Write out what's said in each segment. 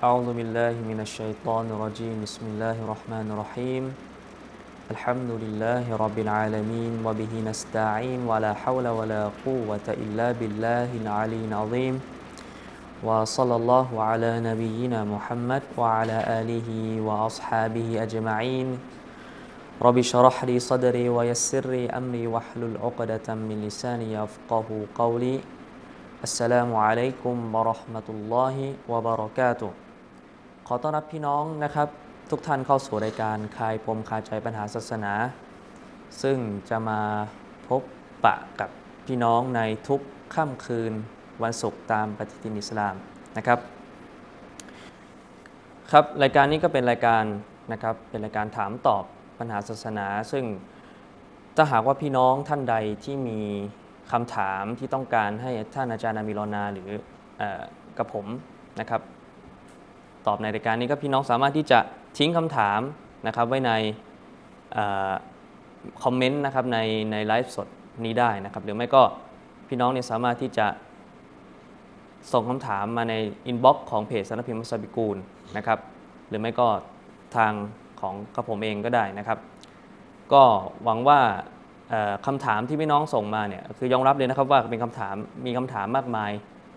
أعوذ بالله من الشيطان الرجيم. بسم الله الرحمن الرحيم. الحمد لله رب العالمين وبه نستعين ولا حول ولا قوة إلا بالله العلي العظيم. وصلى الله على نبينا محمد وعلى آله وأصحابه أجمعين. رب اشرح لي صدري ويسر لي أمري واحلل عقدة من لساني يفقه قولي. السلام عليكم ورحمة الله وبركاته. ขอต้อนรับพี่น้องนะครับ ทุกท่านเข้าสู่รายการคลายปมคาใจปัญหาศาสนา ซึ่งจะมาพบปะกับพี่น้องในทุกค่ำคืนวันศุกร์ตามปฏิทินอิสลามนะครับ ครับรายการนี้ก็เป็นรายการนะครับเป็นรายการถามตอบปัญหาศาสนา ซึ่งถ้าหากว่าพี่น้องท่านใดที่มีคำถามที่ต้องการให้ท่านอาจารย์อามิรนาหรือเออกับผมนะครับ ตอบในรายการนี้ก็พี่น้องสามารถที่จะทิ้งคำถามนะครับไว้ในคอมเมนต์นะครับในในไลฟ์สดนี้ได้นะครับ หรือไม่ก็พี่น้องเนี่ยสามารถที่จะส่งคำถามมาในอินบ็อกซ์ของเพจสารพิมพ์มัสบิกูลนะครับ หรือไม่ก็ทางของกระผมเองก็ได้นะครับ ก็หวังว่าคำถามที่พี่น้องส่งมาเนี่ยคือยอมรับเลยนะครับว่าเป็นคำถามมีคำถามมากมาย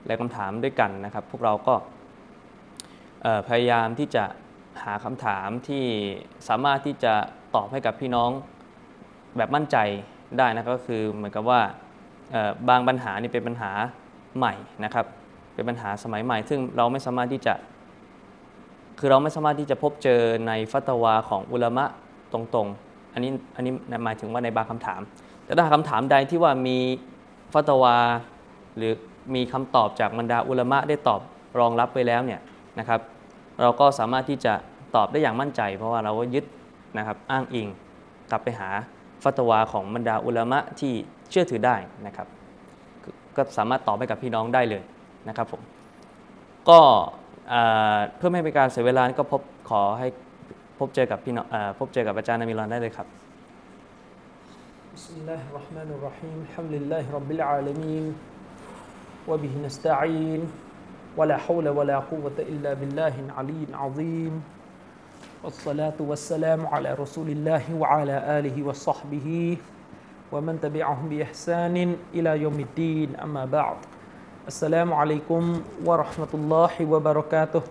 หลายคำถามด้วยกันนะครับ พวกเราก็ พยายามที่จะหาคำถามที่สามารถที่จะตอบให้กับพี่น้องแบบมั่นใจได้นะก็คือเหมือนกับว่าบางปัญหานี่เป็นปัญหาใหม่นะครับ เป็นปัญหาสมัยใหม่ ซึ่งเราไม่สามารถที่จะ คือเราไม่สามารถที่จะพบเจอในฟัตวาของอุลามะตรงๆ อันนี้อันนี้หมายถึงว่าในบางคำถาม แต่ถ้าคำถามใดที่ว่ามีฟัตวา หรือมีคำตอบจากบรรดาอุลามะได้ตอบรองรับไว้แล้วเนี่ยนะครับ เราก็สามารถที่จะตอบได้อย่างมั่นใจ เพราะว่าเราก็ยึดนะครับอ้างอิงกลับไปหาฟัตวาของบรรดาอุลามะที่เชื่อถือได้นะครับ ก็สามารถตอบให้กับพี่น้องได้เลยนะครับผม ก็เพื่อไม่ให้เป็นการเสียเวลาก็พบขอให้พบเจอกับพี่น้องพบเจอกับอาจารย์นามิรอนได้เลยครับ بسم الله الرحمن الرحيم الحمد لله رب العالمين وبه نستعين ولا حول ولا قوة إلا بالله العلي العظيم والصلاة والسلام على رسول الله وعلى آله وصحبه ومن تبعهم بإحسان إلى يوم الدين أما بعد السلام عليكم ورحمة الله وبركاته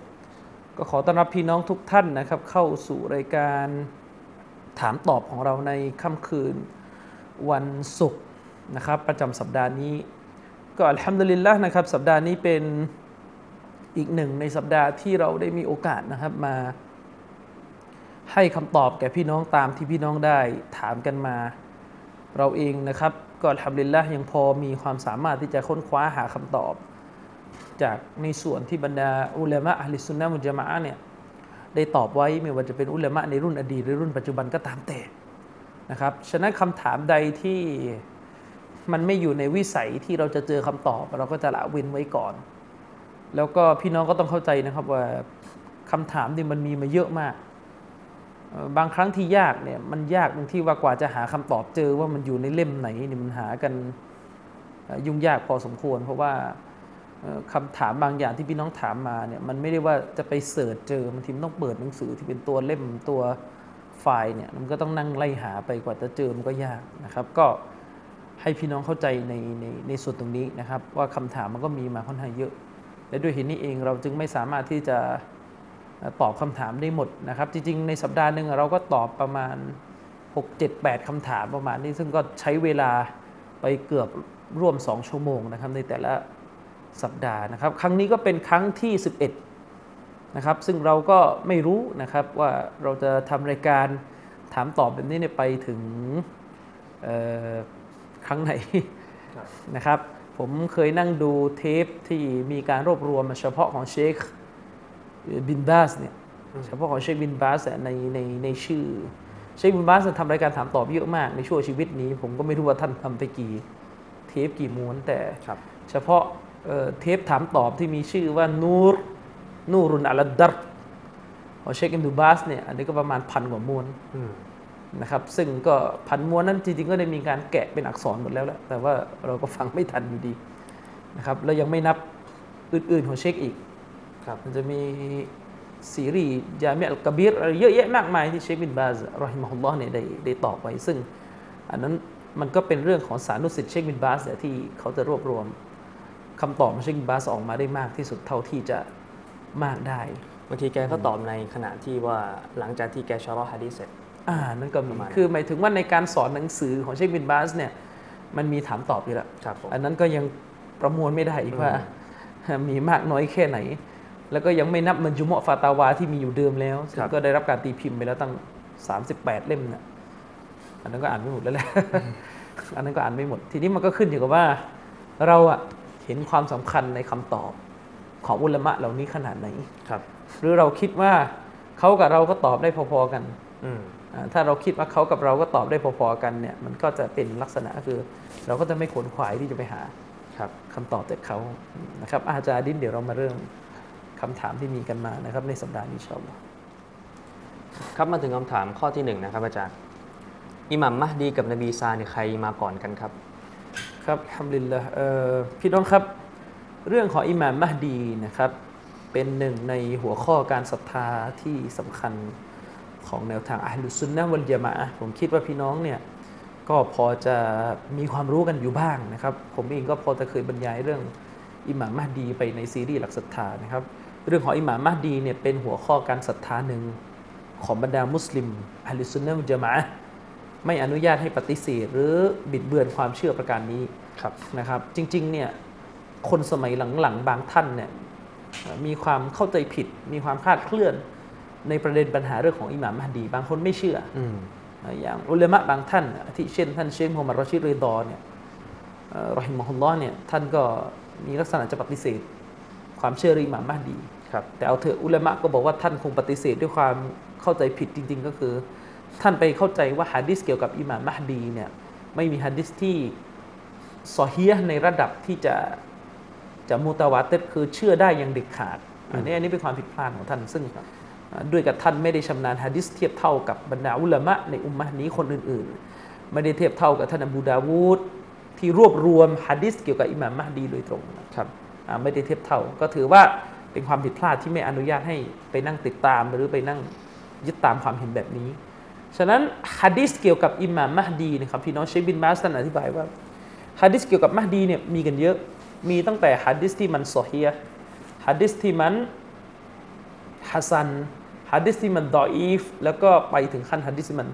ก็ขอต้อนรับพี่น้องทุกท่านนะครับ เข้าสู่รายการถามตอบของเราในค่ำคืนวันศุกร์นะครับ ประจำสัปดาห์นี้ ก็อัลฮัมดุลิลละนะครับ สัปดาห์นี้เป็น อีกหนึ่งในสัปดาห์ที่เราได้มีโอกาสนะครับมา ให้คำตอบแก่พี่น้องตามที่พี่น้องได้ถามกันมา เราเองนะครับก็อัลฮัมดุลิลละยังพอมีความสามารถที่จะค้นคว้าหาคำตอบ จากในส่วนที่บรรดาอุลามะอัลลิสุนนะมุจมะเนี่ยได้ตอบไว้ไม่ว่าจะเป็นอุลามะในรุ่นอดีตหรือรุ่นปัจจุบันก็ตามแต่นะครับฉะนั้นคำถามใดที่มันไม่อยู่ในวิสัยที่เราจะเจอคำตอบ เราก็จะละเว้นไว้ก่อน แล้วก็พี่น้องก็ต้องเข้าใจนะครับว่าคำถามนี่มันมีมาเยอะมาก บางครั้งที่ยากเนี่ยมันยากตรงที่ว่ากว่าจะหาคำตอบเจอว่ามันอยู่ในเล่มไหนเนี่ยมันหากันยุ่งยากพอสมควร เพราะว่าคำถามบางอย่างที่พี่น้องถามมาเนี่ยมันไม่ได้ว่าจะไป search เจอทันทีมันต้องเปิดหนังสือที่เป็นตัวเล่มตัวไฟล์เนี่ยมันก็ต้องนั่งไล่หาไปกว่าจะเจอมันก็ยากนะครับ ก็ให้พี่น้องเข้าใจในในในส่วนตรงนี้นะครับ ว่าคำถามมันก็มีมาค่อนข้างเยอะ และด้วยเหตุนี้เองเราจึงไม่สามารถที่จะตอบคำถามได้หมดนะครับ จริง ๆ ในสัปดาห์หนึ่งเราก็ตอบประมาณ 6 7 8คำถามประมาณนี้ซึ่งก็ใช้เวลาไปเกือบร่วม 2 ชั่วโมงนะครับในแต่ละสัปดาห์นะครับ ครั้งนี้ก็เป็นครั้งที่ 11 นะครับ ซึ่งเราก็ไม่รู้นะครับว่าเราจะทำรายการถามตอบแบบนี้ไปถึงครั้งไหนนะครับ ผมเคยนั่งดูเทปที่มีการรวบรวมเฉพาะของเชคบินบาสเนี่ยเฉพาะของเชคบินบาสในในในชื่อ เชคบินบาสทำรายการถามตอบเยอะมากในช่วงชีวิตนี้ ผมก็ไม่รู้ว่าท่านทำไปกี่เทปกี่ม้วนแต่เฉพาะเทปถามตอบที่มีชื่อว่านูรนูรุนอะลัดดัรบ์ของเชคอิบนุบาซเนี่ยอันนี้ก็ประมาณพันกว่าม้วน นะครับซึ่งก็พันม้วนนั้นจริงๆก็ได้มีการแกะเป็นอักษรหมดแล้วแหละแต่ว่าเราก็ฟังไม่ทันอยู่ดีนะครับแล้วยังไม่นับอื่นๆของเชคอีกครับมันจะมีซีรีส์ยาเมอัลกบีรอะไรเยอะแยะมากมายที่เชคบินบาซ رحمه الله เนี่ยได้ได้ตอบไว้ ซึ่งอันนั้นมันก็เป็นเรื่องของสานุศิษย์เชคบินบาซเนี่ยที่เขาจะรวบรวมคำตอบของเชคบินบาซออกมาได้มากที่สุดเท่าที่จะมากได้บางทีแกก็ตอบในขณะที่ว่าหลังจากที่แกชะรอฮะดีษเสร็จ อ่านั่นก็มีประมาณนั้นคือหมายถึงว่าในการสอนหนังสือของเชคบินบาสเนี่ยมันมีถามตอบอยู่แล้วครับผมอันนั้นก็ยังประมวลไม่ได้อีกว่า มีมากน้อยแค่ไหน แล้วก็ยังไม่นับมันจุมะฟาตาวาที่มีอยู่เดิมแล้วซึ่งก็ได้รับการตีพิมพ์ไปแล้วตั้ง 38 เล่มนะอันนั้นก็อ่านไม่หมดแล้วแหละอันนั้นก็อ่านไม่หมด ทีนี้มันก็ขึ้นอยู่กับว่า เราอะเห็นความสำคัญในคำตอบของอุลามะเหล่านี้ขนาดไหนครับ หรือเราคิดว่าเขากับเราก็ตอบได้พอๆกัน อืมอ่า ถ้าเราคิดว่าเขากับเราก็ตอบได้พอๆกันเนี่ยมันก็จะเป็นลักษณะคือ เราก็จะไม่ขวนขวายที่จะไปหาครับคำตอบจากเขานะครับอาจารย์ดินเดี๋ยวเรามาเริ่มคำถามที่มีกันมานะครับ ในสัปดาห์นี้อินชาอัลลอฮ์ครับมาถึงคำถามข้อที่หนึ่งนะครับอาจารย์อิหมัมมะฮดีกับนบีซาเนี่ยใครมาก่อนกันครับครับอัลฮัมดุลิลละเอ่อพี่น้องครับ เรื่องของอิหม่ามมะฮดีนะครับ เป็นหนึ่งในหัวข้อการศรัทธาที่สำคัญ ของแนวทางอัลลุซุนนะฮ์วัลยะมาอะห์ผมคิดว่าพี่น้องเนี่ยก็พอจะมีความรู้กันอยู่บ้างนะครับ ผมเองก็พอจะเคยบรรยายเรื่องอิหม่ามมะฮดีไปในซีรีส์หลักศรัทธานะครับ เรื่องของอิหม่ามมะฮดีเนี่ยเป็นหัวข้อการศรัทธาหนึ่งของบรรดามุสลิมอัลลุซุนนะฮ์วัลยะมาอะห์ไม่อนุญาตให้ปฏิเสธหรือบิดเบือนความเชื่อประการนี้ครับนะครับ จริงๆเนี่ยคนสมัยหลังๆบางท่านเนี่ยเอ่อมีความเข้าใจผิด มีความคลาดเคลื่อน ในประเด็นปัญหาเรื่องของอิหม่ามมะฮดีบางคนไม่เชื่ออืมอย่างอุลามะบางท่านอาที่เช่น ท่านเชคมูฮัมหมัดรอชิดเรดอเนี่ยเอ่อรอฮิมะฮุลลอฮ์เนี่ยท่านก็มีลักษณะจะปฏิเสธ ความเชื่อเรื่องอิหม่ามมะฮดีครับแต่เอาเถอะอุลามะก็บอกว่าท่านคงปฏิเสธด้วยความเข้าใจผิดจริง ๆ ก็คือ ท่านไปเข้าใจว่าฮะดิษเกี่ยวกับอิหม่ามมะฮดีเนี่ยไม่มีฮะดิษที่ซอฮียะห์ในระดับที่จะจะมูตาวาเตรคือเชื่อได้อย่างเด็ดขาดอันนี้อันนี้เป็นความผิดพลาดของท่านซึ่งอ่า ด้วยกับท่านไม่ได้ชำนาญฮะดิษเทียบเท่ากับบรรดาอุลามะในอุมมะห์นี้คนอื่นๆ ไม่ได้เทียบเท่ากับท่านอบูดาวูดที่รวบรวมฮะดิษเกี่ยวกับอิหม่ามมะฮดีโดยตรงนะครับไม่ได้เทียบเท่าก็ถือว่าเป็นความผิดพลาดที่ไม่อนุญาตให้ไปนั่งติดตามหรือไปนั่งยึดตามความเห็นแบบนี้ ฉะนั้นฮะดิษเกี่ยวกับอิหม่ามมะฮดีนะครับพี่น้องเชคบินบาซท่านอธิบายว่าฮะดิษเกี่ยวกับมะฮดีเนี่ยมีกันเยอะมีตั้งแต่ฮะดิษที่มัน صحيح ฮะดิษที่มัน حسن ฮะดิษที่มัน ضعيف แล้วก็ไปถึงขั้นฮะดิษที่มัน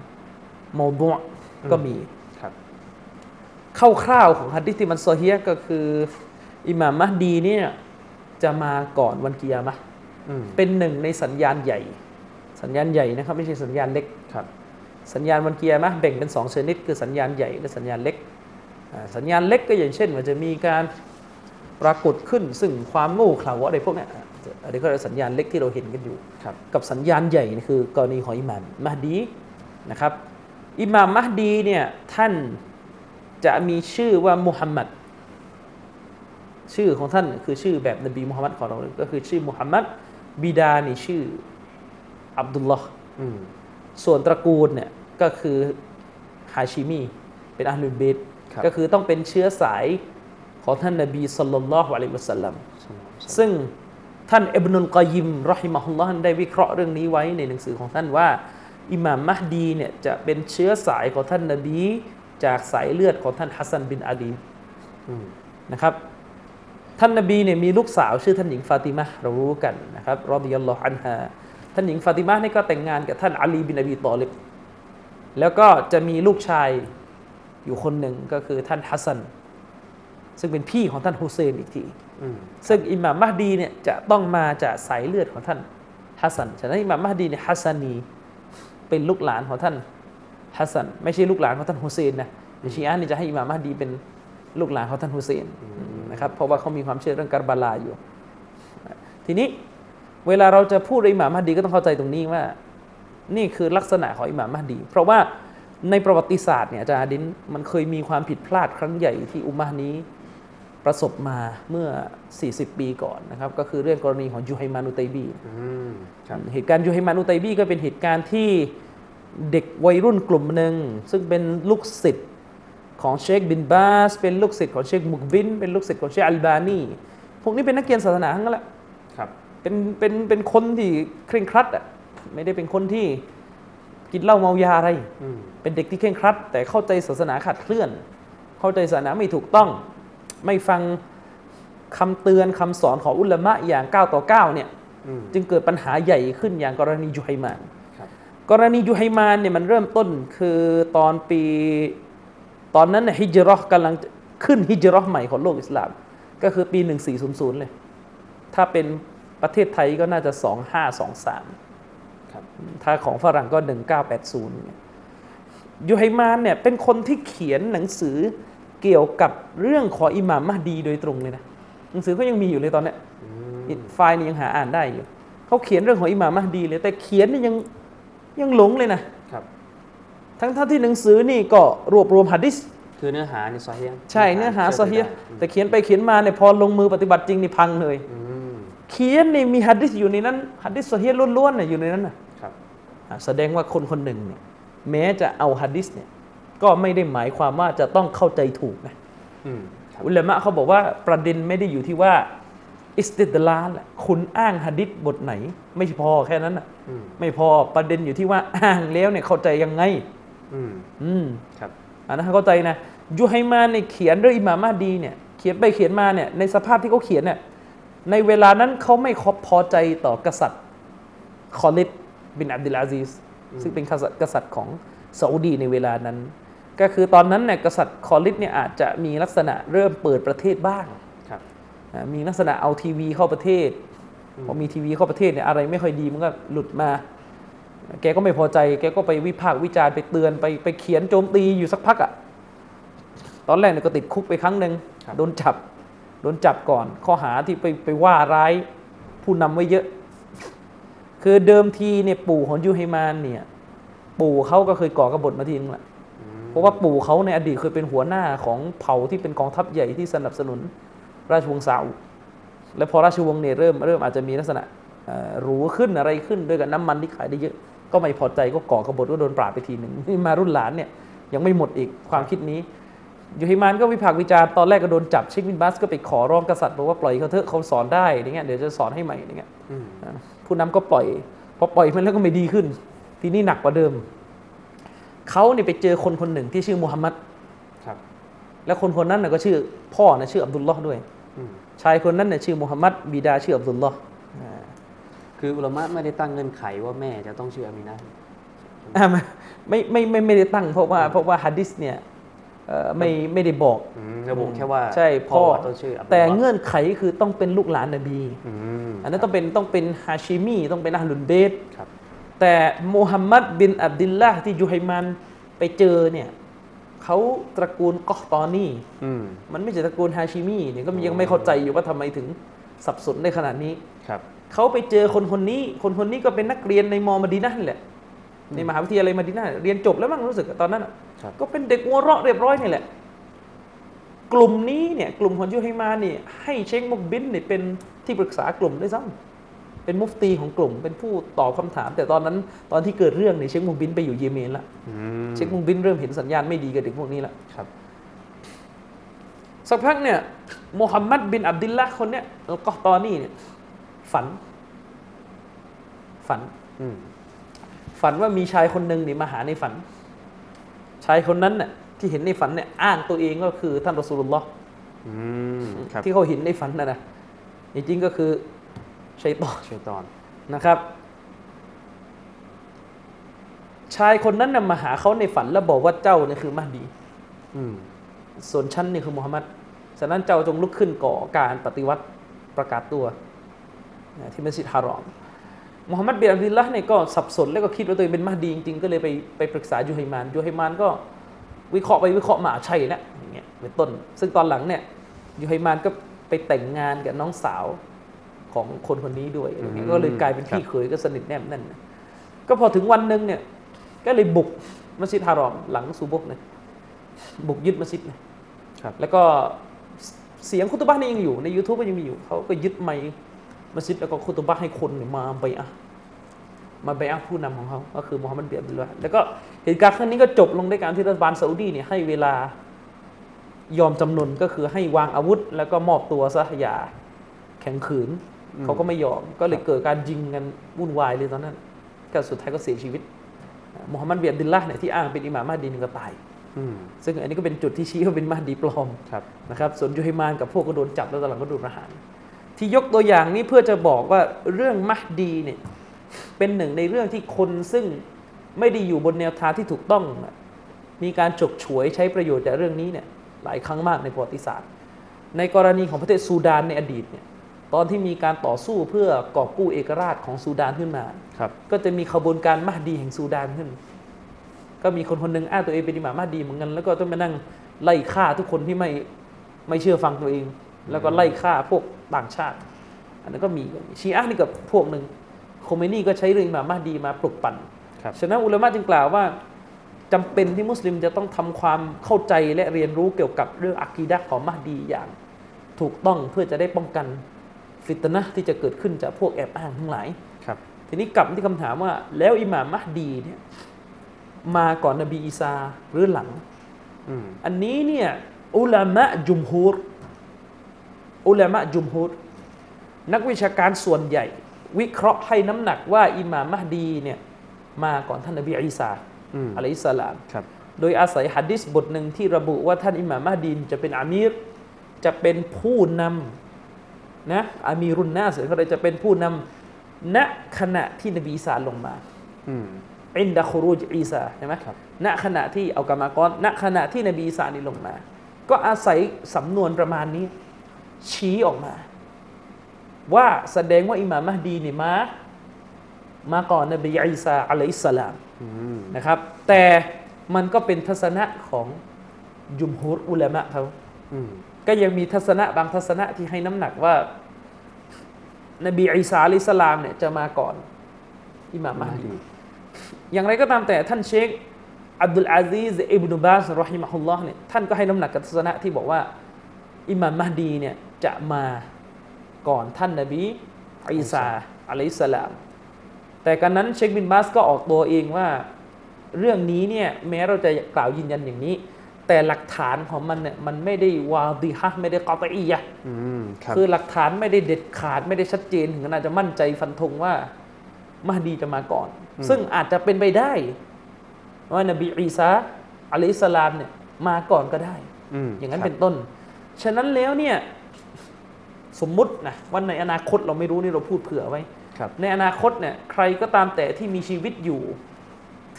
โมดุะก็มีครับคร่าวๆของฮะดิษที่มันโซอฮียะห์ก็คือ อิหม่ามมะฮดีเนี่ยจะมาก่อนวันกิยามะห์อืมเป็นหนึ่งในสัญญาณใหญ่ สัญญาณใหญ่นะครับ ไม่ใช่สัญญาณเล็กครับ สัญญาณวันกิยามะห์แบ่งเป็นสองชนิด คือสัญญาณใหญ่และสัญญาณเล็กอ่าสัญญาณเล็กก็อย่างเช่นว่าจะมีการปรากฏขึ้นซึ่งความโง่เขลาอะไรพวกเนี้ย อะอันนี้ก็เรียกว่าสัญญาณเล็กที่เราเห็นกันอยู่ครับกับสัญญาณใหญ่นี่คือกรณีของอิหม่ามมะฮดีนะครับอิหม่ามมะฮดีเนี่ยท่านจะมีชื่อว่ามุฮัมมัดชื่อของท่านคือชื่อแบบนบีมุฮัมมัดของเราเลยก็คือชื่อมุฮัมมัดบิดานี่ชื่ออับดุลลอฮ์อืมส่วนตระกูลเนี่ยก็คือฮาชิมีเป็นอัลลุลเบตครับก็คือต้องเป็นเชื้อสายของท่านนบีสัลลัลลอฮุอะลัยฮิวะสัลลัมซึ่ง ท่านอิบนุลกอยยิม رحمه الله ได้วิเคราะห์เรื่องนี้ไว้ในหนังสือของท่านว่า อิหม่ามมะฮดีเนี่ยจะเป็นเชื้อสายของท่านนบี จากสายเลือดของท่านฮัสซันบินอาลีนะครับท่านนบีเนี่ยมีลูกสาวชื่อท่านหญิงฟาติมะเรารู้กันนะครับ رضي الله عنها ท่านหญิงฟาติมะนี่ก็แต่งงานกับท่านอาลีบินอบีตอลิบแล้วก็จะมีลูกชายอยู่คนหนึ่งก็คือท่านฮัสซัน ซึ่งเป็นพี่ของท่านฮุเซนอีกที ซึ่งอิหม่ามมะฮดีเนี่ยจะต้องมาจากสายเลือดของท่านฮัสซันฉะนั้นอิหม่ามมะฮดีเนี่ย حسني เป็นลูกหลานของท่านฮัสซันไม่ใช่ลูกหลานของท่านฮุเซนนะในชีอะห์นี่จะให้อิหม่ามมะฮดีเป็นลูกหลานของท่านฮุเซนนะครับเพราะว่าเขามีความเชื่อเรื่องกัรบาลาอยู่ ทีนี้เวลาเราจะพูดอิหม่ามมะฮดีก็ต้องเข้าใจตรงนี้ว่า นี่คือลักษณะของอิหม่ามมะฮดี เพราะว่าในประวัติศาสตร์เนี่ยอาจารย์อาดินมันเคยมีความผิดพลาดครั้งใหญ่ที่อุมมะนี้ ประสบมาเมื่อ 40 ปีก่อนนะครับ ก็คือเรื่องกรณีของญุฮัยมานอุตัยบีอืมครับเหตุการณ์ญุฮัยมานอุตัยบีก็เป็นเหตุการณ์ที่เด็กวัยรุ่นกลุ่มหนึ่ง ซึ่งเป็นลูกศิษย์ของเชคบินบาซ เป็นลูกศิษย์ของเชคมุกบิล เป็นลูกศิษย์ของเชคอัลบานีพวกนี้เป็นนักเรียนศาสนาทั้งนั้นแหละครับเป็นเป็นเป็นคนที่เคร่งครัดอะไม่ได้เป็นคนที่กินเหล้าเมายาอะไรอืมเป็นเด็กที่เคร่งครัด แต่เข้าใจศาสนาขาดเคลื่อน เข้าใจศาสนาไม่ถูกต้อง ไม่ฟังคำเตือนคำสอนของอุลามะอย่างก้าวต่อก้าวเนี่ยอืมจึงเกิดปัญหาใหญ่ขึ้นอย่างกรณียูไฮมานครับกรณียูไฮมานเนี่ยมันเริ่มต้นคือตอนปี ตอนนั้นเนี่ยฮิจเราะห์กำลังจะขึ้นฮิจเราะห์ใหม่ของโลกอิสลาม ก็คือปี 1400 เลย ถ้าเป็นประเทศไทยก็น่าจะ 2523ครับถ้าของฝรั่งก็ 1980เนี่ยยูไฮมานเนี่ยเป็นคนที่เขียนหนังสือ เกี่ยวกับเรื่องของอิหม่ามมหดีโดยตรงเลยนะหนังสือก็ยังมีอยู่เลยตอนเนี้ยอืมไฟล์นี้ยังหาอ่านได้อยู่เขาเขียนเรื่องของอิหม่ามมหดีเลย แต่เขียนนี่ยังยังหลงเลยนะครับ ทั้งท่าที่หนังสือนี่ก็รวบรวมหะดิษคือเนื้อหานี่ซอฮีฮ์ใช่เนื้อหาซอฮีฮ์เชื่อถือได้แต่เขียนไปเขียนมาเนี่ยพอลงมือปฏิบัติจริงนี่พังเลยอืมเขียนนี่มีหะดิษอยู่ในนั้นหะดิษซอฮีฮ์ล้วนๆน่ะอยู่ในนั้นน่ะครับอะแสดงว่าคนคนหนึ่งเนี่ยแม้จะเอาหะดิษเนี่ย ก็ไม่ได้หมายความว่าจะต้องเข้าใจถูกนะอืมครับอุลามะเขาบอกว่าประเด็นไม่ได้อยู่ที่ว่า อิสติดลาลคุณอ้างหะดิษบทไหน ไม่พอแค่นั้นนะอืมไม่พอประเด็นอยู่ที่ว่าอ้างแล้วเนี่ยเข้าใจยังไง อืมอืมครับอันนั้นเข้าใจนะญุฮัยมานเนี่ยเขียนเรื่องอิหม่ามมะฮดีเนี่ยเขียนไปเขียนมาเนี่ยในสภาพที่เขาเขียนเนี่ยในเวลานั้นเขาไม่พอใจต่อกษัตริย์คอลิดบินอับดุลอาซีซซึ่งเป็นกษัตริย์กษัตริย์ของซาอุดีในเวลานั้น ก็คือตอนนั้นเนี่ยกษัตริย์คอลิดเนี่ยอาจจะมีลักษณะเริ่มเปิดประเทศบ้างครับอ่ามีลักษณะเอาทีวีเข้าประเทศพอมีทีวีเข้าประเทศเนี่ยอะไรไม่ค่อยดีมันก็หลุดมา แกก็ไม่พอใจ แกก็ไปวิพากษ์วิจารณ์ไปเตือนไปไปเขียนโจมตีอยู่สักพักอะ่ะตอนแรกเนี่ยก็ติดคุกไปครั้งหนึ่งครับโดนจับโดนจับก่อน ข้อหาที่ไปไปว่าร้ายผู้นำไว้เยอะ คือเดิมทีเนี่ยปู่ของยูไฮมานเนี่ย ปู่เขาก็เคยก่อกบฏมาทีนึงแหละอืมเพ ราะว่าปู่เขาในอดีตเคยเป็นหัวหน้าของเผ่าที่เป็นกองทัพใหญ่ที่สนับสนุนราชวงศ์ซาอุดและพอราชวงศ์เนี่ยเริ่มเริ่มอาจจะมีลักษณะเอ่อหรูขึ้นอะไรขึ้นด้วยกับน้ำมันที่ขายได้เยอะ ก็ไม่พอใจก็ก่อกบฏก็โดนปราบไปทีหนึ่งนี่มารุ่นหลานเนี่ยยังไม่หมดอีกความคิดนี้ยูฮิมานก็วิพากษ์วิจารณ์ตอนแรกก็โดนจับเชคบินบัสก็ไปขอร้องกษัตริย์บอกว่าปล่อยเขาเถอะเขาสอนได้อย่างเงี้ยเดี๋ยวจะสอนให้ใหม่อย่างเงี้ยอืมผู้นำก็ปล่อยพอปล่อยมันแล้วก็ไม่ดีขึ้น ทีนี้หนักกว่าเดิม เขาเนี่ยไปเจอคนคนหนึ่งที่ชื่อมูฮัมหมัดครับและคนคนนั้นน่ะก็ชื่อพ่อนะชื่ออับดุลลอฮ์ด้วยอืมชายคนนั้นน่ะชื่อมูฮัมหมัดบิดาชื่ออับดุลลอฮ์อ่าคืออุลามะไม่ได้ตั้งเงื่อนไขว่าแม่จะต้องชื่ออามินะอ่าไม่ไม่ไม่ไม่ได้ตั้ง เพราะว่าเพราะว่าฮะดิษเนี่ยเอ่อไม่ไม่ได้บอกอืมระบุแค่ว่าใช่พ่อต้องชื่ออับดุลลอฮ์แต่เงื่อนไขคือต้องเป็นลูกหลานนบีอืมอันนั้นต้องเป็นต้องเป็นฮาชิมีต้องเป็นอาลุนเบตครับ แต่มูฮัมหมัดบินอับดุลลาห์ที่ยูไฮมันไปเจอเนี่ยเขาตระกูลกอฮตอนีอืมมันไม่ใช่ตระกูลฮาชิมีเนี่ยก็ยังไม่เข้าใจอยู่ว่าทำไมถึงสับสนได้ขนาดนี้ครับเขาไปเจอคนคนนี้ คนคนนี้ก็เป็นนักเรียนในมอมดีนะห์นี่แหละ ในมหาวิทยาลัยมดีนะห์เรียนจบแล้วมั้งรู้สึกตอนนั้นอะครับก็เป็นเด็กหัวเราะเรียบร้อยนี่แหละ กลุ่มนี้เนี่ย กลุ่มของยูไฮมาเนี่ยให้เชคมุกบินเนี่ยเป็นที่ปรึกษากลุ่มด้วยซ้ำ เป็นมุฟตีของกลุ่ม เป็นผู้ตอบคำถาม แต่ตอนนั้นตอนที่เกิดเรื่องเนี่ยเชคมุกบินไปอยู่เยเมนละอืมเชคมุกบินเริ่มเห็นสัญญาณไม่ดีกับเด็กพวกนี้ละครับสักพักเนี่ยมูฮัมหมัดบินอับดุลละห์คนเนี้ยแล้วก็ตอนนี้เนี่ยฝัน ฝันอืมฝันว่ามีชายคนหนึ่งนี่มาหาในฝัน ชายคนนั้นน่ะที่เห็นในฝันเนี่ยอ้างตัวเองก็คือท่านรอสูลุลลอฮ์อืมครับที่เขาเห็นในฝันนะนะจริงๆก็คือ ชัยตอนช่วยตอนนะครับ ชายคนนั้นน่ะมาหาเขาในฝันแล้วบอกว่าเจ้าเนี่ยคือมหดีอืมส่วนฉันนี่คือมุฮัมมัดฉะนั้นเจ้าจงลุกขึ้นก่อการปฏิวัติประกาศตัวนะที่มัสยิดฮารอมมุฮัมมัดบินอับดุลละห์เนี่ยก็สับสนแล้วก็คิดว่าตัวเองเป็นมหดีจริงๆก็เลยไปไปปรึกษายูไฮมานยูไฮมานก็วิเคราะห์ไปวิเคราะห์มาใช่แล้วอย่างเงี้ยเป็นต้น ซึ่งตอนหลังเนี่ยยูไฮมานก็ไปแต่งงานกับน้องสาว ของคนคนนี้ด้วยอะไรเงี้ยก็เลยกลายเป็นพี่เขยก็สนิทแนบแน่นก็พอถึงวันหนึ่งเนี่ยก็เลยบุกมัสยิดฮารอมหลังซูบุกเนี่ยบุกยึดมัสยิดเนี่ยครับแล้วก็เสียงคุตบะห์นี่ยังอยู่ใน YouTube ก็ยังมีอยู่เขาก็ยึดไมค์มัสยิดแล้วก็คุตบะห์ให้คนเนี่ยมาไปอะห์มาไปอะห์ผู้นำของเขาก็คือมูฮัมหมัดเบียดดุลละห์แล้วก็เหตุการณ์ครั้งนี้ก็จบลงด้วยการที่รัฐบาลซาอุดีเนี่ยให้เวลายอมจำนนก็คือให้วางอาวุธ แล้วก็มอบตัวซะอย่าแข็งขืน เขาก็ไม่ยอมก็เลยเกิดการยิงกันวุ่นวายเลยตอนนั้น ก็สุดท้ายก็เสียชีวิตมูฮัมหมัดเบียดดิลละห์เนี่ยที่อ้างเป็นอิหม่ามมาฮดีนี่ก็ตายอืมซึ่งอันนี้ก็เป็นจุดที่ชี้ว่าเป็นมาฮดีปลอมครับนะครับส่วนยูไฮมานกับพวกก็โดนจับแล้วตอนหลังก็โดนประหาร ที่ยกตัวอย่างนี้เพื่อจะบอกว่าเรื่องมัฮดีเนี่ยเป็นหนึ่งในเรื่องที่คนซึ่งไม่ได้อยู่บนแนวทางที่ถูกต้องน่ะมีการฉกฉวยใช้ประโยชน์จากเรื่องนี้เนี่ยหลายครั้งมากในประวัติศาสตร์ ในกรณีของประเทศซูดานในอดีตเนี่ย ตอนที่มีการต่อสู้เพื่อกอบกู้เอกราชของซูดานขึ้นมาครับก็จะมีขบวนการมัฮดีแห่งซูดานขึ้น ก็มีคนคนหนึ่งอ้างตัวเองเป็นอิหม่ามมัฮดีเหมือนกันแล้วก็ต้องมานั่งไล่ฆ่าทุกคนที่ไม่ไม่เชื่อฟังตัวเอง แล้วก็ไล่ฆ่าพวกต่างชาติ อันนั้นก็มีชีอะห์นี่กับพวกหนึ่งโคเมนีก็ใช้เรื่องอิหม่ามมัฮดีมาปลุกปั่นครับฉะนั้นอุลามะจึงกล่าวว่าจำเป็นที่มุสลิมจะต้องทำความเข้าใจและเรียนรู้เกี่ยวกับเรื่องอักีดะห์ของมัฮดีอย่าง ถูกต้องเพื่อจะได้ป้องกัน ฟิตนะห์ที่จะเกิดขึ้นจากพวกแอบอ้างทั้งหลายครับ ทีนี้กลับมาที่คำถามว่า แล้วอิหม่ามมัฮดีเนี่ยมาก่อนนบีอีสาหรือหลังอืมอันนี้เนี่ยอุลามะจุมฮูรอุลามะจุมฮูรนักวิชาการส่วนใหญ่ วิเคราะห์ให้น้ำหนักว่าอิหม่ามมัฮดีเนี่ยมาก่อนท่านนบีอีสาอืมอะลัยฮิสสลามครับโดยอาศัยหัดดิษบทหนึ่งที่ระบุว่าท่านอิหม่ามมัฮดีจะเป็นอามีร จะเป็นผู้นำ นะอามีรุนนาสเขาเลยจะเป็นผู้นำณขณะที่นบีอีสาลงมาอืมอินดะครูจอีสาใช่ไหมครับณขณะที่เอากรรมากรณขณะที่นบีอีสานี่ลงมา ก็อาศัยสำนวนประมาณนี้ ชี้ออกมา ว่าแสดงว่าอิหม่ามมัฮดีนี่มามาก่อนนบีอีสาอะลัยฮิสสลามอืมนะครับ แต่มันก็เป็นทัศนะของยุมฮุรอุลามะเขาอืมก็ยังมีทัศนะบางทัศนะที่ให้น้ำหนักว่า นบีอีสาอะลัยฮิสสลามเนี่ยจะมาก่อน อิหม่ามมัฮดีอย่างไรก็ตามแต่ท่านเชคอับดุลอาซีซอิบนุบาสรอฮิมะฮุลลอฮ์เนี่ยท่านก็ให้น้ำหนักกับทัศนะที่บอกว่า อิหม่ามมัฮดีเนี่ยจะมาก่อนท่านนบีอีสาอะลัยฮิสสลาม แต่การนั้นเชคบินบาสก็ออกตัวเองว่า เรื่องนี้เนี่ยแม้เราจะกล่าวยืนยันอย่างนี้ แต่หลักฐานของมันเนี่ยมันไม่ได้วาดิฮะห์ไม่ได้กอตอียะห์อืมครับคือหลักฐานไม่ได้เด็ดขาดไม่ได้ชัดเจนถึงขนาดจะมั่นใจฟันธงว่ามหดีจะมาก่อน ซึ่งอาจจะเป็นไปได้ ว่านบีอีสาอะลัยฮิสสลามเนี่ยมาก่อนก็ได้อืมอย่างนั้นครับเป็นต้น ฉะนั้นแล้วเนี่ยสมมุตินะวันในอนาคตเราไม่รู้นี่เราพูดเผื่อไว้ครับในอนาคตเนี่ยใครก็ตามแต่ที่มีชีวิตอยู่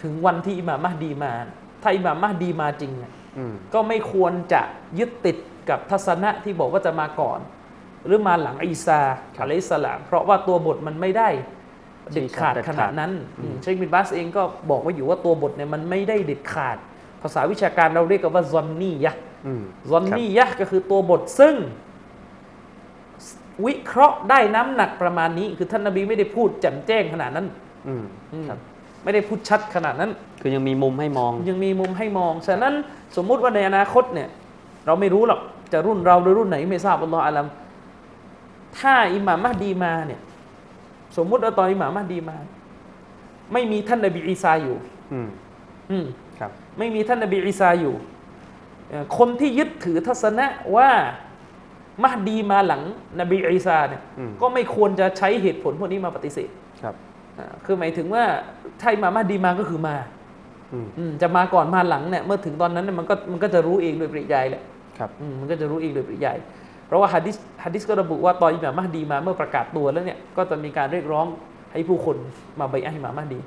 ถึงวันที่อิหม่ามมัฮดีมา ถ้าอิหม่ามมัฮดีมาจริงเนี่ยอืม ก็ไม่ควรจะยึดติดกับทัศนะที่บอกว่าจะมาก่อน หรือมาหลังอีซาอะลัยฮิสสลาม เพราะว่าตัวบทมันไม่ได้เด็ดขาดขนาดนั้นอืมเชคบินบาสเองก็บอกว่าอยู่ว่าตัวบทเนี่ยมันไม่ได้เด็ดขาด ภาษาวิชาการเราเรียกกันว่าซอนนี่ยะอืมซอนนี่ยะก็คือตัวบทซึ่ง วิเคราะห์ได้น้ำหนักประมาณนี้ คือท่านนบีไม่ได้พูดแจ่มแจ้งขนาดนั้นอืมอืมครับ ไม่ได้พูดชัดขนาดนั้น คือยังมีมุมให้มอง ยังมีมุมให้มอง ฉะนั้นสมมุติว่าในอนาคตเนี่ยเราไม่รู้หรอกจะรุ่นเราหรือรุ่นไหนไม่ทราบอัลลอฮฺอาลัมถ้าอิหม่ามมัฮดีมาเนี่ยสมมุติว่าตอนอิหม่ามมัฮดีมา ไม่มีท่านนบีอีสาอยู่ อืมอืมครับไม่มีท่านนบีอีสาอยู่เอ่อคนที่ยึดถือทัศนะว่ามัฮดีมาหลังนบีอีสาเนี่ยอืมก็ไม่ควรจะใช้เหตุผลพวกนี้มาปฏิเสธครับอ่าคือหมายถึงว่า ถ้าอิหม่ามมัฮดีมาก็คือมาอืมอืมจะมาก่อนมาหลังเนี่ยเมื่อถึงตอนนั้นเนี่ยมันก็มันก็จะรู้เองโดยปริยายแหละครับอืมมันก็จะรู้เองโดยปริยายเพราะว่าฮะดิษฮะดิษก็ระบุว่าตอนอิหม่ามมัฮดีมาเมื่อประกาศตัวแล้วเนี่ยก็จะมีการเรียกร้องให้ผู้คนมาใบอะห์อิหม่ามมัฮดี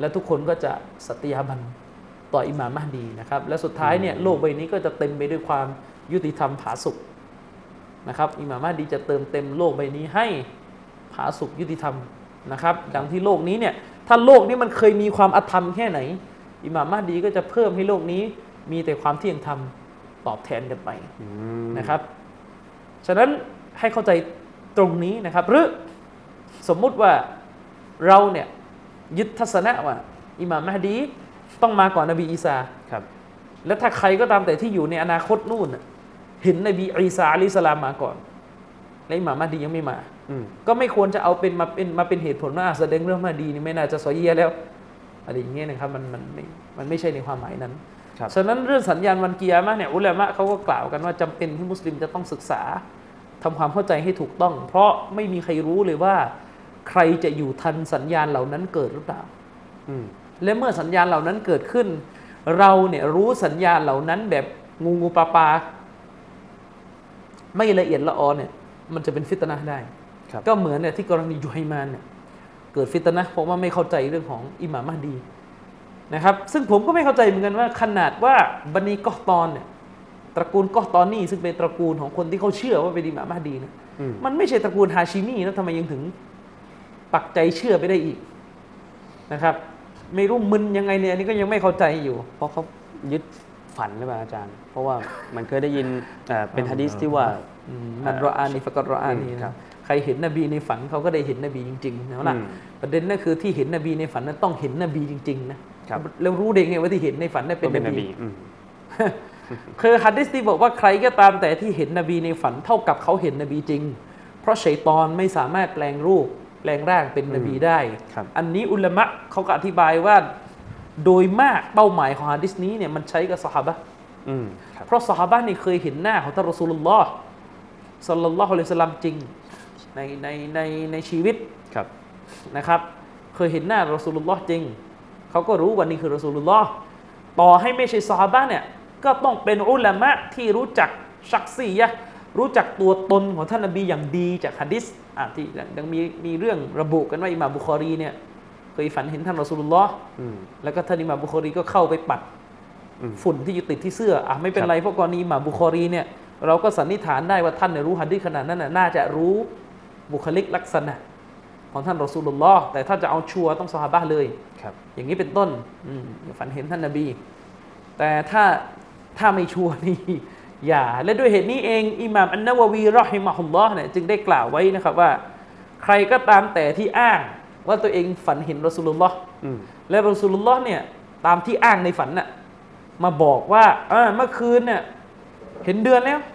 และทุกคนก็จะสัตยาบันต่ออิหม่ามมัฮดีนะครับ และสุดท้ายเนี่ยโลกใบนี้ก็จะเต็มไปด้วยความยุติธรรมผาสุกนะครับอิหม่ามมัฮดีจะเติมเต็มโลกใบนี้ให้ผาสุกยุติธรรมนะครับดังที่โลกนี้เนี่ย ถ้าโลกนี้มันเคยมีความอธรรมแค่ไหน อิหม่ามมัฮดีก็จะเพิ่มให้โลกนี้ มีแต่ความเที่ยงธรรมตอบแทนกันไปอืมนะครับ ฉะนั้นให้เข้าใจตรงนี้นะครับ หรือสมมุติว่าเราเนี่ยยึดทัศนะว่า อิหม่ามมัฮดีต้องมาก่อนนบีอีสาครับ และถ้าใครก็ตามแต่ที่อยู่ในอนาคตนู่นน่ะเห็นนบีอีสาอะลัยฮิสสลามมาก่อน และอิหม่ามมัฮดียังไม่มาอืมก็ไม่ควรจะเอาเป็นมาเป็นมาเป็นเหตุผลว่าแสดงเรื่องมาดีนี่ไม่น่าจะซอยเยียแล้วอะไรอย่างเงี้ยนะครับมันมันไม่มันไม่ใช่ในความหมายนั้นครับฉะนั้นเรื่องสัญญาณวันกิยามะห์เนี่ยอุลามะเขาก็กล่าวกันว่าจำเป็นที่มุสลิมจะต้องศึกษาทำความเข้าใจให้ถูกต้อง เพราะไม่มีใครรู้เลยว่า ใครจะอยู่ทันสัญญาณเหล่านั้นเกิดหรือเปล่าอืมและเมื่อสัญญาณเหล่านั้นเกิดขึ้น เราเนี่ยรู้สัญญาณเหล่านั้นแบบงูงูปลาปลาไม่ละเอียดละออเนี่ย มันจะเป็นฟิตนะห์ได้ครับก็เหมือนเนี่ยที่กรณียูไฮมานเนี่ยเกิดฟิตนะห์เพราะว่าไม่เข้าใจเรื่องของอิหม่ามมหดีนะครับ ซึ่งผมก็ไม่เข้าใจเหมือนกันว่า ขนาดว่าบันีกอตอนเนี่ยตระกูลกอตอนนี่ซึ่งเป็นตระกูลของคนที่เขาเชื่อว่าเป็นอิหม่ามมหดีเนี่ยอืมมันไม่ใช่ตระกูลฮาชิมีแล้วทำไมยังถึงปักใจเชื่อไปได้อีกนะครับ ไม่รู้มึนยังไงเนี่ยอันนี้ก็ยังไม่เข้าใจอยู่ เพราะเขายึดฝันหรือเปล่าอาจารย์ เพราะว่ามันเคยได้ยินเอ่อเป็นฮะดีษที่ว่าอื มมันรออานีฟะกอรออานีอืมครันะบใครเห็นนบีในฝันเขาก็ได้เห็นนบีจริงๆนะล่ะอืมประเด็นนั่นคือที่เห็นนบีในฝันนั้นต้องเห็นนบีจริง ๆ นะครับแล้วรู้ได้ไงว่าที่เห็นในฝันนั้นเป็นก็เป็นนนบีบีอืมคือฮัดดิสที่บอกว่าใครก็ตามแต่ที่เห็นนบีในฝันเท่ากับเขาเห็นนบีจริง เพราะชัยตอนไม่สามารถแปลงรูปแปลงร่างเป็นนบีได้ครับอันนี้อุลามะเขาก็อธิบายว่าโดยมากเป้าหมายของฮะดิษนี้เนี่ยมันใช้กับสหาบะห์อืมครับเพราะสหาบะห์นี่เคยเห็นหน้าของท่านรอสูลุลลอฮ์ สัลลัลลอฮุอะลัยฮิวะสัลลัมจริงในในในในชีวิตครับนะครับ เคยเห็นหน้ารอสูลุลลอฮ์จริง เขาก็รู้ว่านี่คือรอสูลุลลอฮ์ต่อให้ไม่ใช่สหาบะห์เนี่ยก็ต้องเป็นอุลามะที่รู้จักشخصية รู้จักตัวตนของท่านนบีอย่างดีจากฮะดิษอะที่ยังมีมีเรื่องระบุกันว่าอิหม่ามบุคอรีเนี่ยเคยฝันเห็นท่านรอสูลุลลอฮ์อืมแล้วก็ท่านอิหม่ามบุคอรีก็เข้าไปปัดอืมฝุ่นที่อยู่ติดที่เสื้ออะไม่เป็นครับไรเพราะกรณีอิหม่ามบุคอรีเนี่ย เราก็สันนิษฐานได้ว่าท่านเนี่ยรู้ฮะดิษขนาดนั้นน่ะน่าจะรู้บุคลิกลักษณะ ของท่านรอสูลุลลอฮ์แต่ถ้าจะเอาชัวร์ต้องซอฮาบะห์เลยครับอย่างนี้เป็นต้นอืมฝันเห็นท่านนบี แต่ถ้าถ้าไม่ชัวร์นี่อย่า และด้วยเหตุนี้เองอิหม่ามอันนาวะวีรอฮิมะฮุลลอฮ์เนี่ยจึงได้กล่าวไว้นะครับว่า ใครก็ตามแต่ที่อ้างว่าตัวเองฝันเห็นรอสูลุลลอฮ์อืมและรอสูลุลลอฮ์เนี่ยตามที่อ้างในฝันน่ะมาบอกว่าอ่าเมื่อคืนเนี่ยเห็นเดือนแล้วอืม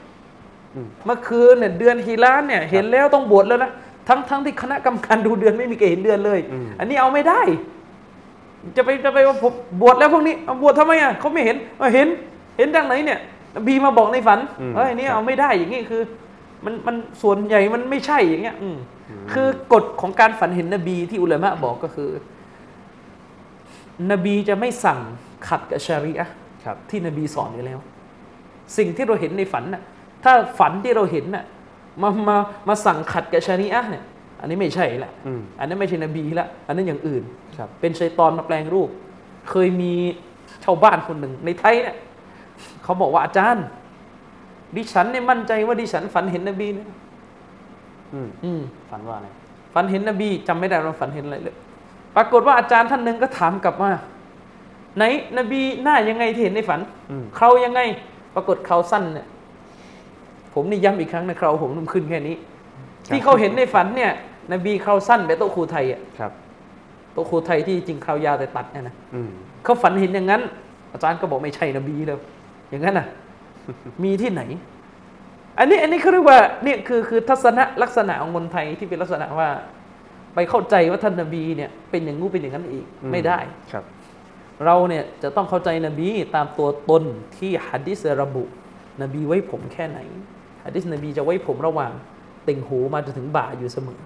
เมื่อคืนเนี่ยเดือนฮีรานเนี่ยเห็นแล้วต้องบวชแล้วนะทั้งทั้งที่คณะกรรมการดูเดือนไม่มีใครเห็นเดือนเลยอืมอันนี้เอาไม่ได้ จะไปจะไปว่าผมบวชแล้วพวกนี้เอาบวชทำไมอะเขาไม่เห็นเอาเห็นเห็นจากไหนเนี่ยนบีมาบอกในฝันอืมเฮ้ยอันนี้ครับเอาไม่ได้อย่างนี้คือ มันมันส่วนใหญ่มันไม่ใช่อย่างเงี้ยอืมคือกฎของการฝันเห็นนบีที่อุลามะบอกก็คือ นบีจะไม่สั่งขัดกับชารีอะห์ครับที่นบีสอนอยู่แล้ว สิ่งที่เราเห็นในฝันน่ะ ถ้าฝันที่เราเห็นน่ะมามามาสั่งขัดกับชารีอะห์เนี่ยอันนี้ไม่ใช่ละอืมอันนั้นไม่ใช่นบีละอันนั้นอย่างอื่นครับเป็นชัยตอนมาแปลงรูป เคยมีชาวบ้านคนหนึ่งในไทยเนี่ยเขาบอกว่าอาจารย์ ดิฉันเนี่ยมั่นใจว่าดิฉันฝันเห็นนบีนะอืมอืมฝันว่าอะไรฝันเห็นนบีจำไม่ได้ว่าฝันเห็นอะไรเลย ปรากฏว่าอาจารย์ท่านหนึ่งก็ถามกลับมาไหนนบีหน้ายังไงที่เห็นในฝันอืมเขายังไง ปรากฏเขาสั้นเนี่ย ผมนี่ย้ำอีกครั้งนะเขาผมนุ่มขึ้นแค่นี้ ที่เขาเห็นในฝันเนี่ย นบีเขาสั้นแบบโต๊ะครูไทยอะครับโต๊ะครูไทยที่จริงเขายาวแต่ตัดเนี่ยนะอืมเขาฝันเห็นอย่างนั้น อาจารย์ก็บอกไม่ใช่นบีเลยอย่างนั้นน่ะมีที่ไหน อันนี้อันนี้เขาเรียกว่าเนี่ยคือคือทัศนะลักษณะของคนไทยที่เป็นลักษณะว่า ไปเข้าใจว่าท่านนบีเนี่ยเป็นอย่างงู้เป็นอย่างนั้นอีกอืมไม่ได้ครับ เราเนี่ยจะต้องเข้าใจนบีตามตัวตนที่ฮัดดิสระบุ นบีไว้ผมแค่ไหน ฮัดดิสนบีจะไว้ผมระหว่างติ่งหูมาจนถึงบ่าอยู่เสมอ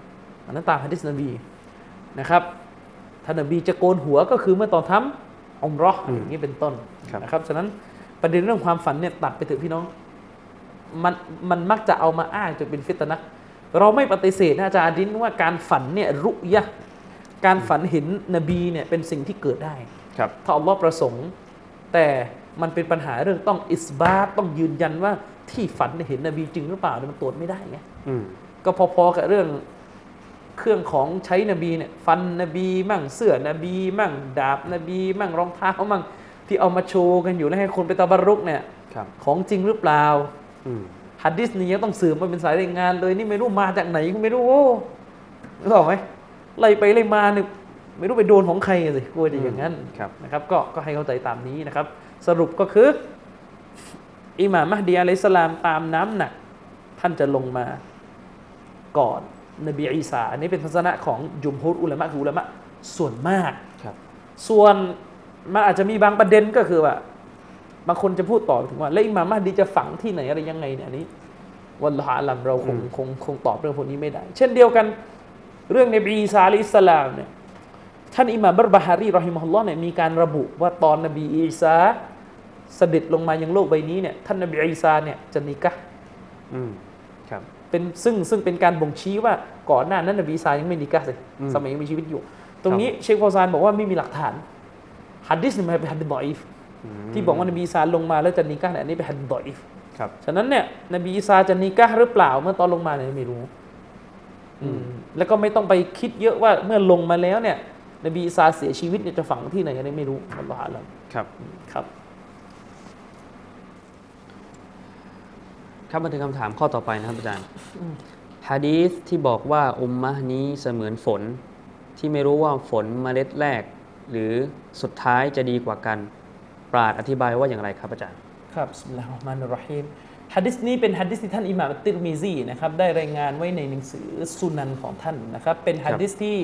อันนั้นตามฮัดดิสนบีนะครับท่านนบีจะโกนหัวก็คือเมื่อตอนทำอมรอห์อืมอย่างนี้เป็นต้นครับนะครับฉะนั้นประเด็นเรื่องความฝันเนี่ยตัดไปเถอะพี่น้อง มันมันมักจะเอามาอ้างจนเป็นฟิตนะห์เราไม่ปฏิเสธนะอาจารย์อาดินว่าการฝันเนี่ยรุยะห์การฝันเห็นนบีเนี่ยเป็นสิ่งที่เกิดได้ครับถ้าอัลลอฮ์ประสงค์ แต่มันเป็นปัญหาเรื่องต้องอิสบาตต้องยืนยันว่า ที่ฝันเนี่ยเห็นนบีจริงหรือเปล่าเนี่ยมันตรวจไม่ได้ไงอืมก็พอๆกับเรื่องเครื่องของใช้นบีเนี่ยฟันนบีมั่งเสื้อนบี มั่งดาบนบี มั่งรองเท้ามั่งที่เอามาโชว์กันอยู่แล้วให้คนไปตะบรุกเนี่ยครับของจริงหรือเปล่าอืมฮัดดิสนี้ยังต้องสืบมาเป็นสายรายงานเลยนี่ไม่รู้มาจากไหนก็ไม่รู้โอ้รู้ออกไหมไล่ไปไล่มาเนี่ยไม่รู้ไปโดนของใครอะสิกลัวจะอย่างนั้นครับนะครับ ก็ก็ให้เข้าใจตามนี้นะครับ สรุปก็คือ อิหม่ามมหดีอะลัยฮิสสลามตามน้ำหนัก ท่านจะลงมาก่อนนบีอีสาอันนี้เป็นทัศนะของยุมฮุรอุลามะคืออุลามะส่วนมากครับ ส่วนมันอาจจะมีบางประเด็นก็คือว่าบางคนจะพูดต่อถึงว่าแล้วอิหม่ามมหดีจะฝังที่ไหนอะไรยังไงเนี่ยอันนี้วันละอาลัมเราคงคงคงตอบเรื่องพวกนี้ไม่ได้ เช่นเดียวกันเรื่องนบีอีสาอะลัยฮิสสลามเนี่ยท่านอิหม่ามบัรบาฮารีรอฮิมะฮุลลอฮ์เนี่ยมีการระบุว่าตอนนบีอีสาเสด็จลงมายังโลกใบนี้เนี่ยท่านนบีอีสาเนี่ยจะนิกะห์อืมครับเป็นซึ่งซึ่งเป็นการบ่งชี้ว่าก่อนหน้านั้นนบีอีสายังไม่นิกะห์เลยอืมสมัยยังมีชีวิตอยู่ ตรงนี้เชคฟาวซานบอกว่าไม่มีหลักฐานฮัดดิสนี่มันเป็นฮัดดิสดออีฟอืมที่บอกว่านบีอีสาลงมาแล้วจะนิกะห์เนี่ยอันนี้เป็นฮัดดิสดออีฟครับฉะนั้นเนี่ยนบีอีสาจะนิกะห์หรือเปล่าเมื่อตอนลงมาเนี่ยไม่รู้อืมแล้วก็ไม่ต้องไปคิดเยอะว่าเมื่อลงมาแล้วเนี่ยนบีอีสาเสียชีวิตเนี่ยจะฝังที่ไหนอันนี้ไม่รู้อัลลอฮฺอาลัมครับครับ ครับมาถึงคำถามข้อต่อไปนะครับอาจารย์ฮะดีษที่บอกว่าอุมมะห์นี้เสมือนฝน ที่ไม่รู้ว่าฝนเมล็ดแรก หรือสุดท้ายจะดีกว่ากัน ปราชญ์อธิบายว่าอย่างไรครับอาจารย์ ครับ بسم الله الرحمن الرحيم ฮะดิษนี้เป็นฮะดิษที่ท่านอิหม่ามอัตติรมิซีนะครับได้รายงานไว้ในหนังสือสุนันของท่านนะครับเป็นฮะดิษที่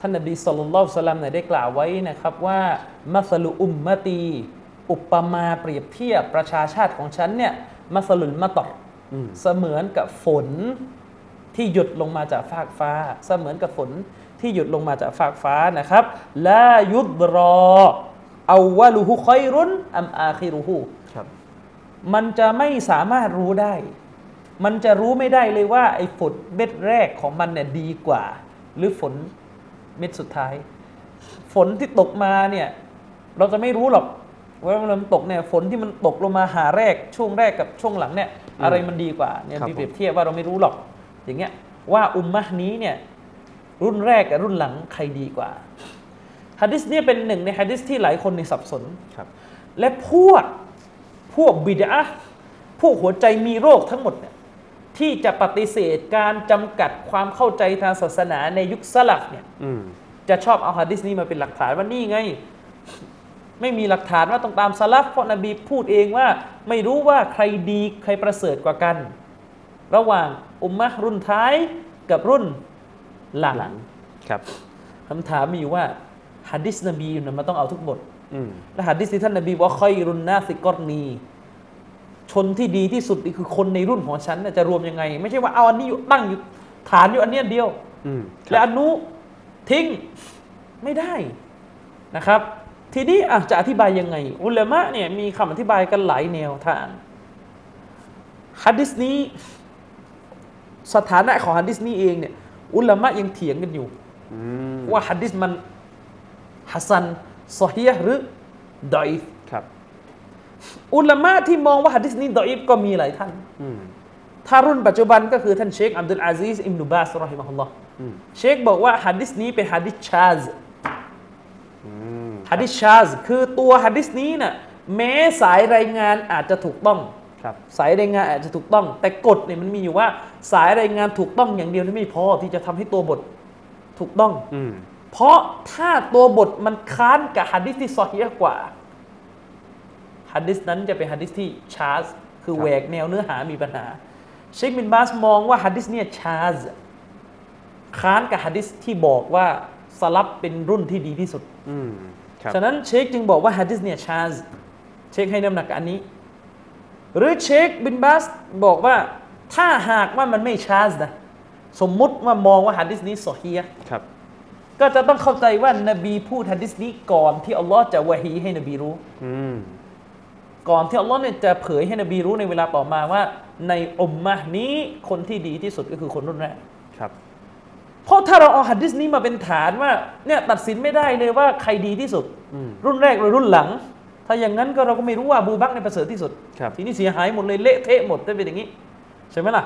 ท่านนบี صلى الله عليه وسلم เนี่ยได้กล่าวไว้นะครับว่า مثل أمتي อุปมาเปรียบเทียบประชาชาติของฉันเนี่ย مثل المطر อืมเสมือนกับฝนที่หยุดลงมาจากฟากฟ้า เสมือนกับฝนที่หยุดลงมาจากฟากฟ้านะครับลายุดรอเอาวะลุฮุคอยรุนอัมอาคิรุฮูครับมันจะไม่สามารถรู้ได้ มันจะรู้ไม่ได้เลยว่า ไอ้ฝนเม็ดแรกของมันเนี่ยดีกว่า หรือฝนเม็ดสุดท้าย ฝนที่ตกมาเนี่ย เราจะไม่รู้หรอก ว่ามันตกเนี่ยฝนที่มันตกลงมาหาแรกช่วงแรกกับช่วงหลังเนี่ยอะไรมันดีกว่าเนี่ยครับมีเปรียบเทียบว่าเราไม่รู้หรอก อย่างเงี้ยว่าอุมมะห์นี้เนี่ยรุ่นแรกกับรุ่นหลังใครดีกว่าฮะดิษเนี่ยเป็นหนึ่งในฮะดิษที่หลายคนในสับสนครับ และพวกพวกบิดาพวกหัวใจมีโรคทั้งหมดเนี่ยที่จะปฏิเสธการจำกัดความเข้าใจทางศาสนาในยุคสลับเนี่ยอืมจะชอบเอาฮะดิษนี้มาเป็นหลักฐานว่านี่ไง ไม่มีหลักฐานว่าต้องตามสลับเพราะนบีพูดเองว่า ไม่รู้ว่าใครดีใครประเสริฐกว่ากัน ระหว่างอุมมะห์รุ่นท้ายกับรุ่นหลังหลังครับคำถามมีอยู่ว่าฮะดิษนบีเนี่ยมันต้องเอาทุกบทอืมและหัดดิษที่ท่านนบีบอกว่าค่อยรุนนาสิกอรนีชนที่ดีที่สุดนี่คือคนในรุ่นของฉันน่ะจะรวมยังไง ไม่ใช่ว่าเอาอันนี้อยู่ตั้งอยู่ฐานอยู่อันเนี้ยเดียวอืมคและรับอนุทิ้งไม่ได้นะครับ ทีนี้อะจะอธิบายยังไง อุลามะเนี่ยมีคำอธิบายกันหลายแนวทางฮัดดิษนี้สถานะของฮัดดิษนี้เองเนี่ยอุลามะยังเถียงกันอยู่อืมว่าฮัดดิษมันฮัสซันซอฮียะห์หรือดอยฟครับ อุลามะที่มองว่าฮะดิษนี้ ضعيف ก็มีหลายท่านอืมถ้ารุ่นปัจจุบันก็คือท่านเชคอับดุลอาซีซอิมนุบาสรอฮิมะฮุลลอฮ์อืมเชคบอกว่าฮัดดิษนี้เป็นฮัดดิษชาซอืม ฮัดดิษชาซคือตัวฮัดดิษนี้น่ะแม้สายรายงานอาจจะถูกต้องครับสายรายงานอาจจะถูกต้อง แต่กฎเนี่ยมันมีอยู่ว่าสายรายงานถูกต้องอย่างเดียวนี่ไม่พอที่จะทำให้ตัวบทถูกต้องอืมเพราะถ้าตัวบทมันค้านกับฮัดดิษที่ซอฮีฮ์กว่าฮัดดิษนั้นจะเป็นฮัดดิษที่ชาซคือแหวกแนวเนื้อหามีปัญหา เชคบินบาสมองว่าฮัดดิษเนี่ยชาซค้านกับฮัดดิษที่บอกว่าสลับเป็นรุ่นที่ดีที่สุด อืมครับ ฉะนั้นเชคจึงบอกว่าฮัดดิษเนี่ยชาซเชคให้น้ำหนักกับอันนี้ หรือเชคบินบาสบอกว่าถ้าหากว่ามันไม่ชาซนะสมมุติว่ามองว่าฮัดดิษนี้ซอฮีฮ์ครับก็จะต้องเข้าใจว่านบีพูดฮะดิษนี้ก่อนที่อัลลอฮ์จะวะฮีให้นบีรู้อืมก่อนที่อัลลอฮ์เนี่ยจะเผยให้นบีรู้ในเวลาต่อมาว่า ในอุมมะห์นี้คนที่ดีที่สุดก็คือคนรุ่นแรกครับ เพราะถ้าเราเอาฮะดิษนี้มาเป็นฐานว่าเนี่ยตัดสินไม่ได้เลยว่าใครดีที่สุดอืมรุ่นแรกหรือรุ่นหลัง ถ้าอย่างนั้นก็เราก็ไม่รู้ว่าอบูบักรในยประเสริฐที่สุดครับทีนี้เสียหายหมดเลยเละเทะหมดถ้าเป็นอย่างนี้ ใช่ไหมล่ะ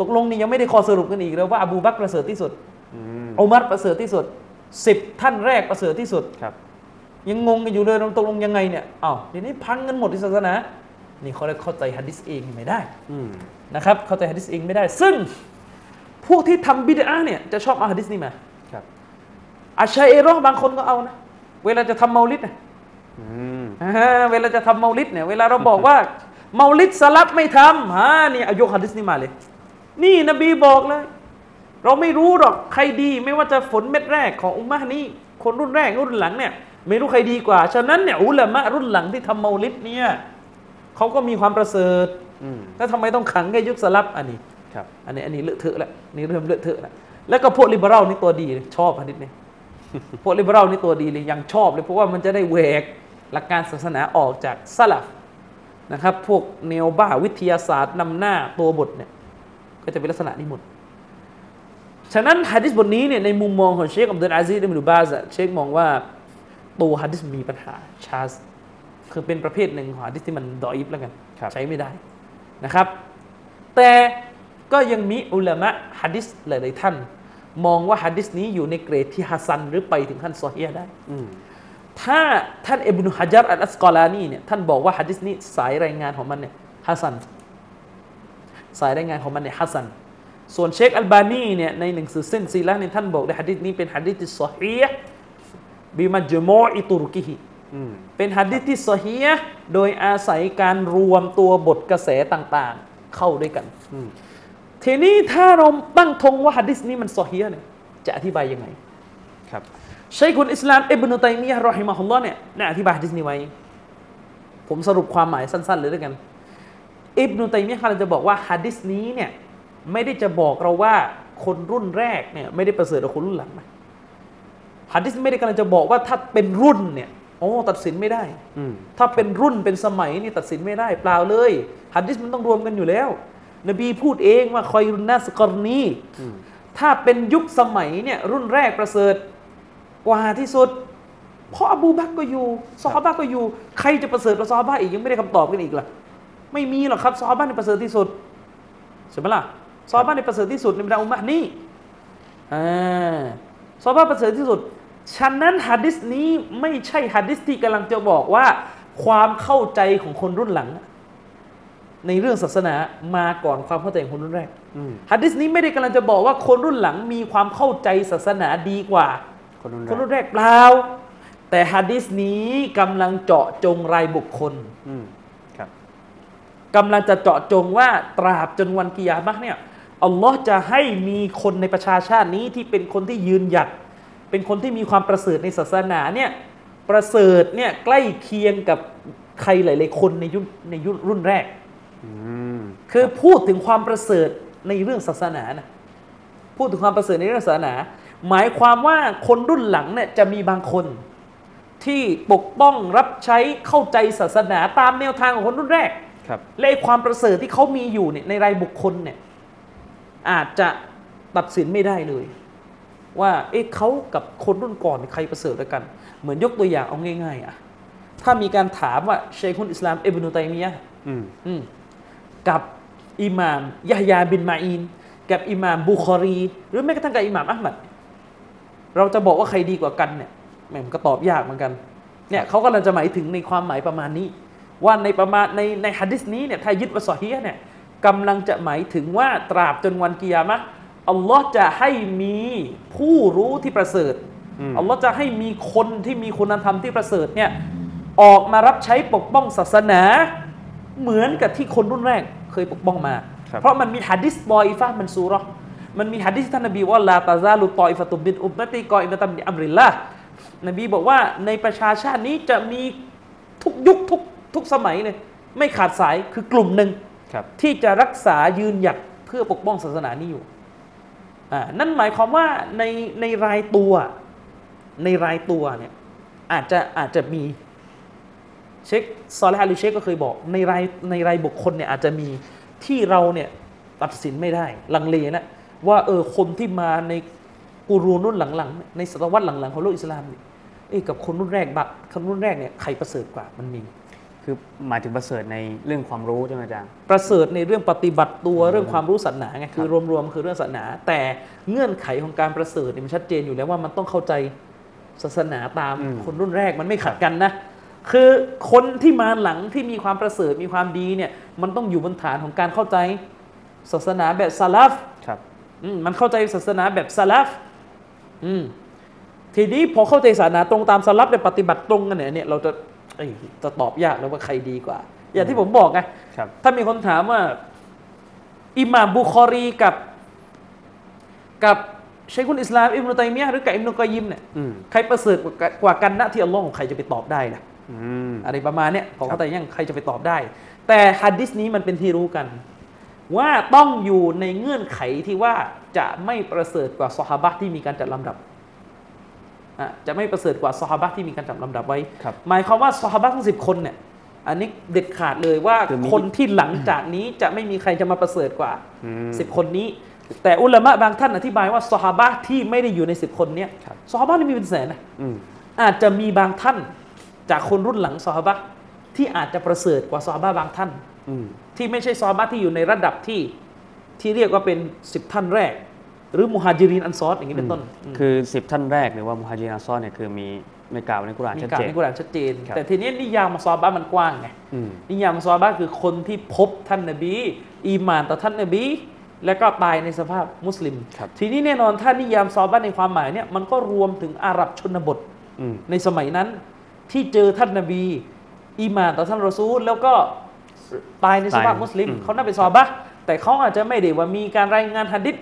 ตกลงนี่ยังไม่ได้ข้อสรุปกันอีกเลยว่าอบูบักรประเสริฐที่สุดอืมอุมัรประเสริฐที่สุดสิบท่านแรกประเสริฐที่สุดครับ ยังงงกันอยู่เลยเราตกลงยังไงเนี่ยอ้าวเดี๋ยวนี้พังกันหมดที่ศาสนานี่เขาเลยเข้าใจฮะดิษเองไม่ได้อืมนะครับเข้าใจฮะดิษเองไม่ได้ ซึ่ง พวกที่ทำบิดาเนี่ยจะชอบเอาฮะดิษนี้มาครับอาชัยเอรอบางคนก็เอานะ เวลาจะทำเมาลิดนะอืมอ่าเวลาจะทำเมาลิดเนี่ย เวลาเราบอกว่าเมาลิดสลับไม่ทำฮะนี่อายกฮะดิษนี้มาเลย นี่นบีบอกเลย เราไม่รู้หรอกใครดีไม่ว่าจะฝนเม็ดแรกของอุมมะห์นี้คนรุ่นแรกรุ่นหลังเนี่ยไม่รู้ใครดีกว่า ฉะนั้นเนี่ยอุลามะรุ่นหลังที่ทำเมาลิดเนี่ยเขาก็มีความประเสริฐอืมแล้วทำไมต้องขังแค่ยุคสลับอันนี้ครับ อันนี้อันนี้เลอะเทอะแล้วนี่เริ่มเลอะเทอะแล้วแล้วก็พวกลิเบอรัลนี่ตัวดีเลยชอบฮะดิษนี้พวกลิเบอรัลนี่ตัวดีเลยยังชอบเลยเพราะว่ามันจะได้แหวกหลักการศาสนาออกจากสลับนะครับ พวกเนวบ้าวิทยาศาสตร์นำหน้าตัวบทเนี่ยก็จะเป็นลักษณะนี้หมด ฉะนั้นฮะดิษบทนี้เนี่ยในมุมมองของเชคอับดุลอาซีซอิบนุบาซอะเชคมองว่าตัวฮะดิษมีปัญหา شاذ คือเป็นประเภทหนึ่งของฮะดิษที่มัน ضعيف แล้วกันครับใช้ไม่ได้นะครับ แต่ ก็ยังมีอุลามะฮะดิษหลาย ๆ ท่าน มองว่าฮะดิษนี้อยู่ในเกรดที่ حسن หรือไปถึงขั้น صحيح ได้อืมถ้าท่านอิบนุฮะจัรอัลอัสกอลานีเนี่ยท่านบอกว่าฮะดิษนี้สายรายงานของมันเนี่ย حسنสายรายงานของมันเนี่ยฮัสซันส่วนเชคอัลบานีเนี่ยในหนังสือเส้นซีละห์เนี่ยท่านบอกในฮะดิษนี้เป็นฮะดิษที่ซอฮียะห์บิมัจมออิตุรกิฮิอืมเป็นฮะดิษที่ซอฮียะห์โดยอาศัยการรวมตัวบทกระแสต่างๆ เข้าด้วยกันอืม ทีนี้ถ้าเราตั้งธงว่าฮะดิษนี้มันซอฮียะห์เนี่ยจะอธิบายยังไงครับชัยคุลอิสลามอิบนุตัยมียะห์รอฮิมะฮุลลอฮ์เนี่ยได้อธิบายฮะดิษนี้ไว้ ผมสรุปความหมายสั้น ๆ เลยด้วยกันอิบนุตัยมียะห์กำลังจะบอกว่าฮะดิษนี้เนี่ยไม่ได้จะบอกเราว่าคนรุ่นแรกเนี่ยไม่ได้ประเสริฐกว่าคนรุ่นหลังนะฮะดิษไม่ได้กำลังจะบอกว่าถ้าเป็นรุ่นเนี่ยโอ้ตัดสินไม่ได้อืมถ้าเป็นรุ่นเป็นสมัยนี่ตัดสินไม่ได้เปล่าเลยฮัดดิษมันต้องรวมกันอยู่แล้ว นบีพูดเองว่าคอยรุนนาสกรณีถ้าเป็นยุคสมัยเนี่ยรุ่นแรกประเสริฐกว่าที่สุด เพราะอบูบักก็อยู่ซอฮาบะก็อยู่ ใครจะประเสริฐกว่าซอฮาบะอีกยังไม่ได้คำตอบกันอีกล่ะไม่มีหรอกครับซอฮาบะห์นี่ประเสริฐที่สุดใช่ไหมล่ะซอฮาบะห์นี่ประเสริฐที่สุดในบรรดาอุมมะนี่อ่าซอฮาบะประเสริฐที่สุด ฉะนั้นฮะดิษนี้ไม่ใช่ฮะดิษที่กำลังจะบอกว่า ความเข้าใจของคนรุ่นหลัง ในเรื่องศาสนามาก่อนความเข้าใจของคนรุ่นแรกอืมฮะดิษนี้ไม่ได้กำลังจะบอกว่าคนรุ่นหลังมีความเข้าใจศาสนาดีกว่า คนรุ่นแรคนรุ่กนแรกเปล่าแต่ฮะดิษนี้กำลังเจาะจงรายบุคคลอืมครับกำลังจะเจาะจงว่าตราบจนวันกิยามะห์เนี่ยอัลลอฮ์จะให้มีคนในประชาชาตินี้ที่เป็นคนที่ยืนหยัด เป็นคนที่มีความประเสริฐในศาสนาเนี่ยประเสริฐเนี่ยใกล้เคียงกับใครหลาย ๆ คนในยุคในยุครุ่นแรกอืม คือพูดถึงความประเสริฐในเรื่องศาสนานะพูดถึงความประเสริฐในเรื่องศาสนา หมายความว่าคนรุ่นหลังเนี่ยจะมีบางคน ที่ปกป้องรับใช้เข้าใจศาสนาตามแนวทางของคนรุ่นแรกครับและไอ้ความประเสริฐที่เขามีอยู่เนี่ยในรายบุคคลเนี่ยอาจจะตัดสินไม่ได้เลย ว่าเอ๊ะเขากับคนรุ่นก่อนเนี่ยใครประเสริฐกว่ากัน เหมือนยกตัวอย่างเอาง่าย ๆอะถ้ามีการถามว่าเชคุนอิสลามอิบนุตัยมียะห์อืมอืม กับอิหม่ามยะฮยาบินมาอิน กับอิหม่ามบุคอรี หรือแม้กระทั่งกับอิหม่ามอัลมัดเราจะบอกว่าใครดีกว่ากันเนี่ยแหม่มนก็ตอบยากเหมือนกันเนี่ยเขากำลังจะหมายถึงในความหมายประมาณนี้ ว่าในประมาณในในฮะดิษนี้เนี่ยถ้ายึดว่าซอฮีฮ์เนี่ยกำลังจะหมายถึงว่าตราบจนวันกิยามะห์อัลลอฮ์จะให้มีผู้รู้ที่ประเสริฐอืมอัลลอฮ์จะให้มีคนที่มีคุณธรรมที่ประเสริฐเนี่ยออกมารับใช้ปกป้องศาสนา เหมือนกับที่คนรุ่นแรกเคยปกป้องมาครับเพราะมันมีหะดิษบอยฟะห์มันซูเราะห์มันมีหะดิษที่ท่านนบีว่าลาตาซาลุตออิฟะตุบินอุมมะติกออิมะตัมบิอัมริลละนบีบอกว่าในประชาชาตินี้จะมีทุกยุคทุกทุกสมัยเลยไม่ขาดสายคือกลุ่มหนึ่งครับที่จะรักษายืนหยัดเพื่อปกป้องศาสนานี้อยู่อ่านั่นหมายความว่าในในรายตัวในรายตัวเนี่ยอาจจะอาจจะมี เชคซอลฮาลิเชคก็เคยบอกในรายในรายบุคคลเนี่ยอาจจะมีที่เราเนี่ยตัดสินไม่ได้ลังเลนะว่าเออคนที่มาในกูรูรุ่นหลังๆเนี่ยในศตวรรษหลังๆของโลกอิสลามเนี่ยเอ้ยกับคนรุ่นแรกบะคนรุ่นแรกเนี่ยใครประเสริฐกว่ามันมี คือหมายถึงประเสริฐในเรื่องความรู้ใช่ไหมอาจารย์ประเสริฐในเรื่องปฏิบัติตัวเรื่องความรู้ศาสนาไงคือรวมๆคือเรื่องศาสนา แต่เงื่อนไขของการประเสริฐเนี่ยมันชัดเจนอยู่แล้วว่ามันต้องเข้าใจศาสนาตามอืมคนรุ่นแรกมันไม่ขัดกันนะ คือคนที่มาหลังที่มีความประเสริฐมีความดีเนี่ย มันต้องอยู่บนฐานของการเข้าใจศาสนาแบบซาลฟครับอืมมันเข้าใจศาสนาแบบซาลฟอืมทีนี้พอเข้าใจศาสนาตรงตามซาลฟเนี่ยปฏิบัติตรงกันเนี่ยเนี่ยเราจะเอ้ยจะตอบยากแล้วว่าใครดีกว่า อย่างที่ผมบอกไงครับถ้ามีคนถามว่า อิหม่ามบุคอรีกับ กับเชคุนอิสลามอิบนุตัยมียะห์หรือกับอิบนุกอยยิมเนี่ยอืมใครประเสริฐกว่ากว่ากันนะที่อัลลอฮ์ของใครจะไปตอบได้ล่ะ อืมอะไรประมาณเนี้ยของเขาแต่ยังใครจะไปตอบได้ แต่ฮัดดิสนี้มันเป็นที่รู้กัน ว่าต้องอยู่ในเงื่อนไขที่ว่าจะไม่ประเสริฐกว่าซอฮาบะห์ที่มีการจัดลำดับอะจะไม่ประเสริฐกว่าซอฮาบะห์ที่มีการจัดลำดับไว้ครับหมายความว่าซอฮาบะห์ทั้งสิบคนเนี่ยอันนี้เด็ดขาดเลยว่าคือมีคนที่หลังจากนี้จะไม่มีใครจะมาประเสริฐกว่าอืมสิบคนนี้ แต่อุลามะบางท่านอธิบายว่าซอฮาบะห์ที่ไม่ได้อยู่ในสิบคนเนี้ยครับซอฮาบะห์นี่มีเป็นแสนนะอืมอาจจะมีบางท่าน จากคนรุ่นหลังซอฮาบะห์ที่อาจจะประเสริฐกว่าซอฮาบะห์บางท่านอืมที่ไม่ใช่ซอฮาบะห์ที่อยู่ในระดับที่ที่เรียกว่าเป็นสิบท่านแรก หรือมุฮัจิรินอันซอรอย่างนี้เป็นต้นมคือสิบท่านแรกหรือว่ามุฮัจญิรอันซอรเนี่ยคือมีในกล่าวในกุรอานมีชัดกล่าวเจนในกุรอานชัดเจนครับแต่ทีนี้นิยามของซอฮาบะห์มันกว้างไงอืมนิยามของซอฮาบะห์คือคนที่พบท่านนบี อีหมานต่อท่านนบีและก็ตายในสภาพมุสลิมครับทีนี้แน่นอนถ้านิยามซอฮาบะห์ในความหมายเนี่ยมันก็รวมถึงอาหรับชนบทอืมในสมัยนั้น ที่เจอท่านนบี อีหมานต่อท่านรอซูล แล้วก็ตายในสภาพตายมุสลิมอืมเขาน่าเป็นซอฮาบะห์แต่เขาอาจจะไม่ได้ว่ามีการรายงานฮะดิษ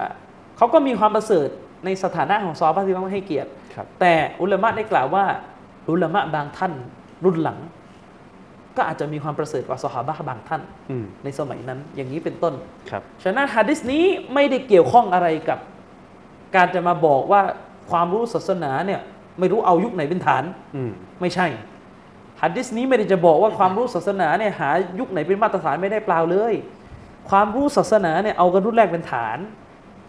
อะเขาก็มีความประเสริฐในสถานะของซอฮาบะห์ที่ต้องให้เกียรติครับแต่อุลามะได้กล่าวว่า อุลามะบางท่านรุ่นหลัง ก็อาจจะมีความประเสริฐกว่าซอฮาบะห์บางท่านอืมในสมัยนั้นอย่างนี้เป็นต้นครับฉะนั้นฮะดิษนี้ไม่ได้เกี่ยวข้องอะไรกับ การจะมาบอกว่าความรู้ศาสนาเนี่ย ไม่รู้เอายุคไหนเป็นฐานอืมไม่ใช่ฮัดดิสนี้ไม่ได้จะบอกว่าความรู้ศาสนาเนี่ยหายุคไหนเป็นมาตรฐานไม่ได้เปล่าเลย ความรู้ศาสนาเนี่ยเอากันรุ่นแรกเป็นฐาน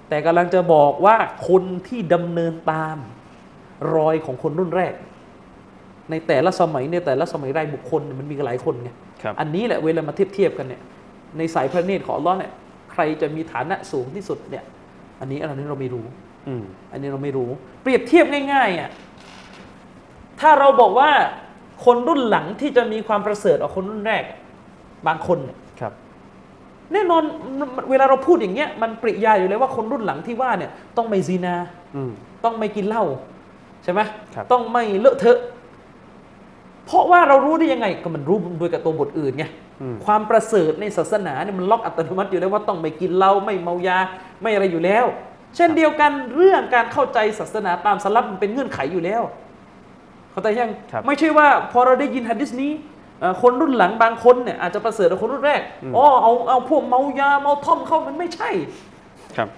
แต่กำลังจะบอกว่าคนที่ดำเนินตามรอยของคนรุ่นแรก ในแต่ละสมัยในแต่ละสมัยรายบุคคลเนี่ยมันมีกันหลายคนไงครับอันนี้แหละเวลามาเทียบเทียบกันเนี่ยในสายพระเนตรของอัลลอฮ์เนี่ยใครจะมีฐานะสูงที่สุดเนี่ย อันนี้อันนี้เราไม่รู้อืมอันนี้เราไม่รู้ เปรียบเทียบง่ายๆอะ ถ้าเราบอกว่าคนรุ่นหลังที่จะมีความประเสริฐกว่าคนรุ่นแรก บางคนเนี่ยครับ แน่นอนเวลาเราพูดอย่างเงี้ยมันปริยายอยู่เลยว่าคนรุ่นหลังที่ว่าเนี่ย ต้องไม่ซีนาอืมต้องไม่กินเหล้าใช่ไหมครับต้องไม่เลอะเทอะ เพราะว่าเรารู้ได้ยังไงก็มันรู้โดยกับตัวบทอื่นไงอืมความประเสริฐในศาสนาเนี่ยมันล็อกอัตโนมัติอยู่แล้วว่าต้องไม่กินเหล้าไม่เมายาไม่อะไรอยู่แล้ว เช่นเดียวกันเรื่องการเข้าใจศาสนาตามสลับมันเป็นเงื่อนไขอยู่แล้ว เข้าใจยังครับไม่ใช่ว่าพอเราได้ยินฮะดิษนี้เอ่อคนรุ่นหลังบางคนเนี่ยอาจจะประเสริฐกว่าคนรุ่นแรกอ๋อเอาเอาพวกเมายาเมาท่อมเข้ามันไม่ใช่ครับ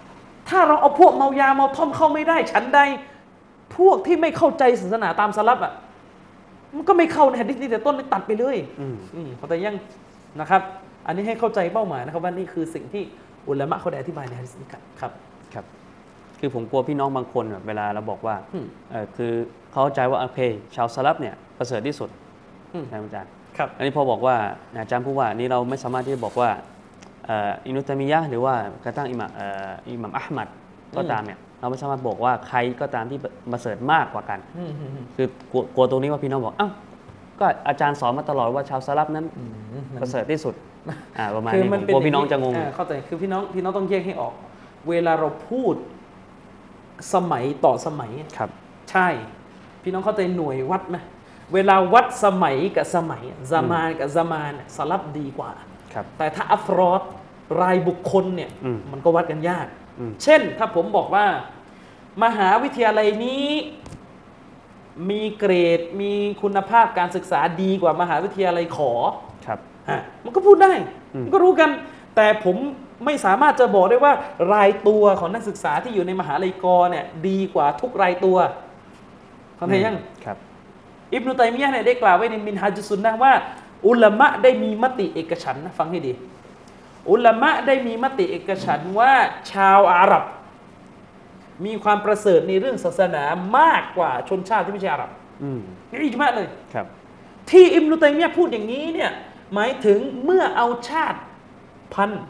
ถ้าเราเอาพวกเมายาเมาท่อมเข้าไม่ได้ฉันใดพวกที่ไม่เข้าใจศาสนาตามสลับอะมันก็ไม่เข้าในฮะดิษนี้แต่ต้นเลยตัดไปเลยอืมอืมเข้าใจยังนะครับ อันนี้ให้เข้าใจเป้าหมายนะครับว่านี่คือสิ่งที่อุลามะเขาได้อธิบายในฮะดิษนี้กันครับ ครับคือผมกลัวพี่น้องบางคนแบบเวลาเราบอกว่าอืมเออคือเขาเข้าใจว่าโอเค ชาวสลับเนี่ยประเสริฐที่สุดอืมใช่ไหมอาจารย์ครับอันนี้พอบอกว่าอาจารย์พูดว่านี่เราไม่สามารถที่จะบอกว่าเอ่ออินุตามิยะห์หรือว่ากระทั่งอิหมามเอ่ออิหมัมอัลมัดก็ตามเนี่ยเราไม่สามารถบอกว่าใครก็ตามที่ประเสริฐมากกว่ากันอืมอืมอืมคือกลัวกลัวตรงนี้ว่าพี่น้องบอกอ้าวก็อาจารย์สอนมาตลอดว่าชาวสลับนั้นอืมประเสริฐที่สุดอ่าประมาณคือนี้ผมันมเป็นกลัวพี่น้องจะงงาเข้าใจคือพี่น้องพี่น้องต้องแยกให้ออก เวลาเราพูด สมัยต่อสมัยครับ ใช่ พี่น้องเข้าใจหน่วยวัดไหมเวลาวัดสมัยกับสมัยซามานกับซามานเนี่ยสลับดีกว่าครับแต่ถ้าอัฟรอดรายบุคคลเนี่ยอืมมันก็วัดกันยากอืมเช่นถ้าผมบอกว่า มหาวิทยาลัยนี้ มีเกรดมีคุณภาพการศึกษาดีกว่ามหาวิทยาลัยขอครับอะมันก็พูดได้อืมมันก็รู้กัน แต่ผม ไม่สามารถจะบอกได้ว่ารายตัวของนักศึกษาที่อยู่ในมหาลัยกอเนี่ยดีกว่าทุกรายตัวเข้าใจยังครับ อิบนุตัยมียะห์เนี่ยได้กล่าวไว้ในมินฮาจุสุนนะห์ว่า อุลามะได้มีมติเอกฉันท์นะฟังให้ดี อุลามะได้มีมติเอกฉันท์ว่าชาวอาหรับ มีความประเสริฐในเรื่องศาสนามากกว่าชนชาติที่ไม่ใช่อาหรับอืมนี่อิจมาเลยครับ ที่อิบนุตัยมียะห์พูดอย่างนี้เนี่ยหมายถึงเมื่อเอาชาติพันธุ์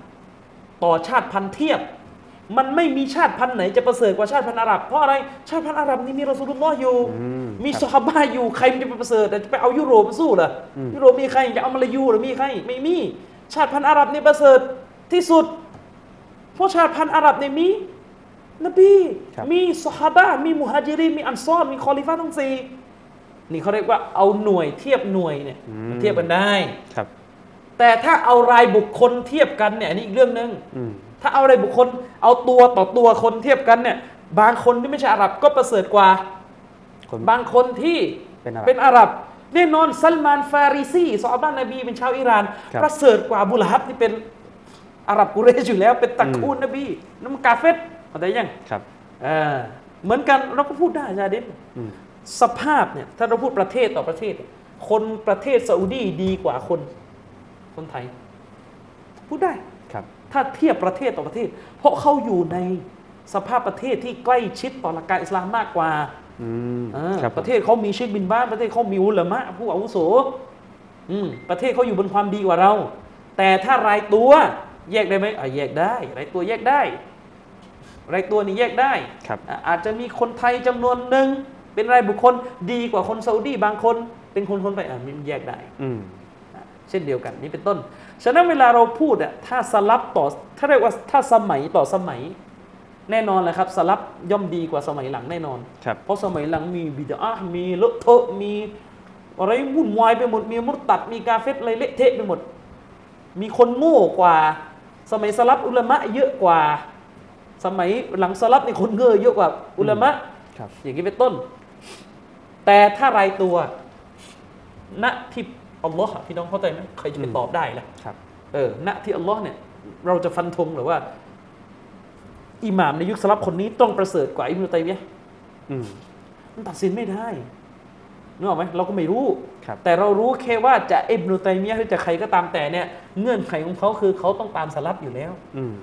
ต่อชาติพันธุ์เทียบ มันไม่มีชาติพันธุ์ไหนจะประเสริฐกว่าชาติพันธุ์อาหรับเพราะอะไรชาติพันธุ์อาหรับนี่มีรอสูลุลลอฮ์อยู่ อืมมีครับซอฮาบะห์อยู่ใครมันจะไปประเสริฐแต่จะไปเอายุโรปมาสู้เหรออมยุโรปมีใครจะเอามาลายูหรือมีใครไม่มีชาติพันธุ์อาหรับนี่ประเสริฐที่สุดเพราะชาติพันธุ์อาหรับเนี่ยมีนบีครับ มีซอฮาบะห์มีมุฮัจิรินมีอันซอรมีคอลิฟะห์ทั้งสี่นี่เขาเรียกว่าเอาหน่วยเทียบหน่วยเนี่ยมันเทียบกันได้ ครับ แต่ถ้าเอารายบุคคลเทียบกันเนี่ยอันนี้อีกเรื่องหนึ่งอืมถ้าเอารายบุคคลเอาตัวต่อตัวคนเทียบกันเนี่ย บางคนที่ไม่ใช่อาหรับก็ประเสริฐกว่าคนบางคนที่เป็นอาหรับเป็นอาหรับแน่นอนซัลมานฟาริซีซอฮาบะห์นบีเป็นชาวอิหร่านครับประเสริฐกว่าอบูละฮับที่เป็นอาหรับกุเรชอยู่แล้ว เป็นตระกูลนบีน้ำกาเฟตเข้าใจยังครับอ่าเหมือนกันเราก็พูดได้จาเด็นอืมสภาพเนี่ยถ้าเราพูดประเทศต่อประเทศเนี่ยคนประเทศซาอุดีดีกว่าคน คนไทย พูดได้ครับ ถ้าเทียบประเทศต่อประเทศ เพราะเขาอยู่ในสภาพประเทศที่ใกล้ชิดต่อหลักการอิสลามมากกว่าอืมอ่าครับผมประเทศเขามีเชคบินบ้านประเทศเขามีอุลามะผู้อาวุโสอืมประเทศเขาอยู่บนความดีกว่าเรา แต่ถ้ารายตัวแยกได้ไหมอะแยกได้ รายตัวแยกได้ รายตัวนี่แยกได้ครับอะอาจจะมีคนไทยจำนวนหนึ่งเป็นรายบุคคลดีกว่าคนซาอุดีบางคน เป็นคนคนไปอะมันแยกได้อืม เช่นเดียวกันนี่เป็นต้น ฉะนั้นเวลาเราพูดอะถ้าสลับต่อถ้าเรียกว่าถ้าสมัยต่อสมัยแน่นอนแหละครับสลับย่อมดีกว่าสมัยหลังแน่นอนครับเพราะสมัยหลังมีบิดามีเลอะเทอะมีอะไรวุ่นวายไปหมด มีมุตตัด มีกาเฟตอะไรเละเทะไปหมด มีคนโง่กว่า สมัยสลับอุลามะเยอะกว่า สมัยหลังสลับนี่คนเงอเยอะกว่าอุลามะครับอย่างนี้เป็นต้น แต่ถ้ารายตัวณที่ อัลลอฮ์อะพี่น้องเข้าใจไหมใครจะไปอืมตอบได้ล่ะครับเออณที่อัลลอฮ์เนี่ยเราจะฟันธงหรือว่า อิหม่ามในยุคสลับคนนี้ต้องประเสริฐกว่าอิบนุตัยมียะห์อืมมันตัดสินไม่ได้นึกออกไหมเราก็ไม่รู้ครับแต่เรารู้แค่ว่าจะอิบนุตัยมียะห์หรือจะใครก็ตามแต่เนี่ย เงื่อนไขของเขาคือเขาต้องตามสลับอยู่แล้ว อืม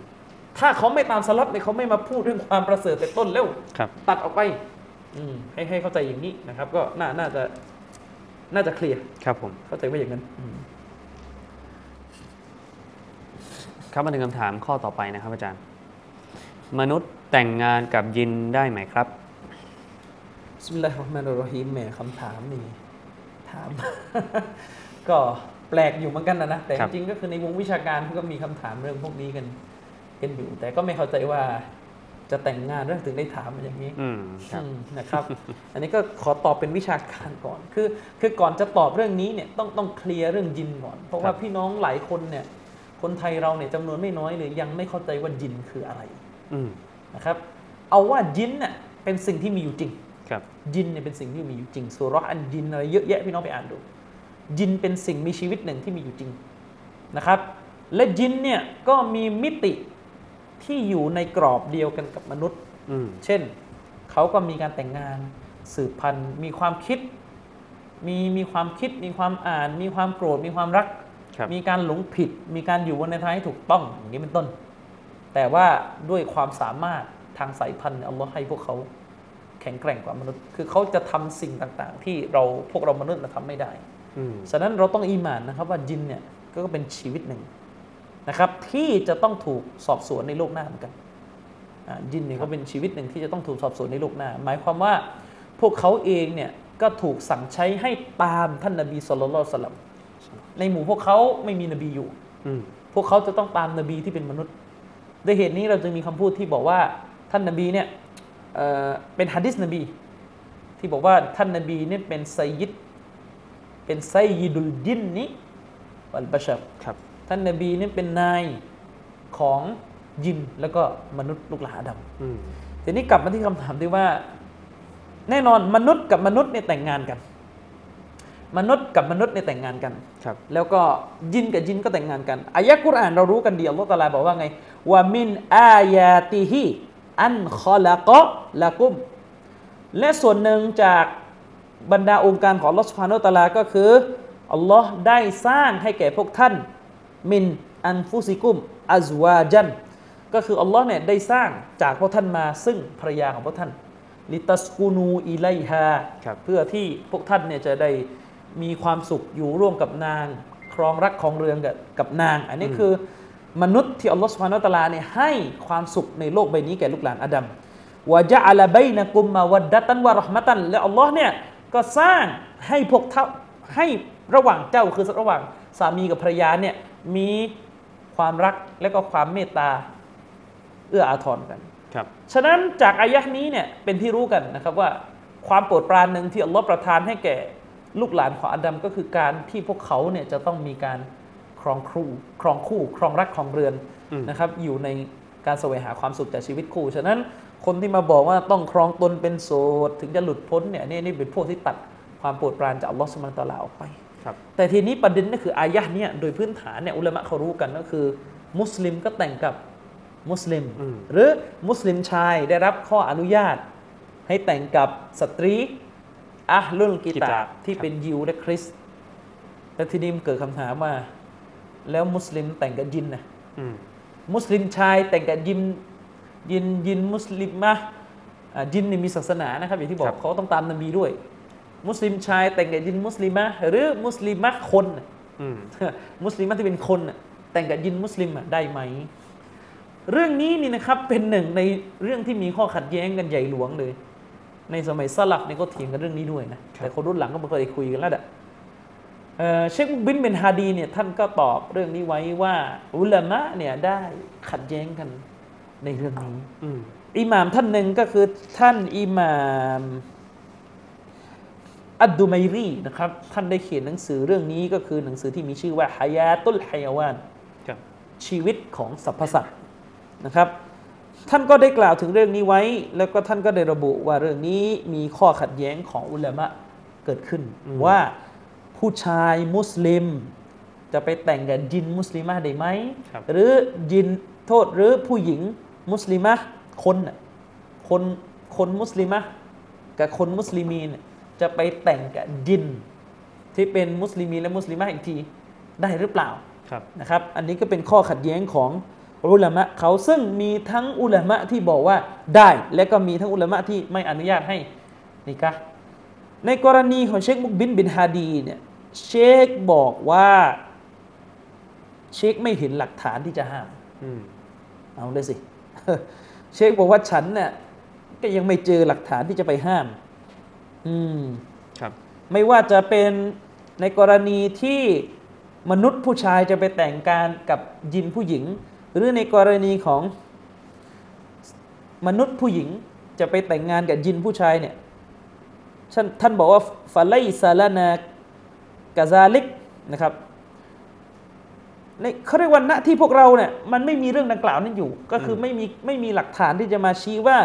ถ้าเขาไม่ตามสลับเนี่ยเขาไม่มาพูดเรื่องความประเสริฐแต่ต้นแล้วครับตัดออกไป อืมให้ให้เข้าใจอย่างนี้นะครับ ก็น่าน่าจะ น่าจะเคลียร์ครับผมเข้าใจว่าอย่างนั้นอืมครับมาถึงคำถามข้อต่อไปนะครับ อาจารย์ มนุษย์แต่งงานกับยินได้ไหมครับบิสมิลลาฮิรเราะห์มานิรเราะฮีมแหมคำถามนี่ถาม ก็แปลกอยู่เหมือนกันนะนะแต่ครับจริงๆก็คือในวงวิชาการเขาก็มีคำถามเรื่องพวกนี้กันกันอยู่ แต่ก็ไม่เข้าใจว่า จะแต่งงานเรื่องถึงได้ถามมาอย่างนี้อืมครับอืมนะครับ อันนี้ก็ขอตอบเป็นวิชาการก่อน คือ คือก่อนจะตอบเรื่องนี้เนี่ยต้องต้องเคลียร์เรื่องยินก่อน เพราะว่าครับพี่น้องหลายคนเนี่ย คนไทยเราเนี่ยจำนวนไม่น้อยเลยยังไม่เข้าใจว่ายินคืออะไรอืมนะครับ เอาว่ายินเนี่ยเป็นสิ่งที่มีอยู่จริงครับยินเนี่ยเป็นสิ่งที่มีอยู่จริงสุเราะห์อันยินอะไรเยอะแยะพี่น้องไปอ่านดู ยินเป็นสิ่งมีชีวิตหนึ่งที่มีอยู่จริงนะครับ และยินเนี่ยก็มีมิติ ที่อยู่ในกรอบเดียวกันกับมนุษย์อืมเช่น เขาก็มีการแต่งงาน สืบพันธุ์ มีความคิด มีมีความคิด มีความอ่าน มีความโกรธ มีความรักครับมีการหลงผิด มีการอยู่บนในทางที่ถูกต้อง อย่างนี้เป็นต้น แต่ว่าด้วยความสามารถทางสายพันธุ์อัลลอฮ์ให้พวกเขาแข็งแกร่งกว่ามนุษย์ คือเขาจะทำสิ่งต่างๆ ที่เราพวกเรามนุษย์เราทำไม่ได้อืมฉะนั้นเราต้องอีหมานนะครับว่าจินเนี่ยก็เป็นชีวิตหนึ่ง นะครับที่จะต้องถูกสอบสวนในโลกหน้าเหมือนกันอ่าจินเนี่ยก็เป็นชีวิตหนึ่งที่จะต้องถูกสอบสวนในโลกหน้า หมายความว่าพวกเขาเองเนี่ยก็ถูกสั่งใช้ให้ตามท่านนบีสุลต่านสลัมในหมู่พวกเขาไม่มีนบีอยู่อืมพวกเขาจะต้องตามนบีที่เป็นมนุษย์ด้วยเหตุนี้เราจึงมีคำพูดที่บอกว่าท่านนบีเนี่ยเอ่อเป็นฮะดิษนบี ที่บอกว่าท่านนบีเนี่ยเป็นไซยิดเป็นไซยิดุลจินนิวัลบะชัรครับ ท่านนบีเนี่ยเป็นนายของยินแล้วก็มนุษย์ลูกหลานอาดัมอืมทีนี้กลับมาที่คำถามที่ว่า แน่นอนมนุษย์กับมนุษย์เนี่ยแต่งงานกัน มนุษย์กับมนุษย์เนี่ยแต่งงานกันครับแล้วก็ยินกับยินก็แต่งงานกันอายะกุรอานเรารู้กันดีอัลลอฮฺตะอาลาบอกว่าไงว่ามินอายาติฮิอันคอละกะละกุม และส่วนหนึ่งจากบรรดาองค์การของอัลลอฮฺสุบฮานาอัลตะอาลาก็คืออัลลอฮ์ได้สร้างให้แก่พวกท่าน มินอันฟุซิกุมอัซวาจันก็คืออัลลอฮ์เนี่ยได้สร้างจากพวกท่านมาซึ่งภรรยาของพวกท่าน ลิตัสกูนูอิไลฮาครับเพื่อที่พวกท่านเนี่ยจะได้มีความสุขอยู่ร่วมกับนาง ครองรักครองเรือนกับกับนาง อันนี้คือมนุษย์ที่อัลลอฮฺสุบฮานาอัลตะอาลาเนี่ยให้ความสุขในโลกใบนี้แก่ลูกหลานอาดัมวะจะอัลบัยนะกุมมาวัดดัตันวะเราะห์มะตัน และอัลลอฮ์เนี่ยก็สร้างให้พวกเท่าให้ระหว่างเจ้าคือระหว่างสามีกับภรรยาเนี่ย มีความรักและก็ความเมตตาเอื้ออาทรกันครับฉะนั้นจากอายะห์นี้เนี่ยเป็นที่รู้กันนะครับว่าความโปรดปรานหนึ่งที่อัลลอฮ์ประทานให้แก่ลูกหลานของอาดัมก็คือการที่พวกเขาเนี่ยจะต้องมีการครองครูครองคู่ ครองรักครองเรือนอืมนะครับอยู่ในการแสวงหาความสุขจากชีวิตคู่ ฉะนั้นคนที่มาบอกว่าต้องครองตนเป็นโสดถึงจะหลุดพ้นเนี่ยนี่นี่เป็นพวกที่ตัดความโปรดปรานจากอัลลอฮฺ سبحانه وتعالى ออกไปครับ แต่ทีนี้ประเด็นก็คืออายะห์เนี่ยโดยพื้นฐานเนี่ยอุลามะเขารู้กันก็คือ มุสลิมก็แต่งกับมุสลิมอืมหรือมุสลิมชายได้รับข้ออนุญาต ให้แต่งกับสตรี أهل الكتاب ที่เป็นยิวและคริสต์แล้วทีนี้มันเกิดคำถามว่าแล้วมุสลิมแต่งกับญินนะอืมมุสลิมชายแต่งกับญินยินยินมุสลิมมะอ่ายินนี่มีศาสนานะครับอย่างที่บอกเขาต้องตามนบีด้วย มุสลิมชายแต่งกับยินมุสลิมะหรือมุสลิมะคนน่ะอืมมุสลิมที่เป็นคนน่ะแต่งกับยินมุสลิมอะได้ไหม เรื่องนี้นี่นะครับเป็นหนึ่งในเรื่องที่มีข้อขัดแย้งกันใหญ่หลวงเลย ในสมัยสลับเนี่ยก็เถียงกันเรื่องนี้ด้วยนะแต่คนรุ่นหลังก็ไม่เคยคุยกันแล้วอะเอ่อเชคมุกบินเบนฮาดีเนี่ยท่านก็ตอบเรื่องนี้ไว้ว่า อุลามะเนี่ยได้ขัดแย้งกันในเรื่องนี้อืมอิหม่ามท่านหนึ่งก็คือท่านอิหม่าม อัดดูไมรีนะครับท่านได้เขียนหนังสือเรื่องนี้ก็คือหนังสือที่มีชื่อว่าฮายาตุลฮายาวานครับชีวิตของสรรพสัตว์นะครับ ท่านก็ได้กล่าวถึงเรื่องนี้ไว้ แล้วก็ท่านก็ได้ระบุว่าเรื่องนี้มีข้อขัดแย้งของอุลามะเกิดขึ้น ว่าผู้ชายมุสลิม จะไปแต่งกับยินมุสลิมะได้ไหมครับหรือยินโทษหรือผู้หญิงมุสลิมะคนน่ะคนคนมุสลิมะกับคนมุสลิมีนน่ะ จะไปแต่งกับยิน ที่เป็นมุสลิมีนและมุสลิมะอีกทีได้หรือเปล่าครับนะครับ อันนี้ก็เป็นข้อขัดแย้งของอุลามะเขาซึ่งมีทั้งอุลามะที่บอกว่าได้ และก็มีทั้งอุลามะที่ไม่อนุญาตให้นิกะห์ในกรณีของเชคมุกบินบินฮาดีเนี่ยเชคบอกว่าเชคไม่เห็นหลักฐานที่จะห้ามอืมเอาเลยสิ เชคบอกว่าฉันเนี่ยก็ยังไม่เจอหลักฐานที่จะไปห้าม อืมครับ ไม่ว่าจะเป็นในกรณีที่มนุษย์ผู้ชายจะไปแต่งการกับยินผู้หญิง หรือในกรณีของมนุษย์ผู้หญิงจะไปแต่งงานกับยินผู้ชายเนี่ยท่านท่านบอกว่าฟาไลซาลานากาซาลิกนะครับในเขาเรียกว่าณที่พวกเราเนี่ยมันไม่มีเรื่องดังกล่าวนั้นอยู่ ก็คือไม่มีไม่มีหลักฐานที่จะมาชี้ว่า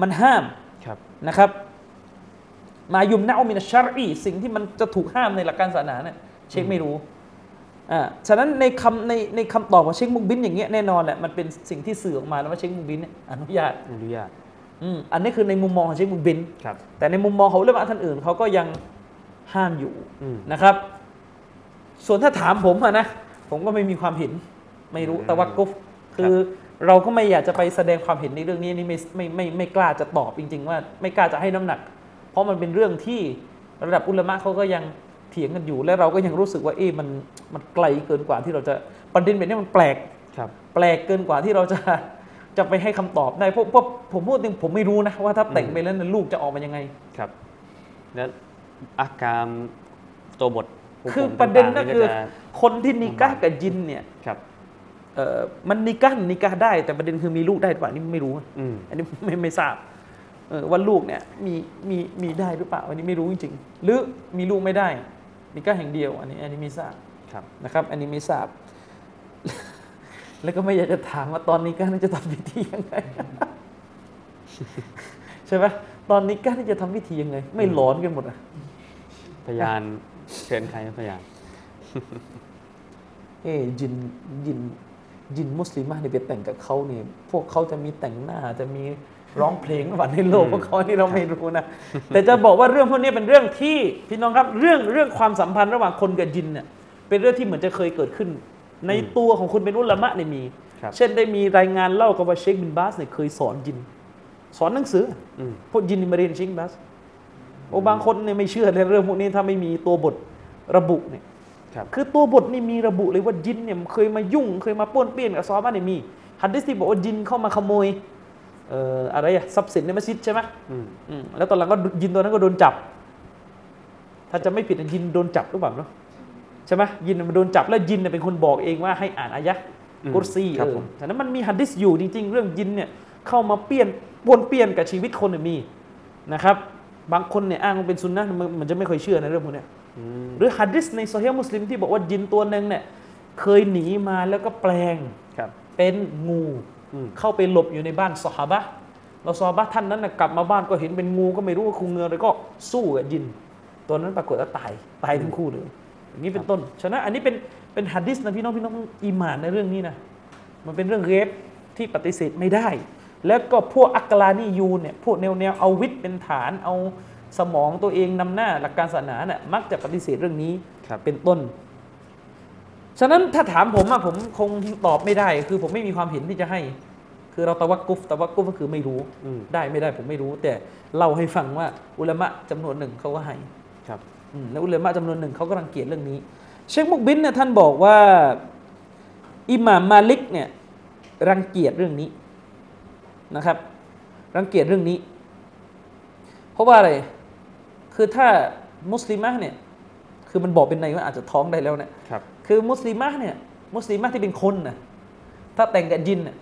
มันห้ามครับนะครับ มายุมนาอุมินชาร์อีสิ่งที่มันจะถูกห้ามในหลักการศาสนาเนี่ยเชคไม่รู้อ่าฉะนั้นในคำในในคำตอบของเชคมุกบินอย่างเงี้ยแน่นอนแหละมันเป็นสิ่งที่สื่อออกมาแล้วว่าเชคมุกบินเนี่ยอนุญาตอนุญาตอืมอันนี้คือในมุมมองของเชคมุกบินครับแต่ในมุมมองของเรื่องท่านอื่นเขาก็ยังห้ามอยู่อืมนะครับ ส่วนถ้าถามผมอะนะผมก็ไม่มีความเห็นไม่รู้อืมแต่ว่ากุฟคือเราก็ไม่อยากจะไปแสดงความเห็นในเรื่องนี้นี่ไม่ไม่ไม่ไม่กล้าจะตอบจริง ๆ ว่าไม่กล้าจะให้น้ำหนักเพ ราะมันเป็นเรื่องที่ระดับอุลามะเขาก็ยังเถียงกันอยู่ และเราก็ยังรู้สึกว่าเอ๊ะมันมันไกลเกินกว่าที่เราจะประเด็นแบบนี้มันแปลกครับ แปลกเกินกว่าที่เราจะจะไปให้คำตอบได้เพราะเพราะผมพูดจริงผมไม่รู้นะว่าถ้าแต่งไปแล้วเนี่ยลูกจะออกมายังไงครับ แล้วอาการตัวบทหุกคือผมประเด็นก็ต่างๆคือจะคนที่นิกะห์กับยินเนี่ยครับเอ่อมันนิกะห์นิกะห์ได้แต่ประเด็นคือมีลูกได้หรือเปล่านี่ไม่รู้อืมอันนี้ไม่ไม่ทราบเออ ว่าลูกเนี่ยมีมีมีได้หรือเปล่าอันนี้ไม่รู้จริงๆ หรือมีลูกไม่ได้นิกะห์แห่งเดียว อันนี้อันนี้ไม่ทราบครับนะครับ อันนี้ไม่ทราบ แล้วก็ไม่อยากจะถามว่าตอนนี้กะห์นี่จะทำพิธียังไงใช่ไหมตอนนี้กะห์นี่จะทำพิธียังไง ไม่หลอนกันหมดอะพยานเชิญใครพยานเอ้ยินยินยินมุสลิมะเนี่ยไปแต่งกับเขาเนี่ยพวกเขาจะมีแต่งหน้าจะมี ร้องเพลงหรือเปล่าในโลกอืมพวกเขานี่เราไม่รู้นะ แต่จะบอกว่าเรื่องพวกนี้เป็นเรื่องที่พี่น้องครับเรื่องเรื่องความสัมพันธ์ระหว่างคนกับยินเนี่ยเป็นเรื่องที่เหมือนจะเคยเกิดขึ้น ในตัวของคนเป็นอุลามะเนี่ยมีครับเช่นได้มีรายงานเล่ากันว่าเชคบินบาสเนี่ยเคยสอนยิน สอนหนังสืออืมพวกยินนี่มาเรียนเชคบินบาสโอ้บางคนเนี่ยไม่เชื่อในเรื่องพวกนี้ถ้าไม่มีตัวบทระบุเนี่ยครับคือตัวบทนี่มีระบุเลยว่ายินเนี่ยเคยมายุ่ง เคยมาป้วนเปี้ยนกับซอฮาบ้านเนี่ยมีฮัดดิสที่บอกว่ายินเข้ามาขโมยเอ่ออะไรอะทรัพย์สินในมัสยิดใช่ไหมอืมอืมแล้วตอนหลังก็ยินตัวนั้นก็โดนจับ ถ้าจะไม่ผิดยินโดนจับหรือเปล่าเนาะใช่ไหมยินมันโดนจับแล้วยินเนี่ยเป็นคนบอกเองว่าให้อ่านอายะห์อืมกุรซีครับเออผมฉะนั้นมันมีฮัดดิสอยู่จริง ๆ เรื่องยินเนี่ยเข้ามาเปี้ยนป้วนเปี้ยนกับชีวิตคนเนี่ยมีนะครับ บางคนเนี่ยอ้างว่าเป็นซุนนะห์มันมันจะไม่ค่อยเชื่อในเรื่องพวกเนี้ยอืมหรือฮัดดิสในโซเฮียมุสลิมที่บอกว่ายินตัวหนึ่งเนี่ยเคยหนีมาแล้วก็แปลงครับเป็นงูอืม เข้าไปหลบอยู่ในบ้านซอฮาบะห์แล้วซอฮาบะห์ท่านนั้นนะกลับมาบ้านก็เห็นเป็นงูก็ไม่รู้ว่าคูเงืออะไรก็สู้กับยิน ตัวนั้นปรากฏว่าตายตายทั้งคู่เลยอย่างนี้เป็นต้น ฉะนั้นอันนี้เป็นเป็นฮัดดิสนะพี่น้องพี่น้องอีหมานในเรื่องนี้นะมันเป็นเรื่องเรฟที่ปฏิเสธไม่ได้ แล้วก็พวกอักลานียูนเนี่ยพวกแนวแนวเอาวิทย์เป็นฐานเอาสมองตัวเองนำหน้าหลักการศาสนาเนี่ยมักจะปฏิเสธเรื่องนี้ครับเป็นต้น ฉะนั้นถ้าถามผมอะผมคงตอบไม่ได้ คือผมไม่มีความเห็นที่จะให้ คือเราตะวักกุฟตะวักกุฟก็คือไม่รู้อืมได้ไม่ได้ผมไม่รู้ แต่เล่าให้ฟังว่าอุลามะจำนวนหนึ่งเขาก็ให้ครับอืมแล้วอุลามะจำนวนหนึ่งเขาก็รังเกียจเรื่องนี้ เชคมุกบินเนี่ยท่านบอกว่าอิหม่ามมาลิกเนี่ยรังเกียจเรื่องนี้นะครับ รังเกียจเรื่องนี้ เพราะว่าอะไร คือถ้ามุสลิมะเนี่ยคือมันบอกเป็นในว่าอาจจะท้องได้แล้วเนี่ย ครับคือมุสลิมะเนี่ย มุสลิมะที่เป็นคนนะถ้าแต่งกับยินน่ะ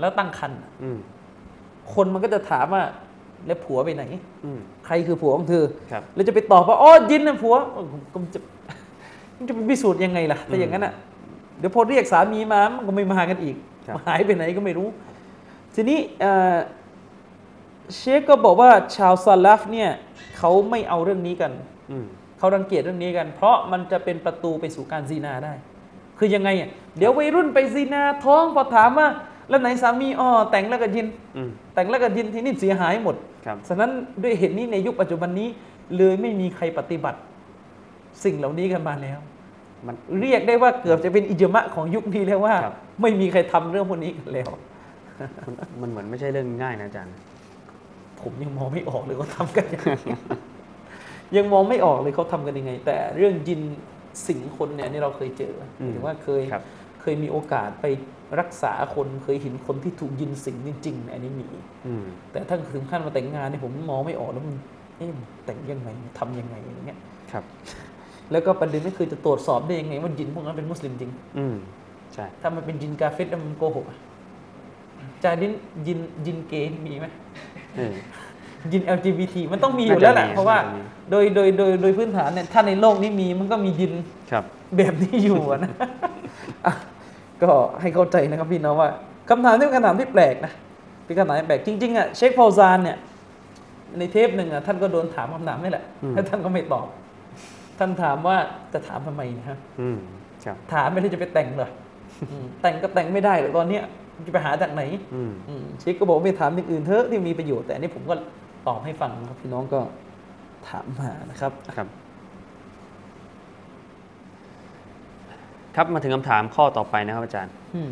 แล้วตั้งครรภ์น่ะอืม คนมันก็จะถามว่าแล้วผัวไปไหน อืม ใครคือผัวของเธอ ครับ แล้วจะไปตอบว่าอ๋อยินนะผัวเออผมก็จะมันจะไปพิสูจน์ยังไงล่ะถ้าอย่างนั้นอะเดี๋ยวพอเรียกสามีมามันก็ไม่มากันอีกครับ หายไปไหนก็ไม่รู้ ทีนี้เอ่อเชคก็บอกว่าชาวซาลาฟเนี่ยเขาไม่เอาเรื่องนี้กัน อืม เขารังเกียจเรื่องนี้กัน เพราะมันจะเป็นประตูไปสู่การซีนาได้ คือยังไงอะเดี๋ยววัยรุ่นไปซีนาท้องพอถามว่าแล้วไหนสามีอ๋อแต่งแล้วกับยินอืมแต่งแล้วกับยินที่นี่เสียหายหมดครับฉะนั้นด้วยเหตุนี้ในยุคปัจจุบันนี้ เลยไม่มีใครปฏิบัติ สิ่งเหล่านี้กันมาแล้ว มันเรียกได้ว่าเกือบจะเป็นอิจมะของยุคนี้แล้วว่าครับไม่มีใครทำเรื่องพวกนี้กันแล้วมันมันเหมือนไม่ใช่เรื่องง่ายนะอาจารย์ ผมยังมองไม่ออกเลยเขาทำกันยังไง ยังมองไม่ออกเลยเขาทำกันยังไง แต่เรื่องยินสิงคนเนี่ยนี่เราเคยเจอหอืมมายถึงว่าเคยครับเคยมีโอกาสไปรักษาคนเคยเห็นคนที่ถูกยินสิงจริงๆเนี่ยอันนี้มีอืมแต่ถ้าถึงขั้นมาแต่งงานเนี่ยผมมองไม่ออกแล้วมันเอ๊ะแต่งยังไงทำยังไงอย่างเงี้ยครับ แล้วก็ประเด็นก็คือจะตรวจสอบได้ยังไงว่ายินพวกนั้นเป็นมุสลิมจริง อืมใช่ถ้ามันเป็นยินกาเฟตแล้วมันโกหกอะจาดินยินยินเกย์มีไหมเออ ยิน LGBT มันต้องมีอยู่แล้วแหละน่าจะมีเพราะว่าน่าจะมี โดยโดยโดยโดยพื้นฐานเนี่ยถ้าในโลกนี้มีมันก็มียินครับ แบบนี้อยู่อะนะ อะก็ให้เข้าใจนะครับพี่น้องว่าคำถามที่เป็นคำถามที่แปลกนะเป็นคำถามที่แปลกจริงๆอะเชคพาวซานเนี่ย ในเทปหนึ่งอะท่านก็โดนถามคำถามนี่แหละอืม แล้วท่านก็ไม่ตอบ ท่านถามว่าจะถามทำไมนะครับ อืมครับ ถามไม่ได้จะไปแต่งเหรออืมแต่งก็แต่งไม่ได้หรอกตอนเนี้ยจะไปหาจากไหน อืม อืมเชคก็บอกว่าไปถามอย่างอื่นเถอะที่มีประโยชน์แต่อันนี้ผมก็ ตอบให้ฟังนะครับพี่น้องก็ถามมานะครับครับ ครับมาถึงคำถามข้อต่อไปนะครับอาจารย์อืม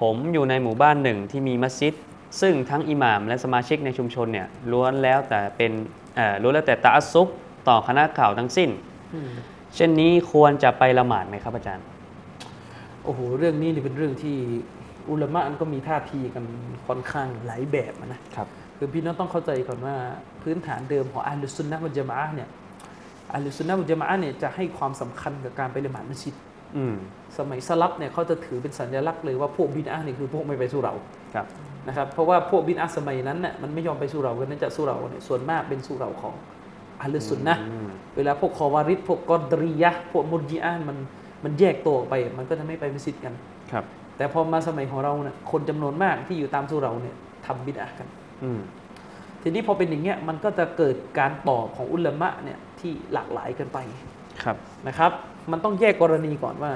ผมอยู่ในหมู่บ้านหนึ่งที่มีมัสยิด ซึ่งทั้งอิหม่ามและสมาชิกในชุมชนเนี่ยล้วนแล้วแต่เป็นเอ่อล้วนแล้วแต่ตะอัสซุบต่อคณะข่าวทั้งสิ้นอืมเช่นนี้ควรจะไปละหมาดไหมครับอาจารย์ โอ้โห เรื่องนี้นี่เป็นเรื่องที่อุลามะมันก็มีท่าทีกันค่อนข้างหลายแบบอะนะครับ คือพี่น้องต้องเข้าใจก่อนว่าพื้นฐานเดิมของอัลลุซุนนะวัลจามะอะห์เนี่ยอัลลุซุนนะวัลจามะอะห์เนี่ยจะให้ความสำคัญกับการไปละหมาดมัสยิดอืมสมัยสลับเนี่ยเขาจะถือเป็นสัญลักษณ์เลยว่าพวกบิดอะห์นี่คือพวกไม่ไปสู่เราครับนะครับเพราะว่าพวกบิดอะห์สมัยนั้นเนี่ยมันไม่ยอมไปสู่เรากันเนื่องจากสู่เราเนี่ยส่วนมากเป็นสู่เราของอัลลุซุนนะห์อืมเวลาพวกคอวาริดพวกกอดรียะห์พวกมุรจิอะห์มันมันแยกตัวออกไป มันก็จะไม่ไปมัสยิดกันครับ แต่พอมาสมัยของเราเนี่ยคนจำนวนมากที่อยู่ตามสู่เราเนี่ยทำบิดอะห์กันอืม ทีนี้พอเป็นอย่างเงี้ยมันก็จะเกิดการตอบของอุลามะเนี่ยที่หลากหลายกันไปครับนะครับ มันต้องแยกกรณีก่อนว่า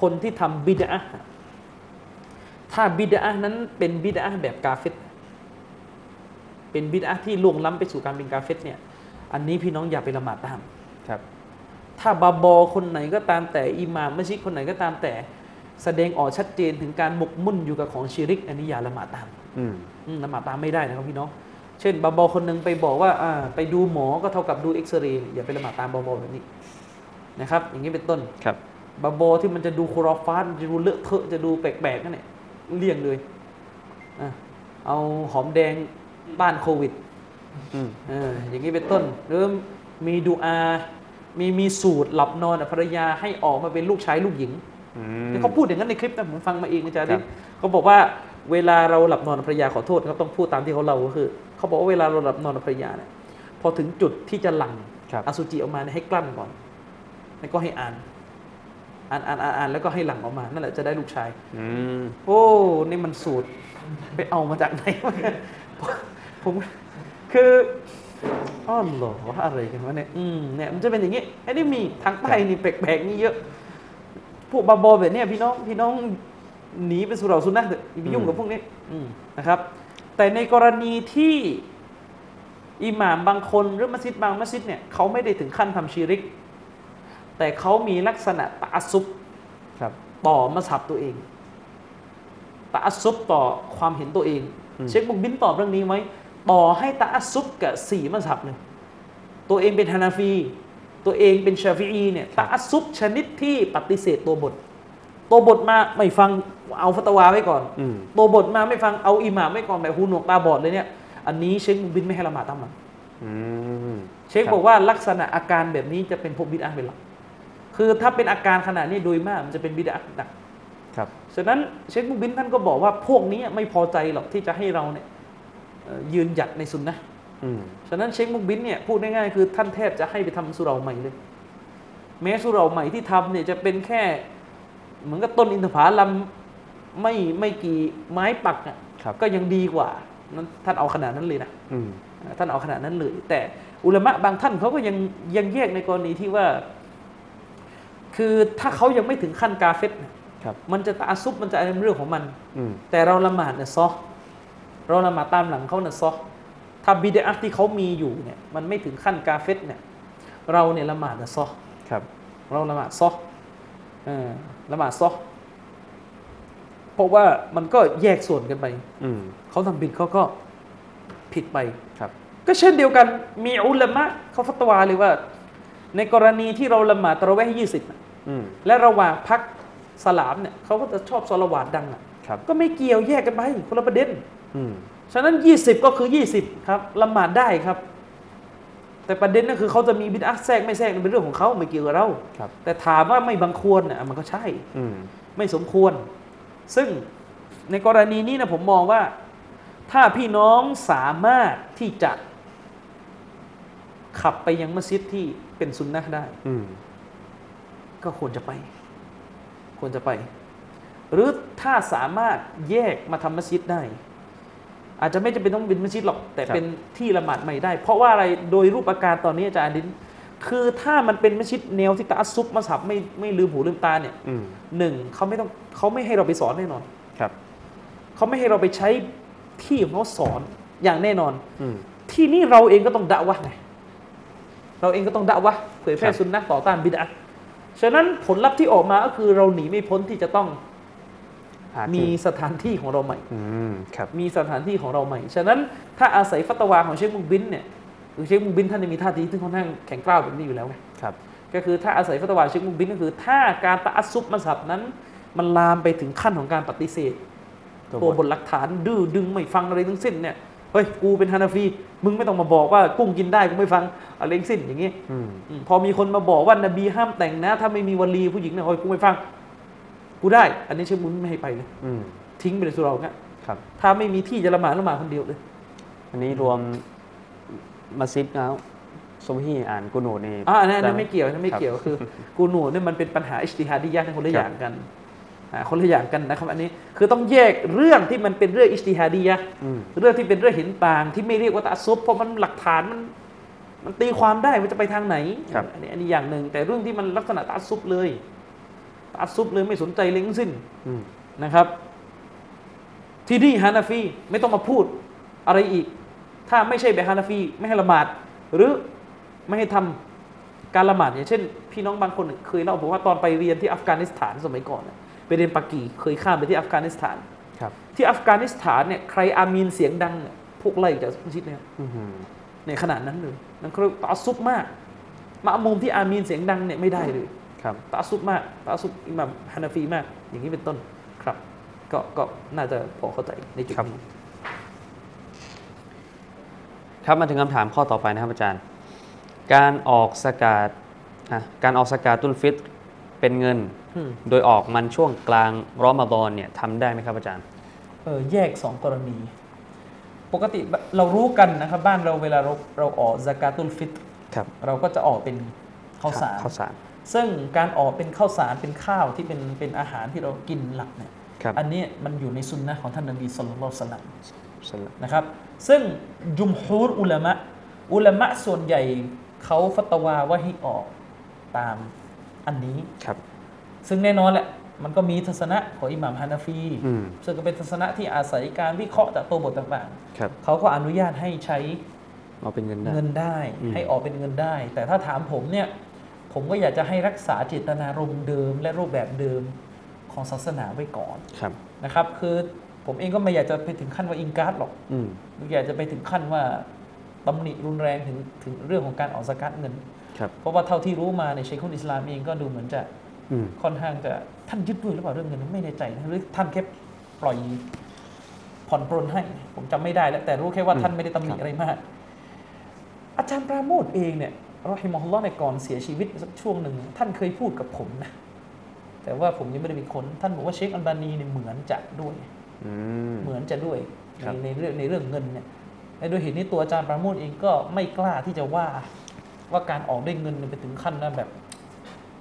คนที่ทำบิดอะห์ถ้าบิดอะห์นั้นเป็นบิดอะห์แบบกาเฟตเป็นบิดอะห์ที่ล่วงล้ำไปสู่การเป็นกาเฟตเนี่ย อันนี้พี่น้องอย่าไปละหมาดตามครับ ถ้าบาบอคนไหนก็ตามแต่อิหม่ามมัสยิดคนไหนก็ตามแต่ แสดงออกชัดเจนถึงการหมกมุ่นอยู่กับของชิริก อันนี้อย่าละหมาดตาม อืมอืม ละหมาดตามไม่ได้นะครับพี่น้องเช่นบาบอคนหนึ่งไปบอกว่าอ่าไปดูหมอก็เท่ากับดูเอ็กซเรย์อย่าไปละหมาดตามบาบอแบบนี้นะครับ อย่างนี้เป็นต้นครับบาบอที่มันจะดูโครอฟาสจะดูเลอะเทอะจะดูแปลกๆนั่นแหละเลี่ยงเลยอะเอาหอมแดงบ้านโควิดอืมเอออย่างนี้เป็นต้นหรือมีดูอามีมีสูตรหลับนอนกับภรรยาให้ออกมาเป็นลูกชายลูกหญิงอืมเขาพูดอย่างนั้นในคลิปนะผมฟังมาเองอาจารย์ครับเขาบอกว่า เวลาเราหลับนอนกับภรรยาขอโทษครับต้องพูดตามที่เขาเล่าก็คือเขาบอกว่าเวลาเราหลับนอนกับภรรยาเนี่ยพอถึงจุดที่จะหลั่งครับอสุจิออกมาเนี่ยให้กลั้นก่อน แล้วก็ให้อ่าน อ่านอ่านอ่านอ่านแล้วก็ให้หลั่งออกมา นั่นแหละจะได้ลูกชายอืมโอ้นี่มันสูตร ไปเอามาจากไหนวะผมคืออ้อเหรออะไรกันวะเนี่ยอืมเนี่ยมันจะเป็นอย่างงี้ไอ้นี่มีทางใต้นี่แปลกๆนี่เยอะพวกบาบอแบบเนี้ยพี่น้องพี่น้อง หนีไปสู่เราสุนนะเถอะอย่าไปยุ่งกับพวกนี้อืมนะครับ แต่ในกรณีที่อิหม่ามบางคนหรือมัสยิดบางมัสยิดเนี่ยเขาไม่ได้ถึงขั้นทำชีริก แต่เขามีลักษณะตะอัสซุบครับต่อมัสฮับตัวเองตะอัสซุบต่อความเห็นตัวเองอืมเชคบุกบินตอบเรื่องนี้ไหมต่อให้ตะอัสซุบกับสี่มัสฮับเลยตัวเองเป็นฮานาฟี ตัวเองเป็นชาฟิอีเนี่ยตะอัสซุบชนิดที่ปฏิเสธตัวบท ตัวบทมาไม่ฟังเอาฟัตวาไว้ก่อนอืมตัวบทมาไม่ฟังเอาอิหม่ามไว้ก่อนแบบหูหนวกตาบอดเลยเนี่ย อันนี้เชคบุกบินไม่ให้ละหมาดตามหลังอืมเชคบอกว่าลักษณะอาการแบบนี้จะเป็นพวกบิดอะห์เป็นหลักคือถ้าเป็นอาการขนาดนี้โดยมากมันจะเป็นบิดอะห์หนักครับฉะนั้นเชคมุกบินท่านก็บอกว่าพวกนี้ไม่พอใจหรอกที่จะให้เราเนี่ยเอ่อยืนหยัดในสุนนะห์อืมฉะนั้นเชคมุกบินเนี่ยพูดง่ายๆคือท่านแทบจะให้ไปทำสุเหราใหม่เลย แม้สุเหราใหม่ที่ทำเนี่ยจะเป็นแค่ เหมือนกับต้นอินทผลัมไม่ไม่กี่ไม้ปักอะครับก็ยังดีกว่านั้นท่านเอาขนาดนั้นเลยนะอืมท่านเอาขนาดนั้นเลย แต่อุลามะบางท่านเขาก็ยังยังแยกในกรณีที่ว่า คือถ้าเขายังไม่ถึงขั้นกาเฟตเนี่ยครับมันจะตาซุบมันจะอะไรเรื่องของมันอืมแต่เราละหมาดเนี่ยซอเราละหมาดตามหลังเขาเนี่ยซอถ้าบิดอะห์ที่เขามีอยู่เนี่ยมันไม่ถึงขั้นกาเฟตเนี่ย เราเนี่ยละหมาดเนี่ยซอครับเราละหมาดซอเออ ละหมาดซอเพราะว่ามันก็แยกส่วนกันไปอืมเขาทำผิดเขาก็ผิดไปครับ ก็เช่นเดียวกัน มีอุลามะเขาฟัตวาเลยว่า ในกรณีที่เราละหมาดตะเราะเวห์ยี่สิบอืมและระหว่างพักสลามเนี่ยเขาก็จะชอบสละหวาดดังอะครับก็ไม่เกี่ยวแยกกันไปคนละประเด็นอืมฉะนั้น 20 ก็คือ 20 ครับละหมาดได้ครับ แต่ประเด็นก็คือเขาจะมีบิดอะห์แทรกไม่แทรกนั่นเป็นเรื่องของเขาไม่เกี่ยวกับเราครับแต่ถามว่าไม่บังควรน่ะมันก็ใช่อืมไม่สมควร ซึ่งในกรณีนี้นะผมมองว่า ถ้าพี่น้องสามารถที่จะ ขับไปยังมัสยิดที่เป็นซุนนะห์ได้อืมก็ควรจะไป ควรจะไป หรือถ้าสามารถแยกมาทำมัสยิดได้ อาจจะไม่จำเป็นต้องเป็นมัสยิดหรอก แต่ครับเป็นที่ละหมาดใหม่ได้ เพราะว่าอะไรโดยรูปอาการตอนนี้อาจารย์ดินคือถ้ามันเป็นมัสยิดแนวที่ตะอัสซุบมัสฮับไม่ไม่ลืมหูลืมตาเนี่ยอืมหนึ่งเขาไม่ต้องเขาไม่ให้เราไปสอนแน่นอนครับเขาไม่ให้เราไปใช้ที่ของเขาสอนอย่างแน่นอนอืมที่นี่เราเองก็ต้องดะวะห์ไงเราเองก็ต้องดะวะห์เผยแพร่ครับสุนนะต่อต้านบิดอะห์ฉะนั้นผลลัพธ์ที่ออกมาก็คือเราหนีไม่พ้นที่จะต้องหา มีที่สถานที่ของเราใหม่อืมครับมีสถานที่ของเราใหม่ ฉะนั้นถ้าอาศัยฟัตวาของเชคมุกบินเนี่ยคือเชคมุกบินท่านจะมีท่าทีที่ค่อนข้างแข็งกร้าวแบบนี้อยู่แล้วไงครับก็คือถ้าอาศัยฟัตวาเชคมุกบินก็คือ ถ้าการตะอัสซุบมัสฮับนั้น มันลามไปถึงขั้นของการปฏิเสธตัวบทตัวบทหลักฐานดื้อดึงไม่ฟังอะไรทั้งสิ้นเนี่ยเฮ้ยกูเป็นฮานาฟี มึงไม่ต้องมาบอกว่ากุ้งกินได้กูไม่ฟังอะไรทั้งสิ้นอย่างงี้อืมอืมพอมีคนมาบอกว่านบีห้ามแต่งนะ ถ้าไม่มีวลีผู้หญิงเนี่ยโอ้ยกูไม่ฟัง กูได้ อันนี้เชคมุนไม่ให้ไปเลยอืมทิ้งไปเลยสุเราเงี้ยครับ ถ้าไม่มีที่จะละหมาดละหมาดคนเดียวเลย อันนี้รวมมัสยิดแล้วซุบฮีอ่านกุนูนี่อ่าอันนั้นอันนั้นด้หไม่เกี่ยวอันนั้นไม่ครับเกี่ยวคือ กูหนูเนี่ยมันเป็นปัญหาอิจติฮาดียะห์ในคนละอย่างกันอ่าคนละอย่างกันนะครับอันนี้คือต้องแยกเรื่องที่มันเป็นเรื่องอิจติฮาดียะห์อืมเรื่องที่เป็นเรื่องเห็นต่างที่ไม่เรียกว่าตะอัสซุบเพราะมันหลักฐานมันมันตีความได้มันจะไปทางไหนครับอันนี้อันนี้อย่างหนึ่งแต่เรื่องที่มันลักษณะตะอัสซุบเลยตะ อัสซุบเลยไม่สนใจเลยทั้งสิ้นอืมนะครับ ที่นี่ฮานาฟีไม่ต้องมาพูดอะไรอีก ถ้าไม่ใช่แบบฮานาฟี ไม่ให้ละหมาด หรือไม่ให้ทำการละหมาดอย่างเช่น พี่น้องบางคนเคยเล่าบอกว่าตอนไปเรียนที่อัฟกานิสถานสมัยก่อนเนี่ยไปเรียนปากีเคยข้ามไปที่อัฟกานิสถานครับที่อัฟกานิสถานเนี่ยใครอามีนเสียงดังเนี่ยพวกไล่จากมัสยิดเนี่ยอืมในขนาดนั้นเลยนั่นคือตาซุบมากมะมุมที่อามีนเสียงดังเนี่ยไม่ได้เลย ครับตาซุบมากตาซุบอิหมัมฮานาฟีมาก อย่างนี้เป็นต้นครับ ก็ก็น่าจะพอเข้าใจในจุดครับนี้ครับมาถึงคำถามข้อต่อไปนะครับอาจารย์ การออกสกาดอะการออกสกาตุลฟิตรเป็นเงินอืมโดยออกมันช่วงกลางรอมฎอนเนี่ยทำได้ไหมครับอาจารย์เออแยกสองกรณี ปกติเรารู้กันนะครับบ้านเราเวลาเราเราออกซากาตุลฟิตรครับเราก็จะออกเป็นข้าวสารข้าวสาร ซึ่งการออกเป็นข้าวสารเป็นข้าวที่เป็นเป็นอาหารที่เรากินหลักเนี่ยครับอันนี้มันอยู่ในสุนนะของท่านนบีสุลต่านละสลัมสลับนะครับ ซึ่งจุมฮูรอุลามะอุลามะส่วนใหญ่เขาฟัตวาว่าให้ออกตามอันนี้ครับ ซึ่งแน่นอนแหละมันก็มีทัศนะของอิหม่ามฮานาฟีอืมซึ่งก็เป็นทัศนะที่อาศัยการวิเคราะห์จากตัวบทต่างครับๆเขาก็อนุญาตให้ใช้เอาเป็นเงินได้เงินได้อืมให้ออกเป็นเงินได้ แต่ถ้าถามผมเนี่ย ผมก็อยากจะให้รักษาเจตนารมณ์เดิม และรูปแบบเดิมของศาสนาไว้ก่อนครับนะครับ คือผมเองก็ไม่อยากจะไปถึงขั้นว่าอิงการ์ดหรอกอืมไม่อยากจะไปถึงขั้นว่าตำหนิรุนแรงถึงถึงเรื่องของการออกสกัดเงินครับเพราะว่าเท่าที่รู้มาในยเชคุนอิสลามเองก็ดูเหมือนจะอืมค่อนข้างจะท่านยึดด้วยหรือเปล่าเรื่องเงินไม่แน่ใจนะหรือท่านแค่ปล่อยผ่อนปรนให้ ผมจำไม่ได้แล้วแต่รู้แค่ว่าอืมท่านไม่ได้ตำหนิครับอะไรมาก อาจารย์ปราโมทเองเนี่ย รอฮิมอฮุลลอฮ์ในก่อนเสียชีวิตสักช่วงหนึ่ง ท่านเคยพูดกับผมนะ แต่ว่าผมยังไม่ได้ไปค้นท่านบอกว่าเชคอัลบานีเนี่ยเหมือนจะด้วยอืมเหมือนจะด้วยครัในบในเรื่องในเรื่องเงินเนี่ยและด้วยเหตุนี้ตัวอาจารย์ปราโมทเองก็ไม่กล้าที่จะว่าว่าการออกด้วยเงินเนี่ยไปถึงขั้นนะแบบ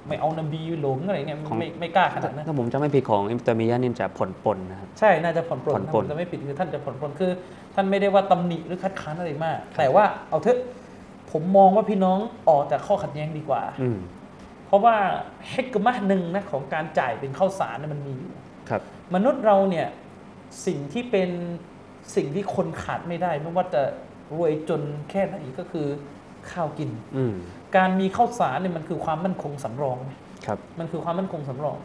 ไม่เอานบีหลงอะไรเนี่ยไม่ไม่กล้าขนาดนั้นถ้าผมจำไม่ผิดของอิมตามียะนี่จะผ่อนปลนนะครับใช่น่าจะผ่อนปลผ่นอนปลนถ้าผมจะไม่ผิดคือท่านจะผ่อนปลนคือ ท่านไม่ได้ว่าตำหนิหรือคัดค้านอะไรมาก แต่ว่าเอาเถอะ ผมมองว่าพี่น้องออกจากข้อขัดแย้งดีกว่า อืมเพราะว่าเฮกมะหนึ่งนะของการจ่ายเป็นข้าวสารเนี่ยมันมีอยู่ ครับ มนุษย์เราเนี่ยสิ่งที่เป็นสิ่งที่คนขาดไม่ได้ ไม่ว่าจะรวยจนแค่ไหนก็คือข้าวกิน อืมการมีข้าวสารเนี่ยมันคือความมั่นคงสำรอง ครับ มันคือความมั่นคงสำรอง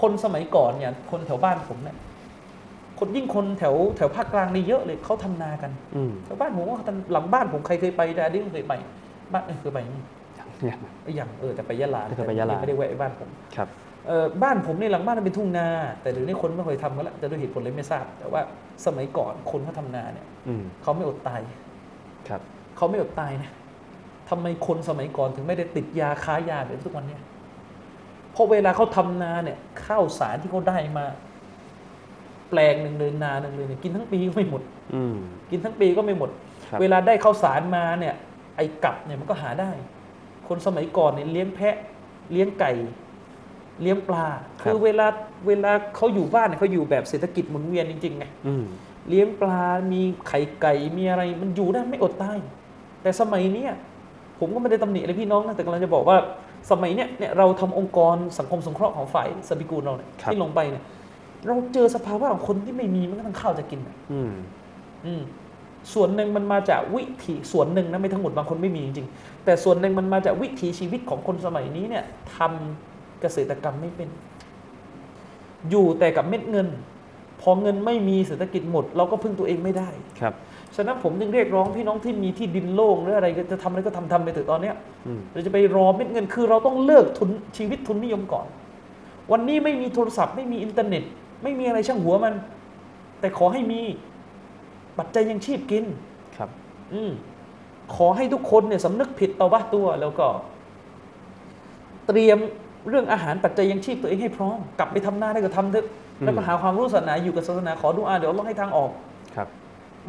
คนสมัยก่อนเนี่ยคนแถวบ้านผมเนี่ย คนยิ่งคนแถวแถวภาคกลางนี่เยอะเลยเขาทำนากันอืมแถวบ้านผมว่าเขาทำหลังบ้านผมใครเคยไปแต่อันนี้ไม่เคยไปบ้านเออเคยไปนี่เนี่ยเอ้ยยังเออแต่ไปยะลาเคยไปยะลาไม่ได้แวะบ้านผมครับเออบ้านผมนี่หลังบ้านมันเป็นทุ่งนา แต่เดี๋ยวนี้คนไม่เคยทำกันละจะด้วยเหตุผลอะไรไม่ทราบ แต่ว่าสมัยก่อนคนเขาทำนาเนี่ยอืมเขาไม่อดตายครับเขาไม่อดตายนะทำไมคนสมัยก่อนถึงไม่ได้ติดยาค้ายาแบบทุกวันเนี้ยเพราะเวลาเขาทำนาเนี่ยข้าวสารที่เขาได้มา แปลงหนึ่งเลยนาหนึ่งเลยเนี่ยกินทั้งปีก็ไม่หมดอืมกินทั้งปีก็ไม่หมดครับเวลาได้ข้าวสารมาเนี่ยไอ้กับเนี่ยมันก็หาได้ คนสมัยก่อนเนี่ยเลี้ยงแพะเลี้ยงไก่ เลี้ยงปลา คือเวลาเวลาเขาอยู่บ้านเนี่ยเขาอยู่แบบเศรษฐกิจหมุนเวียนจริงๆไงอืมเลี้ยงปลา มีไข่ไก่ มีอะไร มันอยู่ได้ไม่อดตาย แต่สมัยเนี้ยผมก็ไม่ได้ตำหนิเลยพี่น้องนะ แต่กำลังจะบอกว่าสมัยเนี้ยเนี่ยเราทำองค์กรสังคมสงเคราะห์ของฝ่ายสบิกูลเราเนี่ยครับที่ลงไปเนี่ย เราเจอสภาวะของคนที่ไม่มีมันก็ต้องข้าวจะกินอะอืมอืมส่วนหนึ่งมันมาจากวิถีส่วนหนึ่งนะไม่ทั้งหมดบางคนไม่มีจริงๆแต่ส่วนหนึ่งมันมาจากวิถีชีวิตของคนสมัยนี้เนี่ยทำเกษตรกรรมไม่เป็น อยู่แต่กับเม็ดเงิน พอเงินไม่มีเศรษฐกิจหมด เราก็พึ่งตัวเองไม่ได้ครับฉะนั้นผมจึงเรียกร้องพี่น้องที่มีที่ดินโล่งหรืออะไรก็จะทำอะไรก็ทำทำไปเถอะตอนเนี้ยอืมเราจะไปรอเม็ดเงินคือเราต้องเลิกทุนชีวิตทุนนิยมก่อน วันนี้ไม่มีโทรศัพท์ไม่มีอินเทอร์เน็ต ไม่มีอะไรช่างหัวมัน แต่ขอให้มีปัจจัยยังชีพกินครับ อืมขอให้ทุกคนเนี่ยสำนึกผิดต่อบ้าตัวแล้วก็ เตรียมเรื่องอาหารปัจจัยยังชีพตัวเองให้พร้อม กลับไปทำหน้าได้ก็ทำเถอะแล้วก็หาความรู้ศาสนาอยู่กับศาสนาขอดูอาเดี๋ยวเราให้ทางออกครับ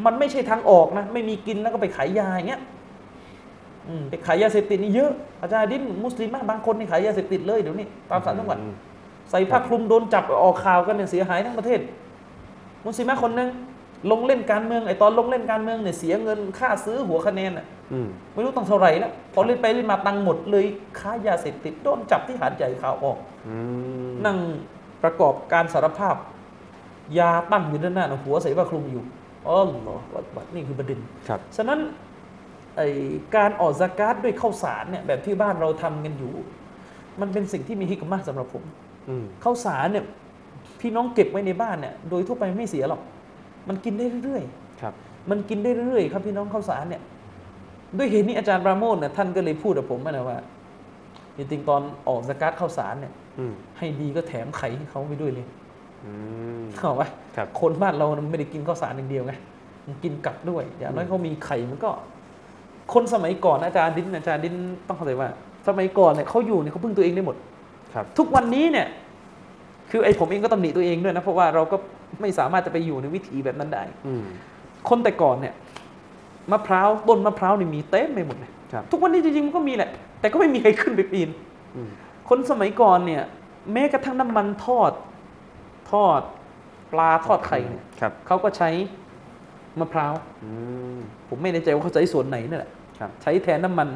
มันไม่ใช่ทางออกนะ ไม่มีกินแล้วก็ไปขายยาอย่างเงี้ยอืมไปขายยาเสพติดนี่เยอะอาจารย์ดินมุสลิมบางคนนี่ขายยาเสพติดเลยเดี๋ยวนี้ตามสารจังหวัดอืมใส่ผ้าคลุมโดนจับออกข่าวกันเนี่ยเสียหายทั้งประเทศ มุสลิมคนหนึ่งลงเล่นการเมืองไอ้ตอนลงเล่นการเมืองเนี่ยเสียเงินค่าซื้อหัวคะแนนอะอืมไม่รู้ต้องเท่าไหร่แล้วพอเล่นไปเล่นมาตังค์หมดเลยค้ายาเสพติดโดนจับที่หาดใหญ่ข่าวออกอืมนั่งประกอบการสารภาพ ยาตั้งอยู่ด้านหน้าหัวใส่ผ้าคลุมอยู่อ๋อเหรอวัดนี่คือประเด็นครับฉะนั้นไอการออกสกาดด้วยข้าวสารเนี่ยแบบที่บ้านเราทำกันอยู่ มันเป็นสิ่งที่มีฮิกมะห์สำหรับผมอืม ข้าวสารเนี่ยพี่น้องเก็บไว้ในบ้านเนี่ยโดยทั่วไปไม่เสียหรอก มันกินได้เรื่อยครับๆมันกินได้เรื่อยๆครับพี่น้องข้าวสารเนี่ย ด้วยเหตุนี้อาจารย์ปราโมทเนี่ยท่านก็เลยพูดกับผมนะว่าจริงๆตอนออกสกาดข้าวสารเนี่ยอืมให้ดีก็แถมไข่ให้เขาไปด้วยเลยอืมเข้าปะครับคนบ้านเรามันไม่ได้กินข้าวสารอย่างเดียวไงมันกินกลับด้วย อย่างน้อยเขามีไข่มันก็ คนสมัยก่อนอาจารย์ดินอาจารย์ดินต้องเข้าใจว่า สมัยก่อนเนี่ยเขาอยู่เนี่ยเขาพึ่งตัวเองได้หมดครับ ทุกวันนี้เนี่ยคือไอ้ผมเองก็ตำหนิตัวเองด้วยนะ เพราะว่าเราก็ไม่สามารถจะไปอยู่ในวิถีแบบนั้นได้อืมคนแต่ก่อนเนี่ยมะพร้าวต้นมะพร้าวนี่มีเต็มไปหมดเลยครับทุกวันนี้จริงๆมันก็มีแหละ แต่ก็ไม่มีใครขึ้นไปปีนอืมคนสมัยก่อนเนี่ย แม้กระทั่งน้ำมันทอด ทอด ปลาทอดไข่เนี่ยครับเขาก็ใช้มะพร้าวอืมผมไม่แน่ใจว่าเขาใช้ส่วนไหนนั่นแหละครับใช้แทนน้ำมัน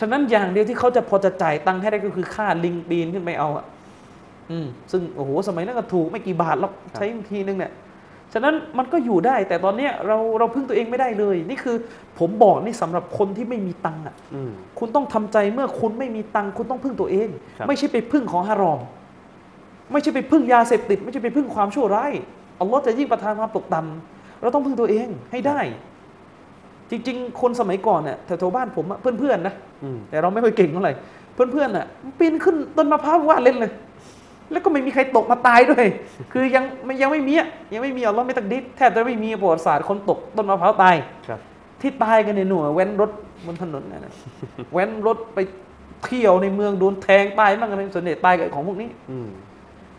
ฉะนั้นอย่างเดียวที่เขาจะพอจะจ่ายตังค์ให้ได้ก็คือค่าลิงปีนขึ้นไปเอาอะอืมซึ่งโอ้โหสมัยนั้นก็ถูกไม่กี่บาทหรอกใช้ทีนึงเนี่ยฉะนั้นมันก็อยู่ได้แต่ตอนเนี้ยเราเราพึ่งตัวเองไม่ได้เลย นี่คือผมบอกนี่สำหรับคนที่ไม่มีตังค์อะอืมคุณต้องทำใจเมื่อคุณไม่มีตังค์คุณต้องพึ่งตัวเองครับไม่ใช่ไปพึ่งของฮารอม ไม่ใช่ไปพึ่งยาเสพติด ไม่ใช่ไปพึ่งความชั่วร้ายอัลลอฮ์จะยิ่งประทานความตกต่ำเราต้องพึ่งตัวเองให้ได้ จริง ๆ คนสมัยก่อนเนี่ยแถวๆบ้านผมอะเพื่อนๆนะอืมแต่เราไม่ค่อยเก่งเท่าไหร่เพื่อนๆน่ะปีนขึ้นต้นมะพร้าวว่าเล่นเลย แล้วก็ไม่มีใครตกมาตายด้วย คือยังไม่ยังไม่มีอะยังไม่มีอัลลอฮ์ไม่ตักดิษแทบจะไม่มีประวัติศาสตร์คนตกต้นมะพร้าวตายครับ ที่ตายกันในยหน่วยแว้นรถบนถนนน่ะนะแว้นรถไปเที่ยวในเมืองโดนแทงตายบ้างอะไรส่วนใหญ่ตายกับของพวกนี้อืม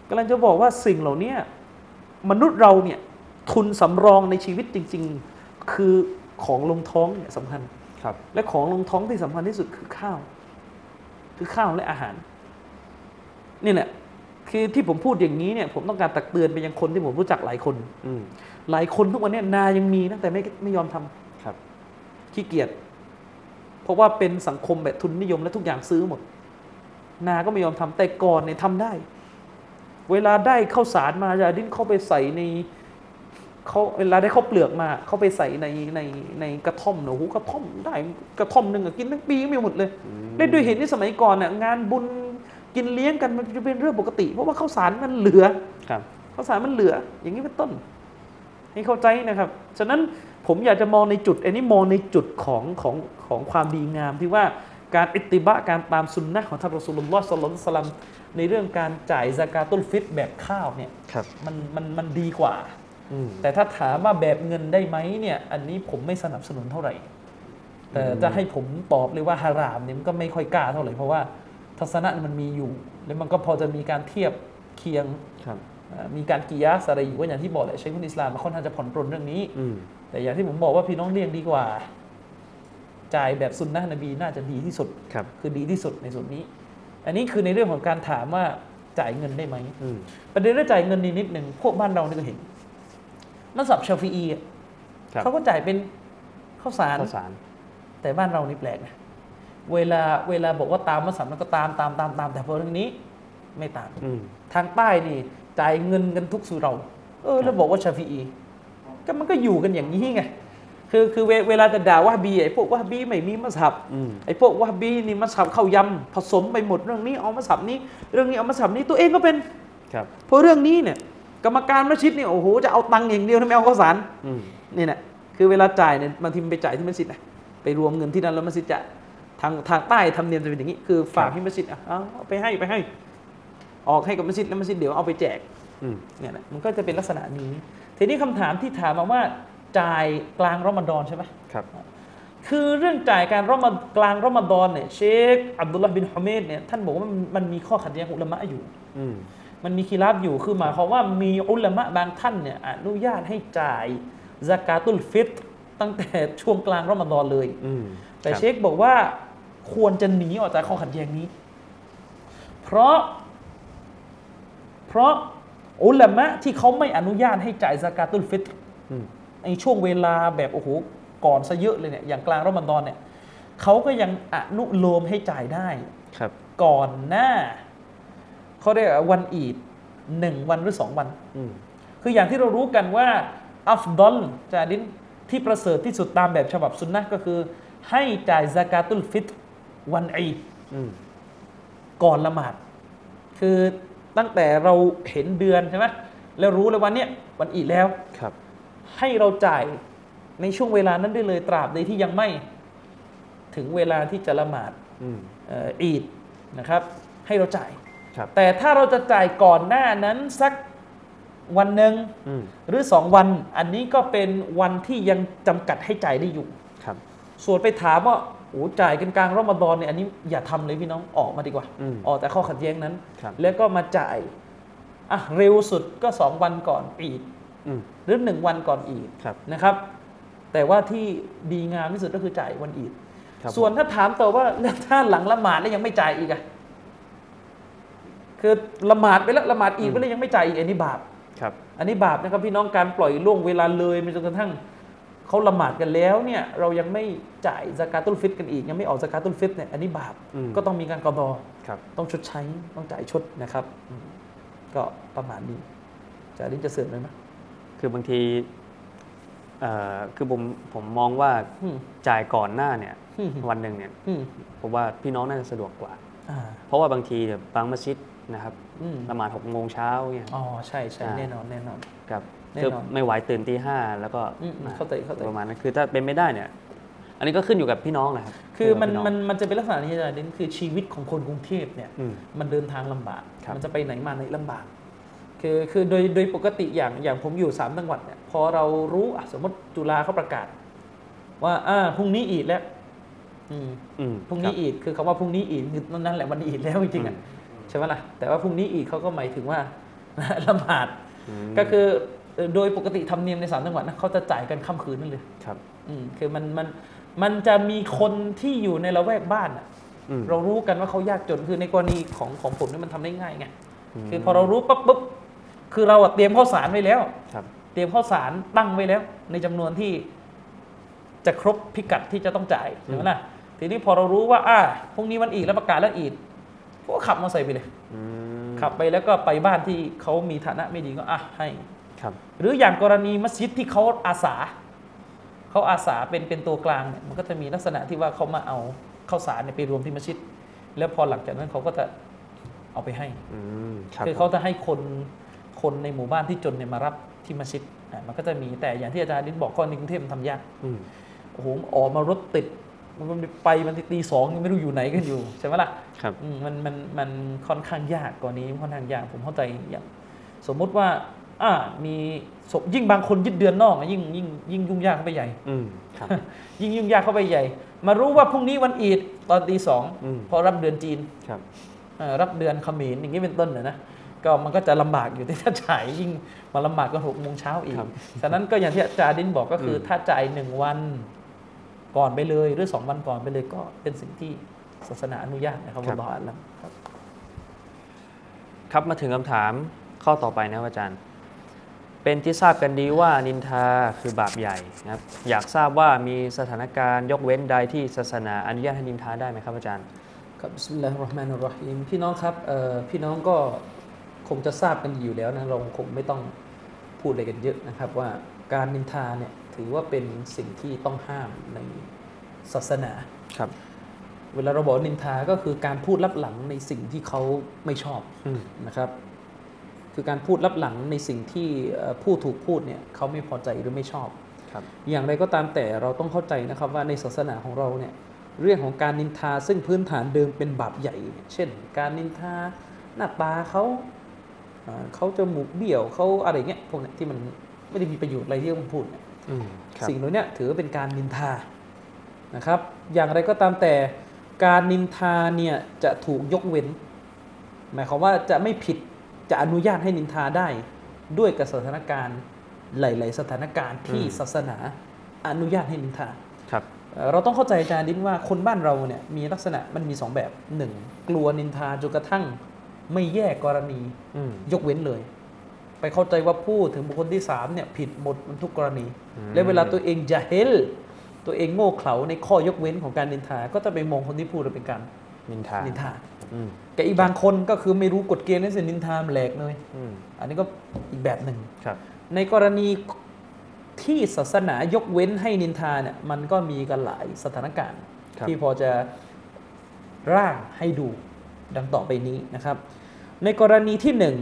กำลังจะบอกว่าสิ่งเหล่านี้มนุษย์เราเนี่ยทุนสำรองในชีวิตจริง ๆ คือ ของลงท้องเนี่ยสำคัญครับและของลงท้องที่สำคัญที่สุดคือข้าว คือข้าวและอาหาร นี่แหละคือที่ผมพูดอย่างนี้เนี่ย ผมต้องการตักเตือนไปยังคนที่ผมรู้จักหลายคนอืมหลายคนทุกวันเนี้นายังมีนะแต่ไม่ไม่ยอมทำครับขี้เกียจเพราะว่าเป็นสังคมแบบทุนนิยมและทุกอย่างซื้อหมด นาก็ไม่ยอมทำแต่ก่อนเนี่ยทำได้ เวลาได้ข้าวสารมายาดิ้นเข้าไปใส่ใน เขาเวลาได้ข้าวเปลือกมาเขาไปใส่ในในในกระท่อมเนอะโอ้โหกระท่อมได้กระท่อมหนึ่งอะกินทั้งปีไม่หมดเลย ได้ด้วยเหตุที่สมัยก่อนน่ะงานบุญกินเลี้ยงกันมันจะเป็นเรื่องปกติ เพราะว่าข้าวสารมันเหลือครับข้าวสารมันเหลือ อย่างนี้เป็นต้นให้เข้าใจนะครับ ฉะนั้นผมอยากจะมองในจุด อันนี้มองในจุดของของของความดีงามที่ว่าการอิตติบะการตามสุนนะของท่านรอสูลุลลอฮ์สัลลัลลอฮุอะลัยฮิวะซัลลัมในเรื่องการจ่ายซากาตุลฟิตแบบข้าวเนี่ยครับมันมันมันดีกว่าอืม แต่ถ้าถามว่าแบบเงินได้ไหมเนี่ย อันนี้ผมไม่สนับสนุนเท่าไหร่ แต่จะให้ผมตอบเลยว่าฮารามเนี่ยมันก็ไม่ค่อยกล้าเท่าไหร่เพราะว่าทัศนะมันมีอยู่ แล้วมันก็พอจะมีการเทียบเคียงครับเอ่อมีการกิยาสอะไรอยู่ก็อย่างที่บอกแหละใช้คุณอิสลามมันค่อนข้างจะผ่อนปรนเรื่องนี้อืมแต่อย่างที่ผมบอกว่าพี่น้องเลี่ยงดีกว่า จ่ายแบบซุนนะห์นบีน่าจะดีที่สุดครับคือดีที่สุดในส่วนนี้ อันนี้คือในเรื่องของการถามว่าจ่ายเงินได้ไหมอืมประเด็นเรื่องจ่ายเงินนี่นิดหนึ่งพวกบ้านเรานี่ก็เห็น นักสับชาฟีอีอะครับเขาก็จ่ายเป็นข้าวสารข้าวสาร แต่บ้านเรานี่แปลกนะเวลาเวลาบอกว่าตามมัสยิดมันก็ตามตามตามตาม แต่พอเรื่องนี้ไม่ตามอืมทางใต้นี่จ่ายเงินกันทุกสุเรา เออ แล้วบอกว่าชาฟีอีก็มันก็อยู่กันอย่างนี้ไงคือคือเวเวลาจะด่าว่าบีไอ้พวกว่าบีไม่มีมัสฮับอืมไอ้พวกว่าบีนี่มัสฮับเข้ายำผสมไปหมดเรื่องนี้เอามัสฮับนี้ เรื่องนี้เอามัสฮับนี้ตัวเองก็เป็นครับเพราะเรื่องนี้เนี่ย กรรมการมัสยิดเนี่ยโอ้โหจะเอาตังค์อย่างเดียวทำไมเอาข้าวสารอืมนี่แหละคือเวลาจ่ายเนี่ยบางทีมันไปจ่ายที่มัสยิดนะไปรวมเงินที่นั่นแล้วมัสยิดจะทางทางใต้ทำเนียมจะเป็นอย่างนี้ คือฝากที่มัสยิดอะเอาเอาไปให้ไปให้ ออกให้กับมัสยิดแล้วมัสยิดเดี๋ยวเอาไปแจกอืมเนี่ยนะมันก็จะเป็นลักษณะนี้ ทีนี้คำถามที่ถามมาว่าจ่ายกลางรอมฎอนใช่ไหมครับคือเรื่องจ่ายการรอมฎกลางรอมฎอนเนี่ยเชคอับดุลลาห์บินฮุเมดเนี่ยท่านบอกว่ามันมันมีข้อขัดแย้งของอุลามะอยู่อื มมันมีคีราบอยู่คือหมายความว่ามีอุลามะบางท่านเนี่ยอนุญาตให้จ่ายซากาตุลฟิตรตั้งแต่ช่วงกลางรอมฎอนเลยอืมแต่ครับเชคบอกว่าควรจะหนีออกจากข้อขัดแย้งนี้ เพราะ เพราะอุลามะที่เขาไม่อนุญาตให้จ่ายซากาตุลฟิตรอืมในช่วงเวลาแบบโอ้โหก่อนซะเยอะเลยเนี่ยอย่างกลางรอมฎอนเนี่ยเขาก็ยังอนุโลมให้จ่ายได้ ครับ ก่อนหน้า เขาเรียกว่าวันอีดหนึ่งวันหรือสองวันอืมคืออย่างที่เรารู้กันว่า อัฟดอลจาดินที่ประเสริฐที่สุดตามแบบฉบับสุนนะห์ก็คือ ให้จ่ายซากาตุลฟิตรวันอีดอืมก่อนละหมาด คือตั้งแต่เราเห็นเดือนใช่ไหมแล้วรู้เลยวันเนี้ยวันอีดแล้วครับ ให้เราจ่ายในช่วงเวลานั้นได้เลยตราบใดที่ยังไม่ ถึงเวลาที่จะละหมาดอืมเอ่ออีดนะครับ ให้เราจ่ายครับ แต่ถ้าเราจะจ่ายก่อนหน้านั้นสักวันหนึ่งอืมหรือสองวัน อันนี้ก็เป็นวันที่ยังจำกัดให้จ่ายได้อยู่ครับ ส่วนไปถามว่าโอ้จ่ายกันกลางรอมฎอนเนี่ยอันนี้อย่าทำเลยพี่น้องออกมาดีกว่าอืมออกแต่ข้อขัดแย้งนั้นครับแล้วก็มาจ่ายอะเร็วสุดก็สองวันก่อนอีดอืมหรือหนึ่งวันก่อนอีดครับนะครับ แต่ว่าที่ดีงามที่สุดก็คือจ่ายวันอีดครับส่วนถ้าถามต่อว่าแล้วถ้าหลังละหมาดแล้วยังไม่จ่ายอีกอะ คือละหมาดไปแล้วละหมาดอีกไปแล้วยังไม่จ่ายอีกอันนี้บาปครับอันนี้บาปนะครับพี่น้องการปล่อยล่วงเวลาเลยไปจนกระทั่งเขาละหมาดกันแล้วเนี่ยเรายังไม่จ่ายสกาตุลฟิตกันอีกยังไม่ออกสกาตุลฟิตเนี่ยอันนี้บาปอืมก็ต้องมีการกรบอครับต้องชดใช้ต้องจ่ายชดนะครับอืมก็ประมาณนี้จะลิ้นจะเสริมเลยไหมคือบางทีเอ่อคือผมผมมองว่าอืมจ่ายก่อนหน้าเนี่ยอืมวันหนึ่งเนี่ยอืมผมว่าพี่น้องน่าจะสะดวกกว่าอ่า เพราะว่าบางทีเนี่ยบางมัสยิด นะครับอืมละหมาดหกโมงเช้าเนี่ยอ๋อใช่ใช่อ่าแน่นอนแน่นอนครับแน่คือนอนไม่ไหวตื่นตีห้าแล้วก็อืมอืมเข้าใจเข้าใจประมาณนั้นคือถ้าเป็นไม่ได้เนี่ย อันนี้ก็ขึ้นอยู่กับพี่น้องแหละครับคือมันขึ้ยู่กับพี่งมันมันจะเป็นลักษณะนี้อาจารย์ลิ้นคือชีวิตของคนกรุงเทพเนี่ยอืมมันเดินทางลำบากครับมันจะไปไหนมาไหนลำบากคือคือโดยโดยปกติอย่างอย่างผมอยู่สามจังหวัดเนี่ยพอเรารู้อะสมมติจุฬาเขาประกาศ ว่าอ่าพรุ่งนี้อีดแล้วอืมอืมพรุ่งนี้อีดคือคำว่าพรุ่งนี้อีดคือนั่นแหละวันอีดแล้วจริงๆอะใช่ไหมล่ะแต่ว่าพรุ่งนี้อีดเขาก็หมายถึงว่าละหมาดอืมก็คือเอ่อโดยปกติธรรมเนียมในสามจังหวัดนะเขาจะจ่ายกันค่ำคืนนั่นเลยครับ อืมคือมันมันมันจะมีคนที่อยู่ในละแวกบ้านอะอืมเรารู้กันว่าเขายากจนคือในกรณีของของผมนี่มันทำได้ง่ายไงมคือพอเรารู้ปั๊บปุ๊บคือเราอะเตรียมข้าวสารไว้แล้วครับ เตรียมข้าวสารตั้งไว้แล้ว ในจำนวนที่จะครบพิกัดที่จะต้องจ่ายใช่ไหมล่ะทีนี้พอเรารู้ว่า อ่าพรุ่งนี้วันอีดแล้วประกาศแล้วอี ดก็ขับมอเตอร์ไซค์ไปเลยอืมขับไปแล้วก็ไปบ้านที่เขามีฐานะไม่ดีก็อะให้ครับหรืออย่างกรณีมัสยิดที่เขาอาสาเขาอาสาเป็นเป็นตัวกลางเนี่ยมันก็จะมีลักษณะที่ว่าเขามาเอาข้าวสารเนี่ยไปรวมที่มัสยิด แล้วพอหลังจากนั้นเขาก็จะเอาไปให้อืมครับคือเขาจะให้คนคนในหมู่บ้านที่จนเนี่ยมารับที่มัสยิดอะมันก็จะมีแต่อย่างที่อาจารย์ดินบอกก็ในกรุงเทพมันทำยากอืมโอ้โหออกมารถติด มันไปมันตีสองยังไม่รู้อยู่ไหนกันอยู่ใช่ไหมล่ะครับอืมมันมันมันค่อนข้างยากกว่านี้ค่อนข้างยากผมเข้าใจอย่างสมมุติว่า อ่ามีศพยิ่งบางคนยึดเดือนนอกอะยิ่งยิ่งยิ่งยุ่งยากเข้าไปใหญ่ อืมครับ ยิ่งยุ่งยากเข้าไปใหญ่ มารู้ว่าพรุ่งนี้วันอีดตอนตีสองอืมพอรับเดือนจีนครับเอ่อรับเดือนเขมรอย่างนี้เป็นต้นนะนะก็มันก็จะลำบากอยู่ที่ถ้าจ่ายยิ่งมาลำบากก็หกโมงเช้าอีกครับฉะนั้นก็อย่างที่อาจารย์ดินบอกก็คืออมถ้าจ่ายหนึ่งวัน ก่อนไปเลย หรือสองวันก่อนไปเลยก็เป็นสิ่งที่ศาสนาอนุญาตนะครับอัลลอฮฺอาลัมครับ ครับมาถึงคำถามข้อต่อไปนะครับอาจารย์ เป็นที่ทราบกันดีว่านินทาคือบาปใหญ่นะครับ อยากทราบว่ามีสถานการณ์ยกเว้นใดที่ศาสนาอนุญาตให้นินทาได้ไหมครับอาจารย์ครับบิสมิลลาฮิรเราะห์มานิรเราะฮีมพี่น้องครับเอ่อพี่น้องก็คงจะทราบกันอยู่แล้วนะเราคงไม่ต้องพูดอะไรกันเยอะนะครับว่าการนินทาเนี่ย ถือว่าเป็นสิ่งที่ต้องห้ามในศาสนาครับ เวลาเราบอกนินทาก็คือการพูดลับหลังในสิ่งที่เขาไม่ชอบอืมนะครับ คือการพูดลับหลังในสิ่งที่เอ่อผู้ถูกพูดเนี่ยเขาไม่พอใจหรือไม่ชอบครับอย่างไรก็ตามแต่เราต้องเข้าใจนะครับว่าในศาสนาของเราเนี่ยเรื่องของการนินทาซึ่งพื้นฐานเดิมเป็นบาปใหญ่เนี่ยเช่น การนินทาหน้าตาเขาอ่าเขาจมูกเบี้ยวเขาอะไรเงี้ยพวกเนี้ยที่มันไม่ได้มีประโยชน์อะไรที่ต้องพูดเนี่ยอืมครับ สิ่งเหล่านี้ถือว่าเป็นการนินทานะครับ อย่างไรก็ตามแต่การนินทาเนี่ยจะถูกยกเว้น หมายความว่าจะไม่ผิดจะอนุญาตให้นินทาได้ด้วยกับสถานการณ์หลาย ๆ สถานการณ์ที่อืมศาสนาอนุญาตให้นินทาครับเอ่อเราต้องเข้าใจอาจารย์ดินว่าคนบ้านเราเนี่ยมีลักษณะมันมีสองแบบหนึ่งกลัวนินทาจนกระทั่งไม่แยกกรณีอืมยกเว้นเลย ไปเข้าใจว่าพูดถึงบุคคลที่สามเนี่ยผิดหมดมันทุกกรณีอืมและเวลาตัวเองจะเฮลตัวเองโง่เขลาในข้อยกเว้นของการนินทา ก็จะไปมองคนที่พูดว่าเป็นการนินทานินทาอืมแต่อีกบางคนก็คือไม่รู้กฎเกณฑ์นั่นสินินทามนแหลกเลยอืมอันนี้ก็อีกแบบหนึ่งครับในกรณีที่ศาสนายกเว้นให้นินทาเนี่ยมันก็มีกันหลายสถานการณ์ครับที่พอจะร่างให้ดูดังต่อไปนี้นะครับ ในกรณีที่หนึ่ง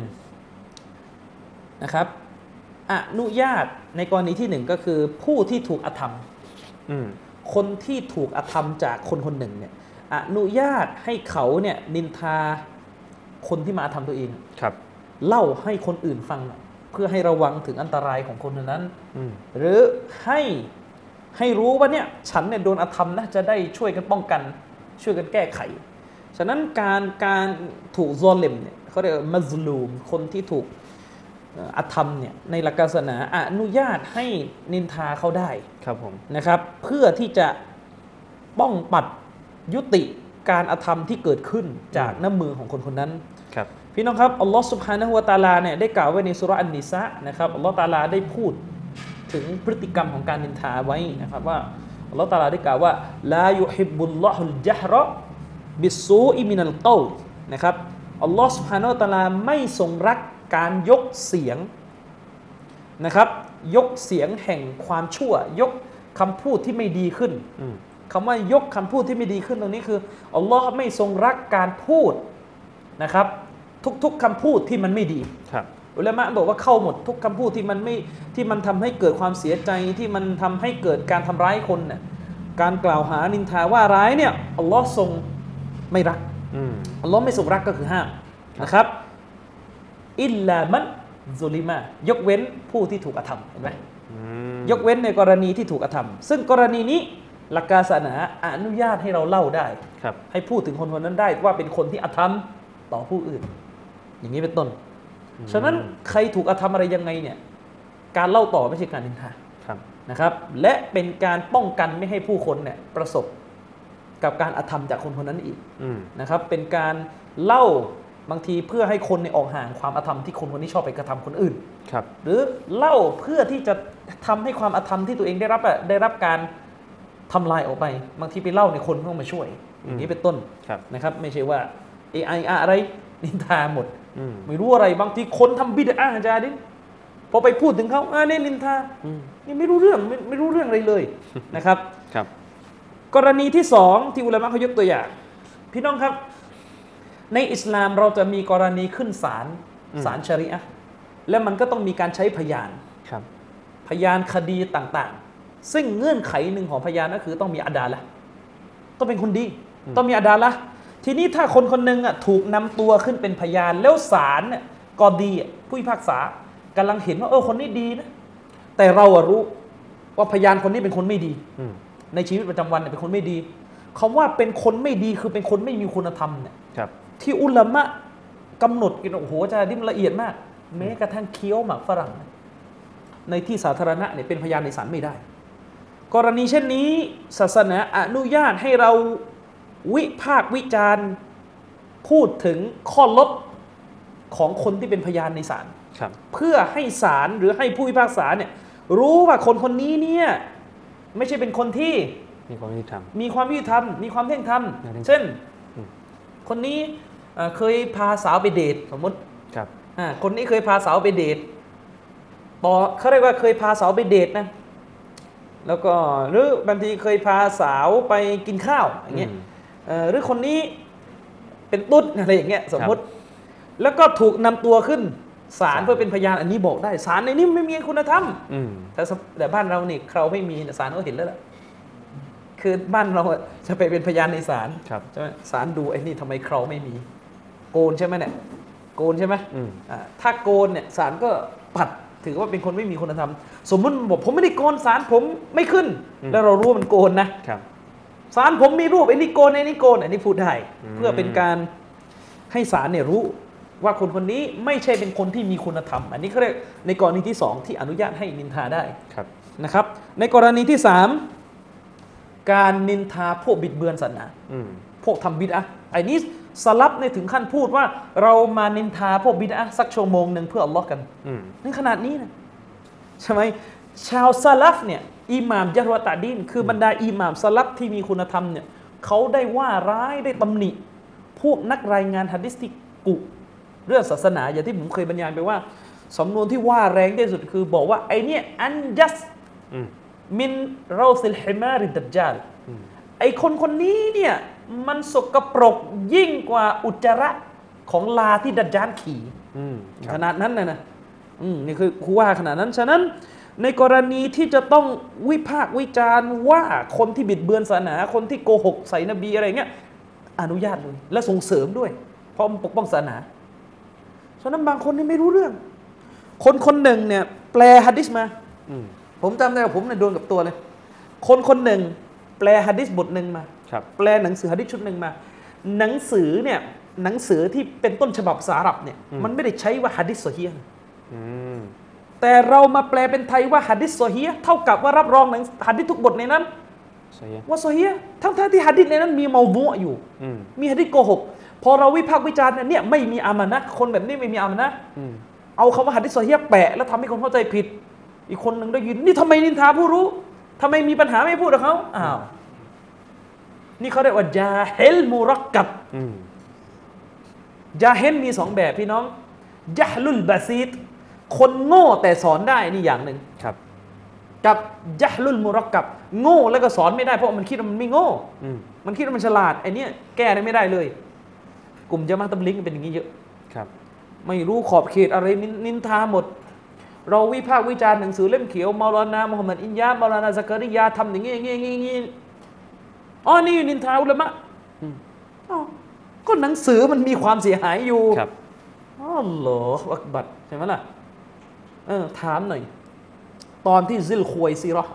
นะครับอนุญาตในกรณีที่หนึ่งก็คือผู้ที่ถูกอธรรมอืมคนที่ถูกอธรรมจากคนคนหนึ่งเนี่ยอนุญาตให้เขาเนี่ยนินทาคนที่มาอธรรมตัวเองครับเล่าให้คนอื่นฟังหน่อยเพื่อให้ระวังถึงอันตรายของคนคนนั้นอืมหรือให้ให้รู้ว่าเนี่ยฉันเนี่ยโดนอธรรมนะจะได้ช่วยกันป้องกัน ช่วยกันแก้ไข ฉะนั้นการการถูกซอเลมเนี่ยเขาเรียกว่ามัซลูมคนที่ถูกเอธรรมเนี่ยในหลักศาสนาอนุญาตให้นินทาเขาได้ครับผมนะครับ เพื่อที่จะป้องปัดยุติการอธรรมที่เกิดขึ้นจากน้ำมือของคนคนนั้นครับพี่น้องครับอัลลอฮ์สุบฮานะฮุวาตาลาเนี่ยได้กล่าวไว้ในสุรอันนิสะนะครับอัลลอฮ์ตาลาได้พูดถึงพฤติกรรมของการนินทาไว้นะครับว่าอัลลอฮ์ตาลาได้กล่าวว่าลายุฮิบุลลอฮุลจฮระบิซูอิมินัลกอลนะครับอัลลอฮ์สุบฮานะฮุวาตาลาไม่ทรงรัก การยกเสียงนะครับ ยกเสียงแห่งความชั่ว ยกคำพูดที่ไม่ดีขึ้นอืมคำว่ายกคำพูดที่ไม่ดีขึ้นตรงนี้คืออัลลอฮ์ไม่ทรงรักการพูดนะครับ ทุกๆคำพูดที่มันไม่ดีครับอุลามะบอกว่าเข้าหมดทุกคำพูดที่มันไม่ที่มันทำให้เกิดความเสียใจที่มันทำให้เกิดการทำร้ายคนเนี่ยการกล่าวหานินทาว่าร้ายเนี่ยอัลลอฮ์ทรงไม่รักอืมอัลลอฮ์ไม่ทรงรักก็คือห้ามนะครับ อิลลามันซุลิมายกเว้นผู้ที่ถูกกระทำเห็นไหมอืมยกเว้นในกรณีที่ถูกกระทำซึ่งกรณีนี้หลักการศาสนาอนุญาตให้เราเล่าได้ครับให้พูดถึงคนคนนั้นได้ว่าเป็นคนที่อธรรมต่อผู้อื่น อย่างนี้เป็นต้น ฉะนั้นใครถูกอธรรมอะไรยังไงเนี่ย การเล่าต่อไม่ใช่การนินทาครับนะครับ และเป็นการป้องกันไม่ให้ผู้คนเนี่ยประสบกับการอธรรมจากคนคนนั้นอีกอืมนะครับ เป็นการเล่า บางทีเพื่อให้คนในยออกห่างความอธรรมที่คนคนนี้ชอบไปกระทำคนอื่นครับ หรือเล่าเพื่อที่จะทำให้ความอธรรมที่ตัวเองได้รับอะได้รับการทำลายออกไป บางทีไปเล่าในยคนต้องมาช่วยอย่างนี้เป็นต้นครับนะครับ ไม่ใช่ว่า AI อะไรนินทาหมดอืมไม่รู้อะไรบางทีคนทำบิดอะอาจารย์ดิพอไปพูดถึงเขาอ่าเนี่ยนินทาอืมนี่ไม่รู้เรื่องไม่ไม่รู้เรื่องอะไรเลยนะครับครับ กรณีที่สองที่อุลามะเขายกตัวอย่าง พี่น้องครับ ในอิสลามเราจะมีกรณีขึ้นศาลอืมศาลชะริอะห์แล้วมันก็ต้องมีการใช้พยานครับพยานคดีต่างๆ ซึ่งเงื่อนไขหนึ่งของพยานก็คือต้องมีอาดาละห์ต้องเป็นคนดี ต้องมีอาดาละห์ทีนี้ถ้าคนคนหนึ่งอะถูกนำตัวขึ้นเป็นพยานแล้วศาลเนี่ยกอดีอะผู้พิพากษากำลังเห็นว่าเออคนนี้ดีนะแต่เราอะรู้ว่าพยานคนนี้เป็นคนไม่ดีอืมในชีวิตประจำวันเนี่ยเป็นคนไม่ดีคำว่าเป็นคนไม่ดีคือเป็นคนไม่มีคุณธรรมเนี่ยครับ ที่อุลามะกำหนดกันโอ้โหอาจารย์ดิมละเอียดมาก แม้กระทั่งเคี้ยวหมากฝรั่ง ในที่สาธารณะเนี่ยเป็นพยานในศาลไม่ได้ กรณีเช่นนี้ ศาสนาอนุญาตให้เราวิพากษ์วิจารณ์พูดถึงข้อลบของคนที่เป็นพยานในศาลครับเพื่อให้ศาลหรือให้ผู้พิพากษาเนี่ยรู้ว่าคนคนนี้เนี่ยไม่ใช่เป็นคนที่มีความยุติธรรมมีความยุติธรรมมีความเที่ยงธรรมเที่ยงธรรมเช่นอืมคนนี้ เอ่อเคยพาสาวไปเดทสมมติครับอ่าคนนี้เคยพาสาวไปเดทต่อเขาเรียกว่าเคยพาสาวไปเดทนะ แล้วก็หรือบางทีเคยพาสาวไปกินข้าวอย่างเงี้ยอืมเอ่อหรือคนนี้เป็นตุ๊ดอะไรอย่างเงี้ยสมมติ แล้วก็ถูกนำตัวขึ้นศาลศาลเพื่อเป็นพยานอันนี้บอกได้ศาลในนี้ไม่มีคุณธรรมอืมแต่สแต่บ้านเรานี่เราไม่มีศาลก็เห็นแล้วล่ะคือบ้านเราอะจะไปเป็นพยานในศาลครับใช่ไหมศาลดูไอ้นี่ทำไมเคราไม่มี โกนใช่ไหมเนี่ยโกนใช่ไหมอืมอ่าถ้าโกนเนี่ยศาลก็ปัดถือว่าเป็นคนไม่มีคุณธรรม สมมติบอกผมไม่ได้โกนศาลผมไม่ขึ้น แล้วเรารู้ว่ามันโกนนะครับศาลผมมีรูปไอ้นี่โกนไอ้นี่โกนอันนี้พูดได้อืมเพื่อเป็นการให้ศาลเนี่ยรู้ว่าคนคนนี้ไม่ใช่เป็นคนที่มีคุณธรรม อันนี้เขาเรียกในกรณีที่สองที่อนุญาตให้นินทาได้ครับนะครับ ในกรณีที่สามการนินทาพวกบิดเบือนศาสนาอืมพวกทำบิดอะห์ ไอ้นี้สลับในถึงขั้นพูดว่า เรามานินทาพวกบิดอะห์สักชั่วโมงหนึ่งเพื่ออัลลอฮ์กันอืมนี่ขนาดนี้นะใช่ไหมชาวซาลัฟเนี่ยอิหม่ามยะฮ์วะตะดีนคือบรรดาอิหม่ามซาลัฟที่มีคุณธรรมเนี่ยเขาได้ว่าร้ายได้ตำหนิ พวกนักรายงานฮะดิษที่กุเรื่องศาสนาอย่างที่ผมเคยบรรยายไปว่าสำนวนที่ว่าแรงที่สุดคือบอกว่าไอเนี่ยอันยัสอืมมินเราซิลฮิมาริดัจจาลอืมไอคนคนนี้เนี่ย มันสกปรกยิ่งกว่าอุจจาระของลาที่ดัจจานขี่อืมคขรับนาดนั้นนะนะอืมนี่คือครูว่าขนาดนั้น ฉะนั้น ในกรณีที่จะต้องวิพากษ์วิจารณ์ว่าคนที่บิดเบือนศาสนาคนที่โกหกใส่นบีอะไรเงี้ยอนุญาตเลยและส่งเสริมด้วย เพราะมันปกป้องศาสนา ฉะนั้นบางคนนี่ไม่รู้เรื่อง คนคนหนึ่งเนี่ย แปลฮัดดิสมาอืมผมจำได้ว่าผมเนี่ยโดนกับตัวเลย คนคนหนึ่ง แปลฮัดดิสบทหนึ่งมาครับ แปลหนังสือฮัดดิสชุดหนึ่งมา หนังสือเนี่ยหนังสือที่เป็นต้นฉบับภาษาอาหรับเนี่ยอืมมันไม่ได้ใช้ว่าฮัดดิสโซเฮียห์อืมแต่เรามาแปลเป็นไทยว่าฮัดดิสโซเฮียห์เท่ากับว่ารับรองหนังฮัดดิสทุกบทในนั้นใช่ยังว่าโซเฮียห์ทั้งๆที่ฮัดดิสในนั้นมีموضوعอยู่อืมมีฮัดดิสโกหกพอเราวิพากษ์วิจารณ์เนี่ยเนี่ยไม่มีอามานะห์คนแบบนี้ไม่มีอามานะห์อืมเอาคำว่าฮัดดิสโซเฮียห์แปะแล้วทำให้คนเข้าใจผิด อีกคนหนึ่งได้ยินนี่ทำไมนินทาผู้รู้ทำไมมีปัญหาไม่พูดกับเขาอ้าว นี่เขาเรียกว่าجاهل مركبอืมยาเฮนมีสองแบบพี่น้องجهل البسيطคนโง่แต่สอนได้นี่อย่างหนึ่งครับ กับجهل المركب โง่แล้วก็สอนไม่ได้เพราะมันคิดว่ามันไม่โง่อืมมันคิดว่ามันฉลาดไอเนี้ยแก้ได้ไม่ได้เลย กลุ่มจะมาตับลิงเป็นอย่างนี้เยอะครับ ไม่รู้ขอบเขตอะไรนินนินทาหมดเราวิพากษ์วิจารณ์หนังสือเล่มเขียวมาลานามุฮัมมัดอินยามาลานาซักริยาทำอย่างนี้อย่างนี้อย่างนี้ อย่างนี้อ๋อนี่นินทาอุลามะอืมอ้าวก็หนังสือมันมีความเสียหายอยู่ครับอ๋อเหรออักบัดใช่ไหมล่ะเออถามหน่อย ตอนที่ซิลควยซีเราะห์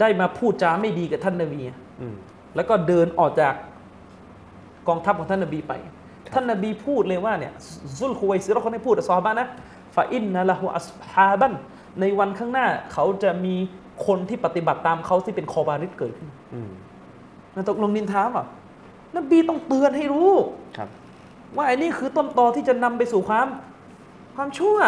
ได้มาพูดจาไม่ดีกับท่านนบีอืมแล้วก็เดินออกจากกองทัพของท่านนบีไป ท่านนบีพูดเลยว่าเนี่ยซุลควยซีเราะห์เขาได้พูดกับซอฮาบะห์นะฟาอินนะละหูอัสฮาบันในวันข้างหน้าเขาจะมีคนที่ปฏิบัติตามเขาที่เป็นคอบาริดเกิดขึ้นอืม นั่นตกลงนินทามอะนบีต้องเตือนให้รู้ครับ ว่าไอ้นี่คือต้นตอที่จะนำไปสู่ความ ความชั่ว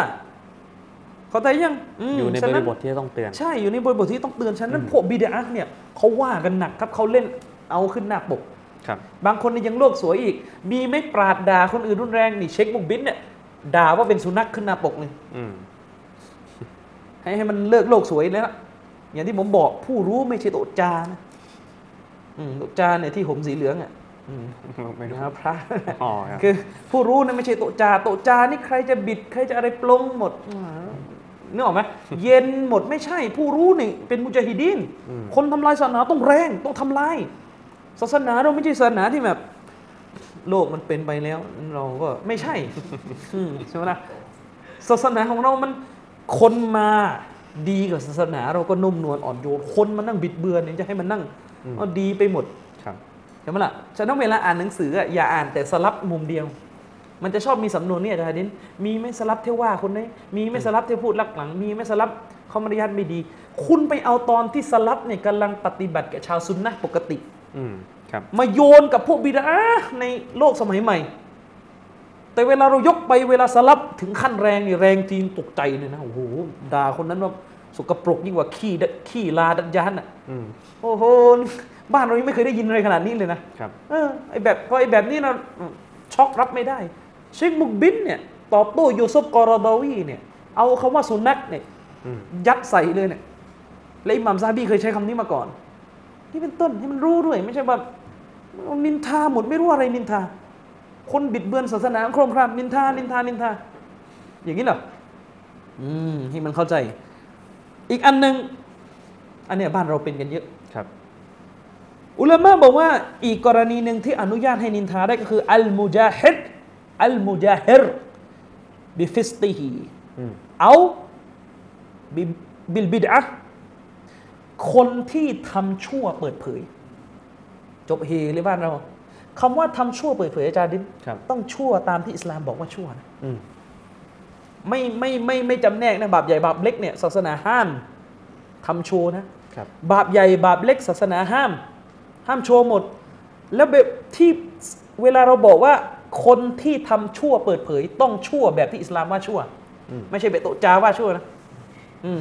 เข้าใจยังมอยู่ในฉะบริบทที่ต้องเตือน ใช่อยู่ในบริบทที่ต้องเตือนฉะนั้นพวกบิดาเนี่ยเขาว่ากันหนักครับเขาเล่นเอาขึ้นหน้าปกครับบางคนนี่ยังโลกสวยอีก มีไม่ปราดด่าคนอื่นรุนแรงนี่เช็คบุกบินเนี่ยด่าว่าเป็นสุนัขขึ้นหน้าปกเลยอืมให้ให้มันเลิกโลกสวยเลยละอย่างที่ผมบอกผู้รู้ไม่ใช่โตะจานะ อืมโตะจาเนี่ยที่ผมสีเหลืองอะอืมไม่รู้นะครับพระอ๋อครับคือผู้รู้นะไม่ใช่โตะจาโตะจานี่ใครจะบิดใครจะอะไรปลงหมดนึกออกไหมเย็นหมดไม่ใช่ ผู้รู้นี่เป็นมุจาฮิดีนอืมคนทำลายศาสนาต้องแรงต้องทำลายศาสนาเราไม่ใช่ศาสนาที่แบบ โลกมันเป็นไปแล้ว เราก็ไม่ใช่อืมใช่ไหมล่ะศาสนาของเรามันคนมาดีกับศาสนา เราก็นุ่มนวลอ่อนโยนคนมานั่งบิดเบือนเนี่ยจะให้มันนั่ง เอาดีไปหมดครับใช่ไหมล่ะฉะนั้นเวลาอ่านหนังสืออะอย่าอ่านแต่สลับมุมเดียว มันจะชอบมีสำนวนเนี่ยอาจารย์ดินมีไม่สลับเที่ยวว่าคนนี้มีไม่สลับเที่ยวพูดลักหลัง มีไม่สลับเขามารยาทไม่ดี คุณไปเอาตอนที่สลับเนี่ยกำลังปฏิบัติกับชาวซุนนะห์ปกติอืมครับมาโยนกับพวกบิดาในโลกสมัยใหม่ แต่เวลาเรายกไปเวลาสลับถึงขั้นแรงนี่แรงจริงตกใจเลยนะโอ้โหด่าคนนั้นว่า สกปรกยิ่งกว่าขี้ดขี้ลาดันยานอะอืมโอ้โหบ้านเรายังไม่เคยได้ยินอะไรขนาดนี้เลยนะครับเออไอแบบพอไอแบบนี้เราช็อกรับไม่ได้ เชคมุกบินเนี่ยตอบโต้ยูซุฟกอรดาวีเนี่ย เอาคำว่าสุนัขเนี่ยอืมยัดใส่เลยเนี่ยและอิหมัมซาบีเคยใช้คำนี้มาก่อน นี่เป็นต้นให้มันรู้ด้วย ไม่ใช่แบบเอานินทาหมดไม่รู้อะไรนินทา คนบิดเบือนศาสนาโครมครามนินทานินทานินทา อย่างนี้เหรออืมให้มันเข้าใจ อีกอันหนึ่งอันเนี้ยบ้านเราเป็นกันเยอะครับ อุลามะบอกว่าอีกกรณีหนึ่งที่อนุญาตให้นินทาได้ก็คือالمجاهد المجاهر بفسقهอืมأو ب بالبدعةคนที่ทำชั่วเปิดเผย จบเฮเลยบ้านเราคำว่าทำชั่วเปิดเผยอาจารย์ดินครับต้องชั่วตามที่อิสลามบอกว่าชั่วนะอืม ไม่ไม่ไม่ไม่จำแนกนะบาปใหญ่บาปเล็กเนี่ยศาสนาห้ามทำโชว์นะครับบาปใหญ่บาปเล็กศาสนาห้าม ห้ามโชว์หมด แล้วแบบที่เวลาเราบอกว่าคนที่ทำชั่วเปิดเผย ต้องชั่วแบบที่อิสลามว่าชั่วอืมไม่ใช่แบบโตะจาว่าชั่วนะอืม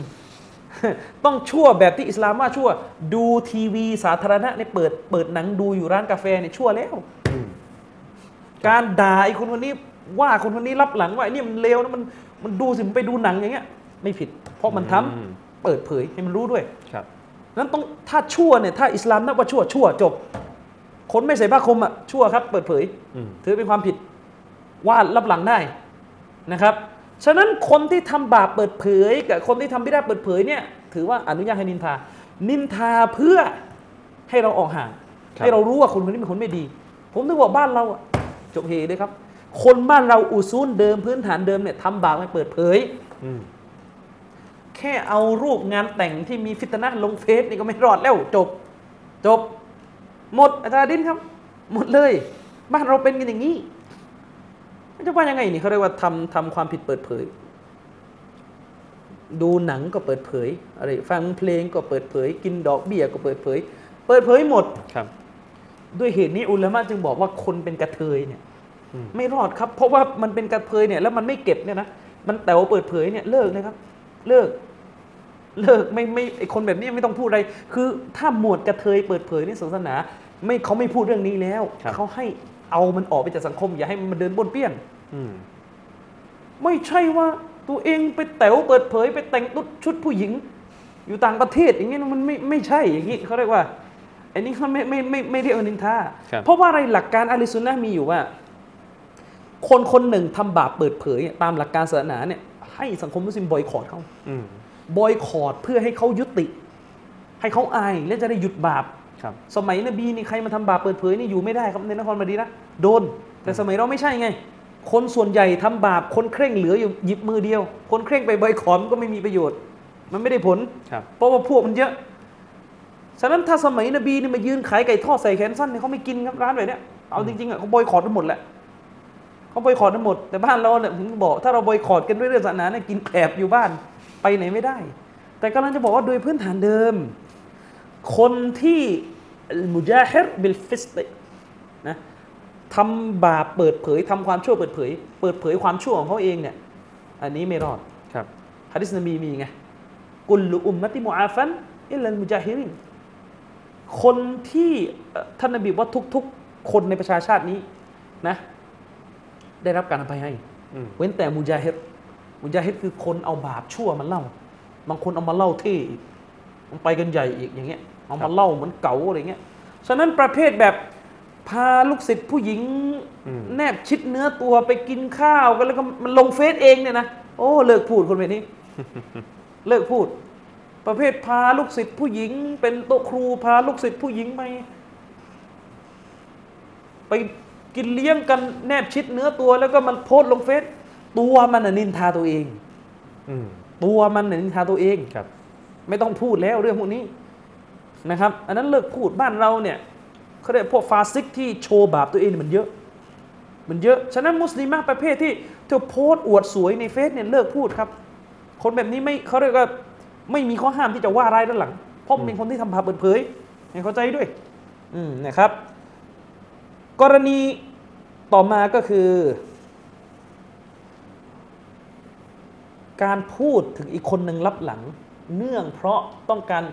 ต้องชั่วแบบที่อิสลามว่าชั่ว ดูทีวีสาธารณะในยเปิดเปิดหนังดูอยู่ร้านกาแฟเนี่ยชั่วแล้วอืมการด่าไอ้คนคนนี้ว่าคนคนนี้รับหลังว่าไอ้นี่มันเลวนะมัน มันดูสิมันไปดูหนังอย่างเงี้ย ไม่ผิด เพราะมันทำอืมเปิดเผยให้มันรู้ด้วยครับนั้นต้องถ้าชั่วเนี่ยถ้าอิสลามนับว่าชั่วชั่วจบ คนไม่ใส่ผ้าคลุมอะชั่วครับ เปิดเผยอืมถือเป็นความผิดว่ารับหลังได้นะครับฉะนั้นคนที่ทำบาปเปิดเผย กับคนที่ทำบิดาเปิดเผยเนี่ย ถือว่าอนุญาตให้นินทา นินทาเพื่อให้เราออกห่างครับให้เรารู้ว่าคนคนนี้เป็นคนไม่ดี ผมถึงบอกบ้านเราอะจบเฮเลยครับ คนบ้านเราอุซูนเดิมพื้นฐานเดิมเนี่ยทำบาปไม่เปิดเผยอืมแค่เอารูปงานแต่งที่มีฟิตนะห์ลงเฟซนี่ก็ไม่รอดแล้วจบ จบ หมดอาจารย์ดินครับ หมดเลย บ้านเราเป็นกันอย่างนี้จะว่ายังไงนี่เขาเรียกว่าทำทำความผิดเปิดเผย ดูหนังก็เปิดเผยอะไรฟังเพลงก็เปิดเผย กินดอกเบี้ยก็เปิดเผย เปิดเผยหมดครับ ด้วยเหตุนี้อุลามะจึงบอกว่าคนเป็นกระเทยเนี่ยอืม ไม่รอดครับ เพราะว่ามันเป็นกระเทยเนี่ยแล้วมันไม่เก็บเนี่ยนะมันแต๋วเปิดเผยเนี่ยเลิกเลยครับ เลิก เลิกไม่ไม่ไอคนแบบนี้ไม่ต้องพูดอะไร คือถ้าหมวดกระเทยเปิดเผยในศาสนา ไม่เขาไม่พูดเรื่องนี้แล้วครับเขาให้เอามันออกไปจากสังคม อย่าให้มันมาเดินบนเปี้ยนอืมไม่ใช่ว่าตัวเองไปแต๋วเปิดเผย ไปแต่งชุดผู้หญิง อยู่ต่างประเทศอย่างนี้นะมันไม่ไม่ใช่อย่างนี้เขาเรียกว่าอันนี้เขาไม่ไม่ไม่ไม่เรียกว่านินทาครับเพราะว่าอะไรหลักการอะลิสุนนะห์มีอยู่ว่า คนคนหนึ่งทำบาปเปิดเผยตามหลักการศาสนาเนี่ยให้สังคมมุสลิมบอยคอรดเขาอืมบอยคอรดเพื่อให้เขายุติ ให้เขาอายและจะได้หยุดบาปครับสมัยนบีนี่ใครมาทำบาปเปิดเผยนี่อยู่ไม่ได้ครับในนครมาดีนะโดน แต่สมัยเราไม่ใช่ไง คนส่วนใหญ่ทำบาปคนเคร่งเหลืออยู่หยิบมือเดียว คนเคร่งไปบอยคอรดมันก็ไม่มีประโยชน์ มันไม่ได้ผลครับเพราะว่าพวกมันเยอะฉะนั้นถ้าสมัยนบีนี่มายืนขายไก่ทอดใส่แขนสั้นเนี่ยเขาไม่กินครับร้านแบบเนี้ยเอาจริงๆอะเขาบอยคอรดทั้งหมดแหละ เขาบอยคอรดทั้งหมดแต่บ้านเราเนี่ยผมบอกถ้าเราบอยคอรดกันด้วยเรื่องศาสนาเนี่ยกินแกลบอยู่บ้านไปไหนไม่ได้ แต่กำลังจะบอกว่าโดยพื้นฐานเดิม คนที่مجاهر بالفسقนะทำบาปเปิดเผยทำความชั่วเปิดเผย เปิดเผยความชั่วของเขาเองเนี่ยอันนี้ไม่รอดครับฮะดิษนบีมีไงكل أمتي معافى إلا المجاهرينคนที่เอ่อท่านนบีว่าทุกๆ คนในประชาชาตินี้นะ ได้รับการอภัยให้อืมเว้นแต่مجاهر مجاهرคือคนเอาบาปชั่วมาเล่า บางคนเอามาเล่าเท่อีกมันไปกันใหญ่อีกอย่างเงี้ยเอามาเล่าเหมือนเก๋าอะไรเงี้ยฉะนั้นประเภทแบบพาลูกศิษย์ผู้หญิงอืมแนบชิดเนื้อตัวไปกินข้าวกันแล้วก็มันลงเฟซเองเนี่ยนะโอ้เลิกพูดคนแบบนี้ เลิกพูด ประเภทพาลูกศิษย์ผู้หญิง เป็นโต๊ะครูพาลูกศิษย์ผู้หญิงไปไป กินเลี้ยงกันแนบชิดเนื้อตัว แล้วก็มันโพสต์ลงเฟซตัวมันน่ะนินทาตัวเองอืมตัวมันน่ะนินทาตัวเองครับ ไม่ต้องพูดแล้วเรื่องพวกนี้นะครับ อันนั้นเลิกพูดบ้านเราเนี่ยเขาเรียกพวกฟาซิกที่โชว์บาปตัวเองเนี่ยมันเยอะ มันเยอะ ฉะนั้นมุสลิมะประเภทที่เธอโพสต์อวดสวยในเฟซเนี่ยเลิกพูดครับ คนแบบนี้ไม่เขาเรียกว่าไม่มีข้อห้ามที่จะว่าร้ายด้านหลัง เพราะเป็นคนที่ทำบาปเปิดเผยให้เข้าใจด้วย อืมนะครับ กรณีต่อมาก็คือ การพูดถึงอีกคนหนึ่งรับหลัง เนื่องเพราะต้องการ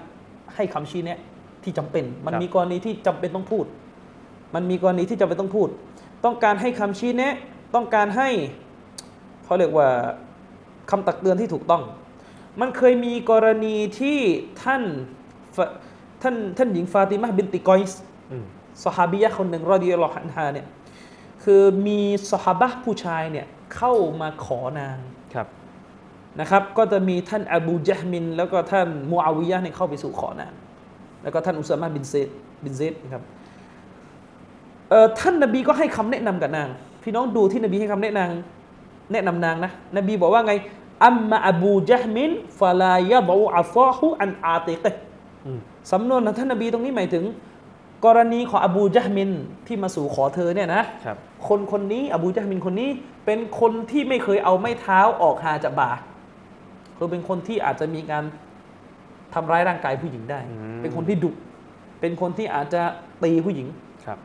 ให้คำชี้แนะที่จำเป็น มันครับมีกรณีที่จำเป็นต้องพูด มันมีกรณีที่จำเป็นต้องพูด ต้องการให้คำชี้แนะ ต้องการให้เขาเรียกว่าคำตักเตือนที่ถูกต้อง มันเคยมีกรณีที่ท่านฟะท่านท่านหญิงฟาติมาบินติกอยส์อืม สฮาบียะห์คนหนึ่งรอดิยัลลอฮุอันฮาเนี่ยคือมีสฮาบะห์ผู้ชายเนี่ยเข้ามาขอนางครับนะครับก็จะมีท่านอบูญะฮ์มิน แล้วก็ท่านมูอาวิยะห์เนี่ยเข้าไปสู่ขอนางแล้วก็ท่านอุซามะห์บินเซดบินเซดนะครับเอ่อท่านนบีก็ให้คำแนะนำกับนาง พี่น้องดูที่นบีให้คำแนะนำแนะนำนางนะนบีบอกว่าไงอัมมาอบูญะฮ์มินฟาลายะบอูอัฟาฮุอันอาติกะห์อืมสำนวนของท่านนบีตรงนี้หมายถึง กรณีของอบูญะฮ์มินที่มาสู่ขอเธอเนี่ยนะครับคนคนนี้อบูญะฮ์มินคนนี้เป็นคนที่ไม่เคยเอาไม้เท้าออกหาจากบ่าคือเป็นคนที่อาจจะมีการทำร้ายร่างกายผู้หญิงได้อืมเป็นคนที่ดุเป็นคนที่อาจจะตีผู้หญิงครับ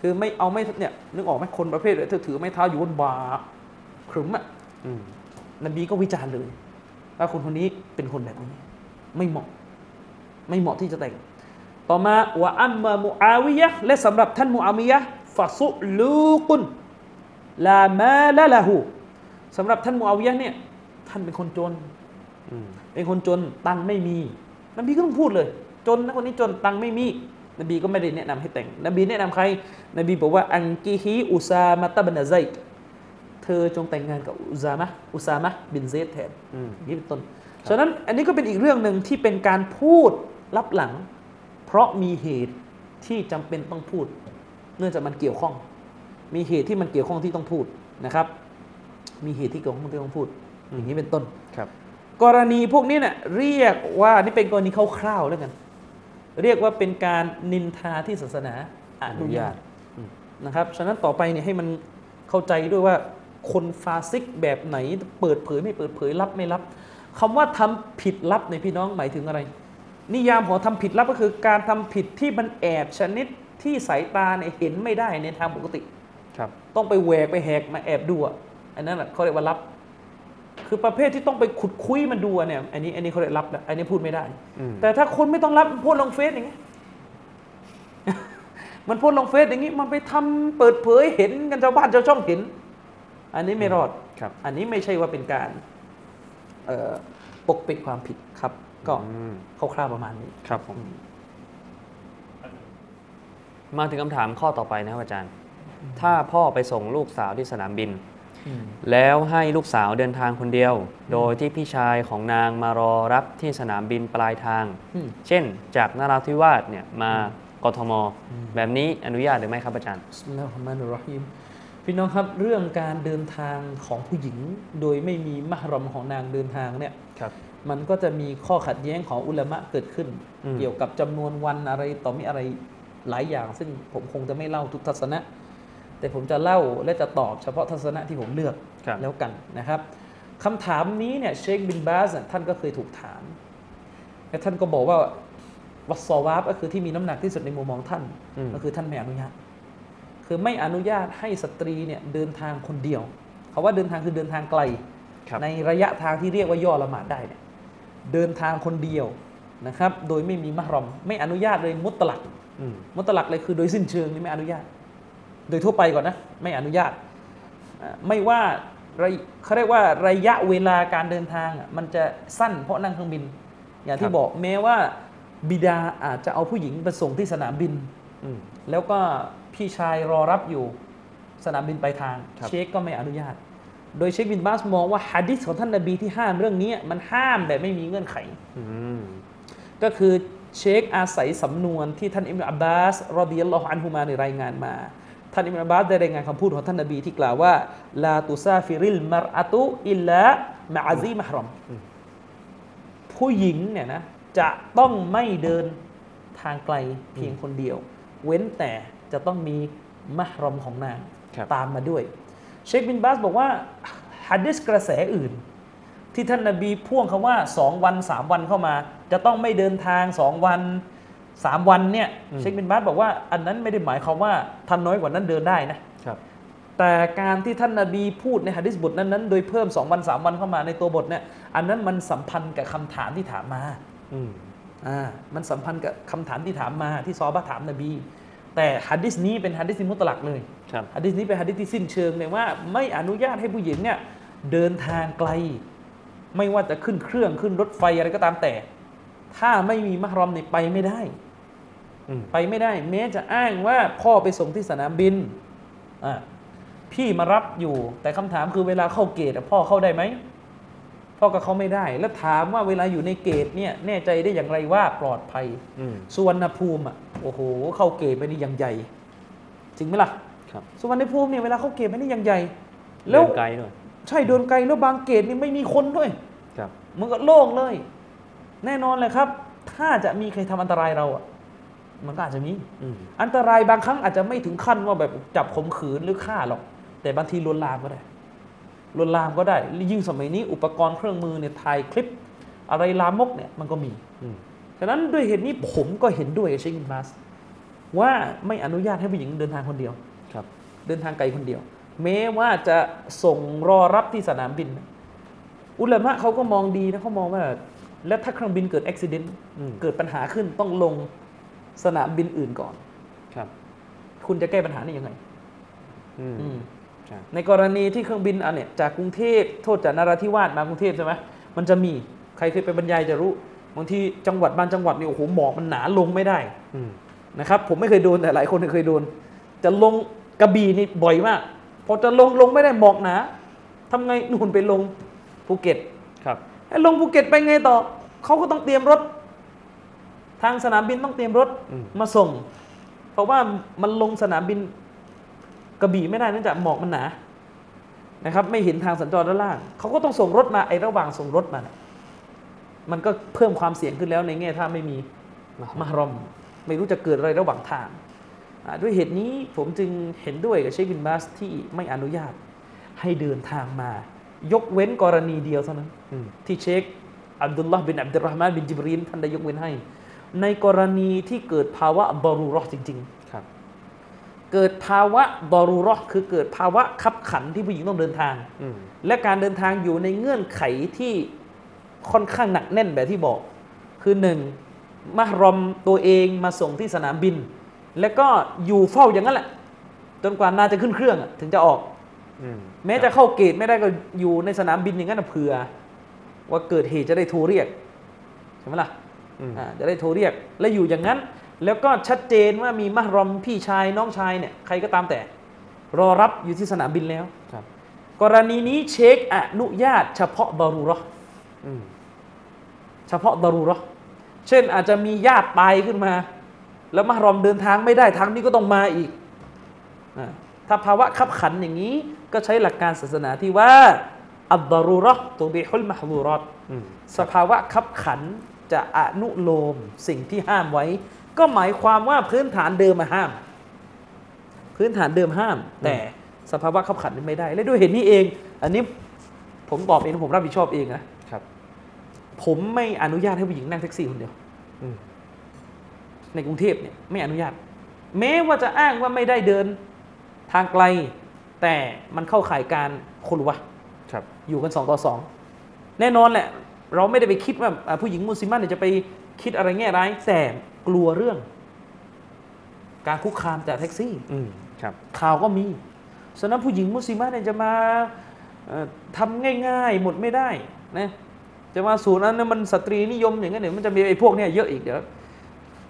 คือไม่เอาไม่เนี่ยนึกออกไหมคนประเภทเลยเธอถือไม้เท้าอยู่บนบ่าขรึมอะอืมนบีก็วิจารณ์เลยว่าคนคนนี้เป็นคนแบบนี้ ไม่เหมาะ ไม่เหมาะที่จะแต่ง ต่อมาวะอัมมามุอาวิยะห์และสำหรับท่านมุอาวิยะห์ฟาซุลูกุนลามาละละหูสำหรับท่านมุอาวิยะห์เนี่ยท่านเป็นคนจนอืมเป็นคนจนตังค์ไม่มีนบีก็ต้องพูดเลย จนนะคนนี้จนตังค์ไม่มี นบีก็ไม่ได้แนะนำให้แต่ง นบีแนะนำใคร นบีบอกว่าอังกิฮีอุซามะตะบนไซด์เธอจงแต่งงานกับอุซามะอุซามะบินเซดแทนอืมอย่างนี้เป็นต้นฉะนั้นอันนี้ก็เป็นอีกเรื่องหนึ่งที่เป็นการพูดลับหลัง เพราะมีเหตุที่จำเป็นต้องพูด เนื่องจากมันเกี่ยวข้อง มีเหตุที่มันเกี่ยวข้องที่ต้องพูดนะครับ มีเหตุที่เกี่ยวข้องที่ต้องพูด อย่างนี้เป็นต้นครับ กรณีพวกนี้เนี่ยเรียกว่านี่เป็นกรณีคร่าวๆแล้วกัน เรียกว่าเป็นการนินทาที่ศาสนาอนุญาตนะครับ ฉะนั้นต่อไปเนี่ยให้มันเข้าใจด้วยว่าคนฟาซิกแบบไหนเปิดเผยไม่เปิดเผยรับไม่รับคำว่าทำผิดลับในยพี่น้องหมายถึงอะไร นิยามของทำผิดลับก็คือการทำผิดที่มันแอบชนิดที่สายตาเนี่ยเห็นไม่ได้ในทางปกติครับต้องไปแหวกไปแหกมาแอบดูอะอันนั้นแหละเขาเรียกว่าลับ คือประเภทที่ต้องไปขุดคุยมันดูอะเนี่ยอันนี้อันนี้เขาได้รับแล้วอันนี้พูดไม่ได้อืมแต่ถ้าคนไม่ต้องรับโพสต์ลงเฟซอย่างเงี้ยมันโพสต์ลงเฟซอย่างงี้มันไปทำเปิดเผยเห็นกันชาวบ้านชาวช่องเห็น อันนี้ไม่รอดครับ อันนี้ไม่ใช่ว่าเป็นการเอ่อปกปิดความผิดครับ ก็อืมคร่าวๆประมาณนี้ครับผมมาถึงคำถามข้อต่อไปนะครับอาจารย์ ถ้าพ่อไปส่งลูกสาวที่สนามบิน แล้วให้ลูกสาวเดินทางคนเดียว โดยที่พี่ชายของนางมารอรับที่สนามบินปลายทางอืมเช่น จากนราธิวาสเนี่ยมากทม แบบนี้อนุญาตหรือไม่ครับอาจารย์บิสมิลลาฮิรเราะห์มานิรเราะฮีมพี่น้องครับเรื่องการเดินทางของผู้หญิง โดยไม่มีมหรอมของนางเดินทางเนี่ยครับ มันก็จะมีข้อขัดแย้งของอุลามะเกิดขึ้นอืมเกี่ยวกับจำนวนวันอะไรต่อมีอะไรหลายอย่าง ซึ่งผมคงจะไม่เล่าทุกทัศนะ แต่ผมจะเล่าและจะตอบเฉพาะทัศนะที่ผมเลือกครับแล้วกันนะครับคำถามนี้เนี่ยเชคบินบาสเนี่ยท่านก็เคยถูกถาม และท่านก็บอกว่าวัสซอวาบก็คือที่มีน้ำหนักที่สุดในมุมมองท่านอืมก็คือท่านไม่อนุญาต คือไม่อนุญาตให้สตรีเนี่ยเดินทางคนเดียวคาว่าเดินทางคือเดินทางไกลครับในระยะทางที่เรียกว่าย่อละหมาดได้เนี่ย เดินทางคนเดียวนะครับ โดยไม่มีมหรอม ไม่อนุญาตเลยมุตตลักอืมมุตตลักเลยคือโดยสิ้นเชิงนี่ไม่อนุญาต โดยทั่วไปก่อนนะ ไม่อนุญาตอ่าไม่ว่าระยเขาเรียกว่าระยะเวลาการเดินทางอะมันจะสั้นเพราะนั่งเครื่องบิน อย่างคที่รับบอกแม้ว่าบิดาอาจจะเอาผู้หญิงไปส่งที่สนามบินอืมแล้วก็พี่ชายรอรับอยู่สนามบินปลายทางครับเชคก็ไม่อนุญาต โดยเชคบินบาสมองว่าฮะดิษของท่านนบีที่ห้ามเรื่องนี้มันห้ามแบบไม่มีเงื่อนไขอืมก็คือเชคอาศัยสำนวนที่ท่านอิมรุอับบาสรอดิยัลลอฮุอันฮุมาในรายงานมาท่านอิมรุอับบาสได้รายงานคำพูดของท่านนบีที่กล่าวว่าลาตุซาฟิริลมารอะตุอิลลามะอาซีมะฮรอมผู้หญิงเนี่ยนะจะต้องไม่เดินทางไกลเพียงคนเดียว เว้นแต่จะต้องมีมหรอมของนางครับตามมาด้วย เชคบินบาสบอกว่าฮัดดิสกระแสอื่น ที่ท่านนาบีพ่วงคำว่า 2 วัน 3 วันเข้ามา จะต้องไม่เดินทาง 2 วัน 3 วันเนี่ยเชคบินบาสบอกว่าอันนั้นไม่ได้หมายความว่าท่านน้อยกว่านั้นเดินได้นะครับแต่การที่ท่านนาบีพูดในฮะดิษบทนั้นๆ โดยเพิ่ม 2 วัน 3 วันเข้ามาในตัวบทเนี่ยอันนั้นมันสัมพันธ์กับคำถามที่ถามมาอืมอ่ามันสัมพันธ์กับคำถามที่ถามมาที่ซอฮาบะห์ถามนบี แต่ฮะดิษนี้เป็นฮะดิษที่มุตลักเลยครับ ฮะดิษนี้เป็นฮะดิษที่สิ้นเชิงเลยว่า ไม่อนุญาตให้ผู้หญิงเนี่ยเดินทางไกล ไม่ว่าจะขึ้นเครื่องขึ้นรถไฟอะไรก็ตามแต่ ถ้าไม่มีมหรอมเนี่ยไปไม่ได้อืมไปไม่ได้ แม้จะอ้างว่าพ่อไปส่งที่สนามบินอ่าพี่มารับอยู่ แต่คำถามคือเวลาเข้าเกตอะพ่อเข้าได้ไหมพ่อก็เข้าไม่ได้ แล้วถามว่าเวลาอยู่ในเกตเนี่ย แน่ใจได้อย่างไรว่าปลอดภัยอืมสุวรรณภูมิอะโอ้โห เข้าเกตไปนี่ยังใหญ่ จริงไหมล่ะ ครับสุวรรณภูมิเนี่ยเวลาเข้าเกตไปนี่ยังใหญ่เดิแล้วนไกลด้วยใช่เดินไกลแล้วบางเกตนี่ไม่มีคนด้วยครับมันก็โล่งเลย แน่นอนเลยครับ ถ้าจะมีใครทำอันตรายเราอะมันก็อาจจะมีอืมอันตรายบางครั้งอาจจะไม่ถึงขั้นว่าแบบจับข่มขืนหรือฆ่าหรอก แต่บางทีลวนลามก็ได้ลวนลามก็ได้ ยิ่งสมัยนี้อุปกรณ์เครื่องมือเนี่ยถ่ายคลิป อะไรลามกเนี่ยมันก็มีอืมฉะนั้นด้วยเหตุนี้ผมก็เห็นด้วยกับเชคอินบาสว่าไม่อนุญาตให้ผู้หญิงเดินทางคนเดียวครับ เดินทางไกลคนเดียว แม้ว่าจะส่งรอรับที่สนามบิน อุลามะเขาก็มองดีนะเขามองว่า แล้วถ้าเครื่องบินเกิดอุบิเหตุอืมเกิดปัญหาขึ้นต้องลงสนามบินอื่นก่อน ครับ คุณจะแก้ปัญหานี้ยังไงอืมอืมใช่ในกรณีที่เครื่องบินอันเนี่ยจากกรุงเทพโทษจากนราธิวาสมากรุงเทพใช่ไหมมันจะมีใครเคยไปบรรยายจะรู้บางทีจังหวัดบางจังหวัดเนี่ยโอ้โหหมอกมันหนาลงไม่ได้อืมนะครับ ผมไม่เคยโดนแต่หลายคนเคยโดน จะลง กระบี่นี่บ่อยมากพอจะลงลงไม่ได้หมอกหนาทำไงนู่นไปลงภูเก็ตครับไอ้ลงภูเก็ตไปไงต่อเขาก็ต้องเตรียมรถ ทางสนามบินต้องเตรียมรถอืมมาส่ง เพราะว่ามันลงสนามบินกระบี่ไม่ได้เนื่องจากหมอกมันหนานะครับ ไม่เห็นทางสัญจรด้านล่างเขาก็ต้องส่งรถมาไอ้ระหว่างส่งรถมาเนี่ยมันก็เพิ่มความเสี่ยงขึ้นแล้วในแง่ถ้าไม่มีมหรอม ไม่รู้จะเกิดอะไรระหว่างทางอ่า ด้วยเหตุนี้ผมจึงเห็นด้วยกับเชคบินบาสที่ไม่อนุญาตให้เดินทางมา ยกเว้นกรณีเดียวเท่านั้นอืมที่เชคอับดุลลาห์บินอับดุลรห์มานบินจิบรีนท่านได้ยกเว้นให้ ในกรณีที่เกิดภาวะบารูเรอห์จริงครับๆเกิดภาวะดอรูเราะห์คือเกิดภาวะขับขันที่ผู้หญิงต้องเดินทางอืมและการเดินทางอยู่ในเงื่อนไขที่ค่อนข้างหนักแน่นแบบที่บอก คือหนึ่งมหรอมตัวเองมาส่งที่สนามบิน แล้วก็อยู่เฝ้าอย่างนั้นแหละ จนกว่านาจะขึ้นเครื่องอะถึงจะออกอืมแม้จะเข้าเกตไม่ได้ก็อยู่ในสนามบินอย่างนั้นนะเผื่อ ว่าเกิดเหตุจะได้โทรเรียกใช่ไหมล่ะอืมอ่าจะได้โทรเรียก และอยู่อย่างนั้น แล้วก็ชัดเจนว่ามีมหรอมพี่ชายน้องชายเนี่ยใครก็ตามแต่ รอรับอยู่ที่สนามบินแล้วครับกรณีนี้เช็คอนุญาต เฉพาะดารูเราะห์อืมเฉพาะดารูเราะห์เช่นอาจจะมีญาติตายขึ้นมา แล้วมหรอมเดินทางไม่ได้ทางนี้ก็ต้องมาอีกอ่าถ้าภาวะขับขันอย่างนี้ ก็ใช้หลักการศาสนาที่ว่าอัดดารูเราะห์ตัวบิฮุลมะฮูรอตอืมสภาวะขับขันจะอนุโลมสิ่งที่ห้ามไว้ ก็หมายความว่าพื้นฐานเดิมมาห้าม พื้นฐานเดิมห้าม แต่สภาวะขับขันไม่ได้ และด้วยเหตุนี้เอง อันนี้ผมตอบเองผมรับผิดชอบเองนะครับ ผมไม่อนุญาตให้ผู้หญิงนั่งแท็กซี่คนเดียวอืม ในกรุงเทพเนี่ยไม่อนุญาต แม้ว่าจะอ้างว่าไม่ได้เดินทางไกล แต่มันเข้าข่ายการคนวะครับ อยู่กันสองต่อสองแน่นอนแหละเราไม่ได้ไปคิดว่าอ่าผู้หญิงมุสลิมเนี่ยจะไปคิดอะไรแง่ร้ายแต่กลัวเรื่อง การคุกคามจากแท็กซี่อืมครับข่าวก็มีฉะนั้นผู้หญิงมุสลิมเนี่ยจะมาเอ่อทำง่ายๆ หมดไม่ได้นะจะมาสู่นั้นนะมันสตรีนิยมอย่างนั้นเดี๋ยวมันจะมีไอ้พวกเนี้ยเยอะอีกเดี๋ยว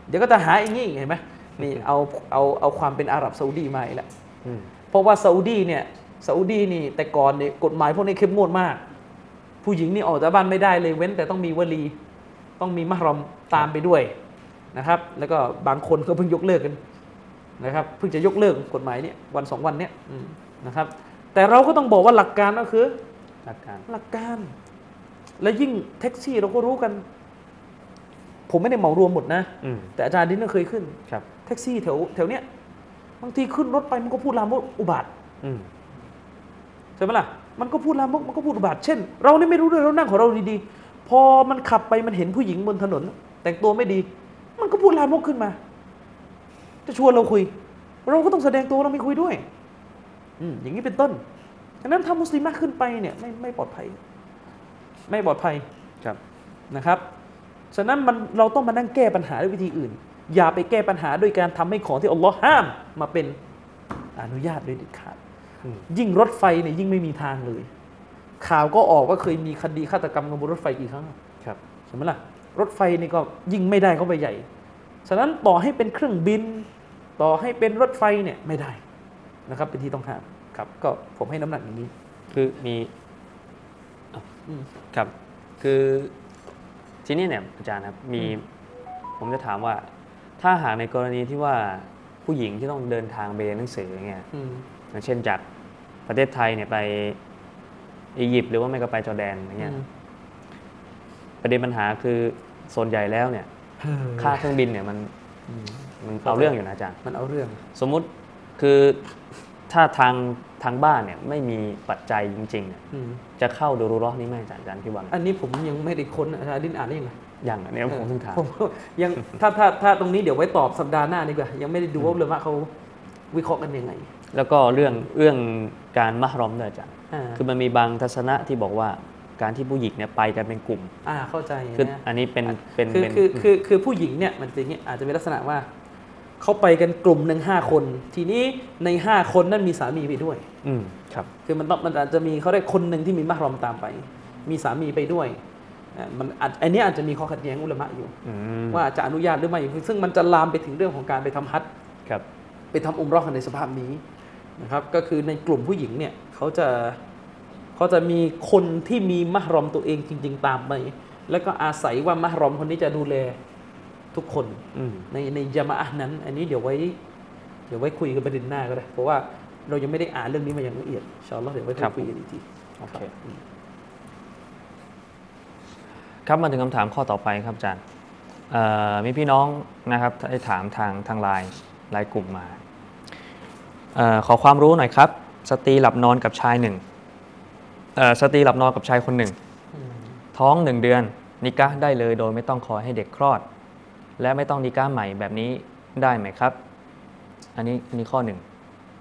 เดี๋ยวก็จะหาอย่างนี้อีกเห็นไหมนี่เอาเอาเอาความเป็นอาหรับซาอุดีมาอีกแล้วอืมเพราะว่าซาอุดีเนี่ยซาอุดีนี่แต่ก่อนเนี่ยกฎหมายพวกนี้เข้มงวดมาก ผู้หญิงนี่ออกจากบ้านไม่ได้เลยเว้น แต่ต้องมีวลี ต้องมีมหรอมตามไปด้วยนะครับ แล้วก็บางคนก็เพิ่งยกเลิกกันนะครับเพิ่งจะยกเลิกกฎหมายเนี่ยวันสองวันเนี่ยอืมนะครับ แต่เราก็ต้องบอกว่าหลักการก็คือหลักการหลักการ และยิ่งแท็กซี่เราก็รู้กัน ผมไม่ได้เหมารวมหมดนะอืมแต่อาจารย์ดินก็เคยขึ้นครับแท็กซี่แถวแถวเนี้ยบางทีขึ้นรถไปมันก็พูดลามกอุบาทอืมใช่ไหมล่ะมันก็พูดลามกมันก็พูดอุบาทเช่น เราเนี่ยไม่รู้เลยเรานั่งของเราดีๆ พอมันขับไปมันเห็นผู้หญิงบนถนน แต่งตัวไม่ดี มันก็พูดลามกขึ้นมา จะชวนเราคุย เราก็ต้องแสดงตัวเราไม่คุยด้วยอืมอย่างนี้เป็นต้นฉะนั้นถ้ามุสลิมมากขึ้นไปเนี่ยไม่ไม่ปลอดภัย ไม่ปลอดภัยครับนะครับ ฉะนั้นมันเราต้องมานั่งแก้ปัญหาด้วยวิธีอื่น อย่าไปแก้ปัญหาด้วยการทำให้ของที่อัลลอฮ์ห้ามมาเป็นอนุญาตโดยเด็ดขาดอืมยิ่งรถไฟเนี่ยยิ่งไม่มีทางเลย ข่าวก็ออกว่าเคยมีคดีฆาตกรรมกันบนรถไฟกี่ครั้งครับใช่ไหมล่ะรถไฟนี่ก็ยิ่งไม่ได้เข้าไปใหญ่ ฉะนั้นต่อให้เป็นเครื่องบิน ต่อให้เป็นรถไฟเนี่ยไม่ได้นะครับ เป็นที่ต้องห้ามครับ ก็ผมให้น้ำหนักอย่างนี้ คือมีอะอืมครับ คือ ทีนี้เนี่ยอาจารย์ครับมีผมจะถามว่า ถ้าหากในกรณีที่ว่าผู้หญิงที่ต้องเดินทางไปเรียนหนังสืออย่างเงี้ยอืมอย่างเช่นจากประเทศไทยเนี่ยไปอียิปต์หรือว่าไม่ก็ไปจอร์แดนอย่างเงี้ยประเด็นปัญหาคือส่วนใหญ่แล้วเนี่ย ค่าเครื่องบินเนี่ยมันมันเอาเรื่องอยู่นะอาจารย์ มันเอาเรื่อง สมมุติคือถ้าทาง ทางบ้านเนี่ยไม่มีปัจจัยจริงๆเนี่ยอืมจะเข้าดูรุเรอห์นี้ไหมอาจารย์อาจารย์คิดว่าไงอันนี้ผมยังไม่ได้ค้นอาจารย์ดินอ่านได้ยังไงอย่างอันเนี้ยผมเพิ่งถามผมยังถ้าถ้าถ้าตรงนี้เดี๋ยวไว้ตอบสัปดาห์หน้าดีกว่า ยังไม่ได้ดูว่าเลยว่าเขาวิเคราะห์กันยังไง แล้วก็เรื่องเรื่องการมหรอมด้วยอาจารย์อ่าคือมันมีบางทัศนะที่บอกว่าการที่ผู้หญิงเนี่ยไปกันเป็นกลุ่ม อ่าเข้าใจคือนะอันนี้เป็นเป็นคือเป็นคือคือคือผู้หญิงเนี่ยมันเป็นอย่างนี้อาจจะเป็นลักษณะว่า เขาไปกันกลุ่มหนึ่งห้าคน ทีนี้ในห้าคนนั้นมีสามีไปด้วย อืมครับ คือมันต้องมันอาจจะมีเขาได้คนหนึ่งที่มีมหรอมตามไป มีสามีไปด้วยอ่ามันอาจอันนี้อาจจะมีข้อขัดแย้งอุลามะอยู่อืมว่าจะอนุญาตหรือไม่ซึ่งมันจะลามไปถึงเรื่องของการไปทำฮัจญ์ครับ ไปทำอุมเรอกันในสภาพนี้นะครับ ก็คือในกลุ่มผู้หญิงเนี่ยเขาจะเขาจะมีคนที่มีมหรอมตัวเองจริง ๆ ตามไปแล้วก็อาศัยว่ามหรอมคนนี้จะดูแล ทุกคนอืมในในยามะอะห์นั้น อันนี้เดี๋ยวไว้ เดี๋ยวไว้คุยกันประเด็นหน้าก็ได้ เพราะว่าเรายังไม่ได้อ่านเรื่องนี้มาอย่างละเอียดอินชาอัลลอฮ์เดี๋ยวไว้ค่อยคุยกันอีกทีโอเครับอืมครับมาถึงคำถามข้อต่อไปครับอาจารย์เอ่อมีพี่น้องนะครับได้ถามทางทางไลน์ไลน์กลุ่มมาเออขอความรู้หน่อยครับ สตรีหลับนอนกับชายหนึ่งเอ่อสตรีหลับนอนกับชายคนหนึ่งอืมท้องหนึ่งเดือน นิกะห์ได้เลยโดยไม่ต้องคอยให้เด็กคลอด และไม่ต้องนิกะห์ใหม่แบบนี้ได้ไหมครับ อันนี้อันนี้ข้อหนึ่ง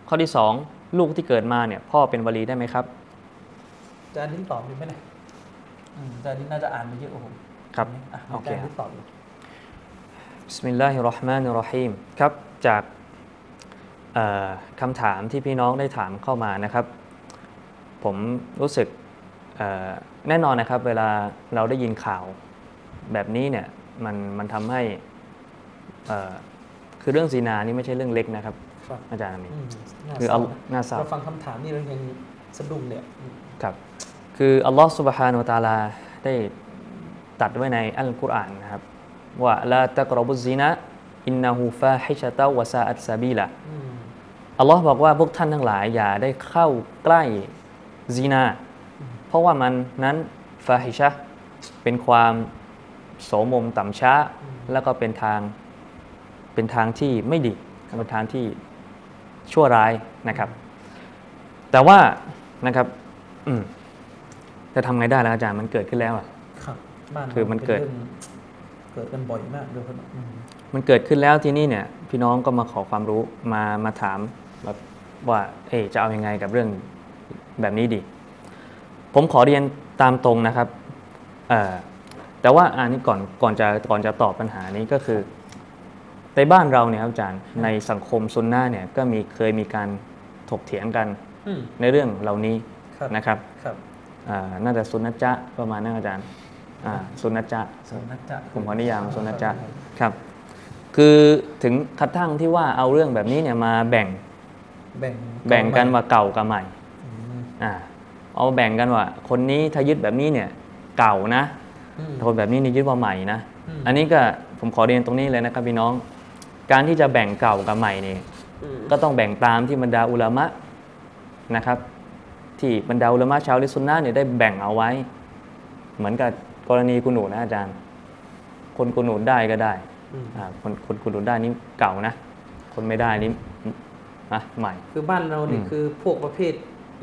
ข้อที่สองลูกที่เกิดมาเนี่ยพ่อเป็นวะลีได้ไหมครับอาจารย์นิ้นตอบดีไหมเนี่ยอืมอาจารย์นิ้นน่าจะอ่านมาเยอะกว่าผมครับอะโอเคอาจารย์นิ้นตอบเลยبسم الله الرحمن الرحيمครับจากเอ่อคำถามที่พี่น้องได้ถามเข้ามานะครับ ผมรู้สึกเอ่อแน่นอนนะครับ เวลาเราได้ยินข่าวแบบนี้เนี่ย มันมันทำให้เอ่อคือเรื่องซีนานี่ไม่ใช่เรื่องเล็กนะครับ ครับอาจารย์อามีนอืมน่าคือเศเอาร้านะน่าเศร้า เราฟังคำถามนี่เรายังสะดุ้งเลยอืมครับ คืออัลลอฮฺสุบฮานุตาลาได้ตรัดไว้ในอัลกุรอานนะครับ ว่าละตะกรบุซินะอินนาฮูฟาฮิชะตาวะซาอัตซาบีละอืมอัลลอฮ์บอกว่าพวกท่านทั้งหลายอย่าได้เข้าใกล้ซีนา เพราะว่ามันนั้นฟาฮิชะเป็นความ โสมมต่ำช้า แล้วก็เป็นทางเป็นทางที่ไม่ดีเป็นทางที่ชั่วร้ายนะครับ แต่ว่านะครับอืมจะทำไงได้แล้วอาจารย์มันเกิดขึ้นแล้วอะครับบ้านราคือมันเกิดป็รื่องเกิดกันบ่อยมากด้วยครับอืมมันเกิดขึ้นแล้วที่นี่เนี่ย พี่น้องก็มาขอความรู้มามาถามแบบว่า เอ๊ะจะเอาอยัางไงกับเรื่องแบบนี้ดี ผมขอเรียนตามตรงนะครับเอ่อ แต่ว่าอันนี้ก่อนก่อนจะก่อนจะตอบปัญหานี้ก็คือในบ้านเราเนี่ยครับอาจารย์ในสังคมซุนนะห์เนี่ยก็มีเคยมีการถกเถียงกันอืมในเรื่องเหล่านี้ครับนะครับครับอ่าน่าจะซุนนะจ๊ะประมาณนั้นอาจารย์อ่าซุนนะจ๊ะสนนะจ๊ะผมขอนิยามโซนนะจ๊ะครับ คือถึงคัดทั้งที่ว่าเอาเรื่องแบบนี้เนี่ยมาแบ่งแบ่งแบ่งกันว่าเก่ากับใหม่อืมอ่าเอาแบ่งกันว่า คนนี้ถ้ายึดแบบนี้เนี่ย เก่านะ อืมคนแบบนี้นี่ยึดว่าใหม่นะอืมอันนี้ก็ผมขอเรียนตรงนี้เลยนะครับพี่น้อง การที่จะแบ่งเก่ากับใหม่นี่อืมก็ต้องแบ่งตามที่บรรดาอุลามะนะครับ ที่บรรดาอุลามะชาวลิซุนนะห์เนี่ยได้แบ่งเอาไว้ เหมือนกับกรณีกุนูนะอาจารย์ คนกุนูได้ก็ได้อืมอ่าคนคนกุนูได้นี่เก่านะ คนไม่ได้นี่อะใหม่ คือบ้านเราเนี่ยอืมคือพวกประเภท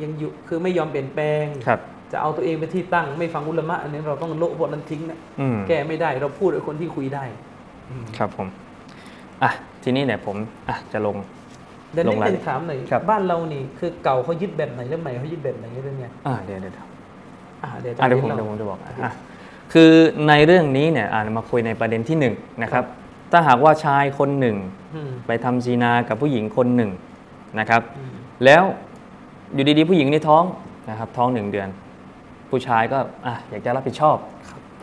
ยังอยู่คือไม่ยอมเปลี่ยนแปลงครับ จะเอาตัวเองเป็นที่ตั้งไม่ฟังอุลามะอันนี้เราต้องโละพวกนั้นทิ้งนะอืมแก้ไม่ได้เราพูดกับคนที่คุยได้ครับผมอะทีนี้เนี่ยผมอะจะลงเดี๋ยวลนิงดรายนึงถามหน่อยครับบ้านเรานี่คือเก่าเขายึดแบบไหนแล้วใหม่เขายึดแบบไหนเรื่องเนี้ยอ่าเดี๋ยวเดี๋ยวเดี๋ยวอ่าเดี๋ยวอะเดี๋ยวผมอาจารเดี๋ยวผมล่าจะบอกอะคือในเรื่องนี้เนี่ยอ่ามาคุยในประเด็นที่หนึ่งนะครับ ถ้าหากว่าชายคนหนึ่งอืมไปทำซีนากับผู้หญิงคนหนึ่งนะครับอืมแล้วอยู่ดีๆผู้หญิงนี่ท้องนะครับ ท้องหนึ่งเดือน ผู้ชายก็อะอยากจะรับผิดชอบ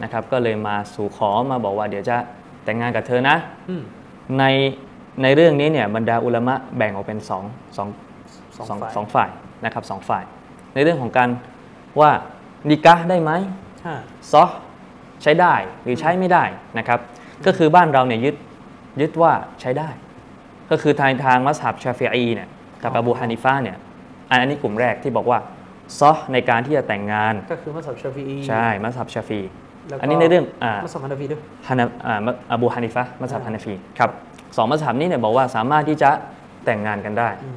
นะครับก็เลยมาสู่ขอมาบอกว่าเดี๋ยวจะแต่งงานกับเธอนะอืมในในเรื่องนี้เนี่ยบรรดาอุลามะแบ่งออกเป็นสองสองสองสองฝ่ายสองฝ่ายนะครับสองฝ่าย ในเรื่องของการว่านิกะห์ได้ไหมห้า صحใช้ได้หรือใช้ไม่ได้นะครับ ก็คือบ้านเราเนี่ยยึดยึดว่าใช้ได้ ก็คือทางทางมัสฮับชาฟิอีเนี่ยกับอบูฮานิฟะเนี่ยอันอันนี้กลุ่มแรกที่บอกว่า صحในการที่จะแต่งงาน ก็คือมัสฮับชาฟีอีใช่มัสฮับชาฟีแล้วก็อันนี้ในเรื่องอ่ามัสฮับฮานาฟีด้วยฮานาอ่ามัสอบูฮานิฟะมัสฮับอ่าฮานาฟีครับสองมัสฮับนี้เนี่ยบอกว่าสามารถที่จะแต่งงานกันได้อืม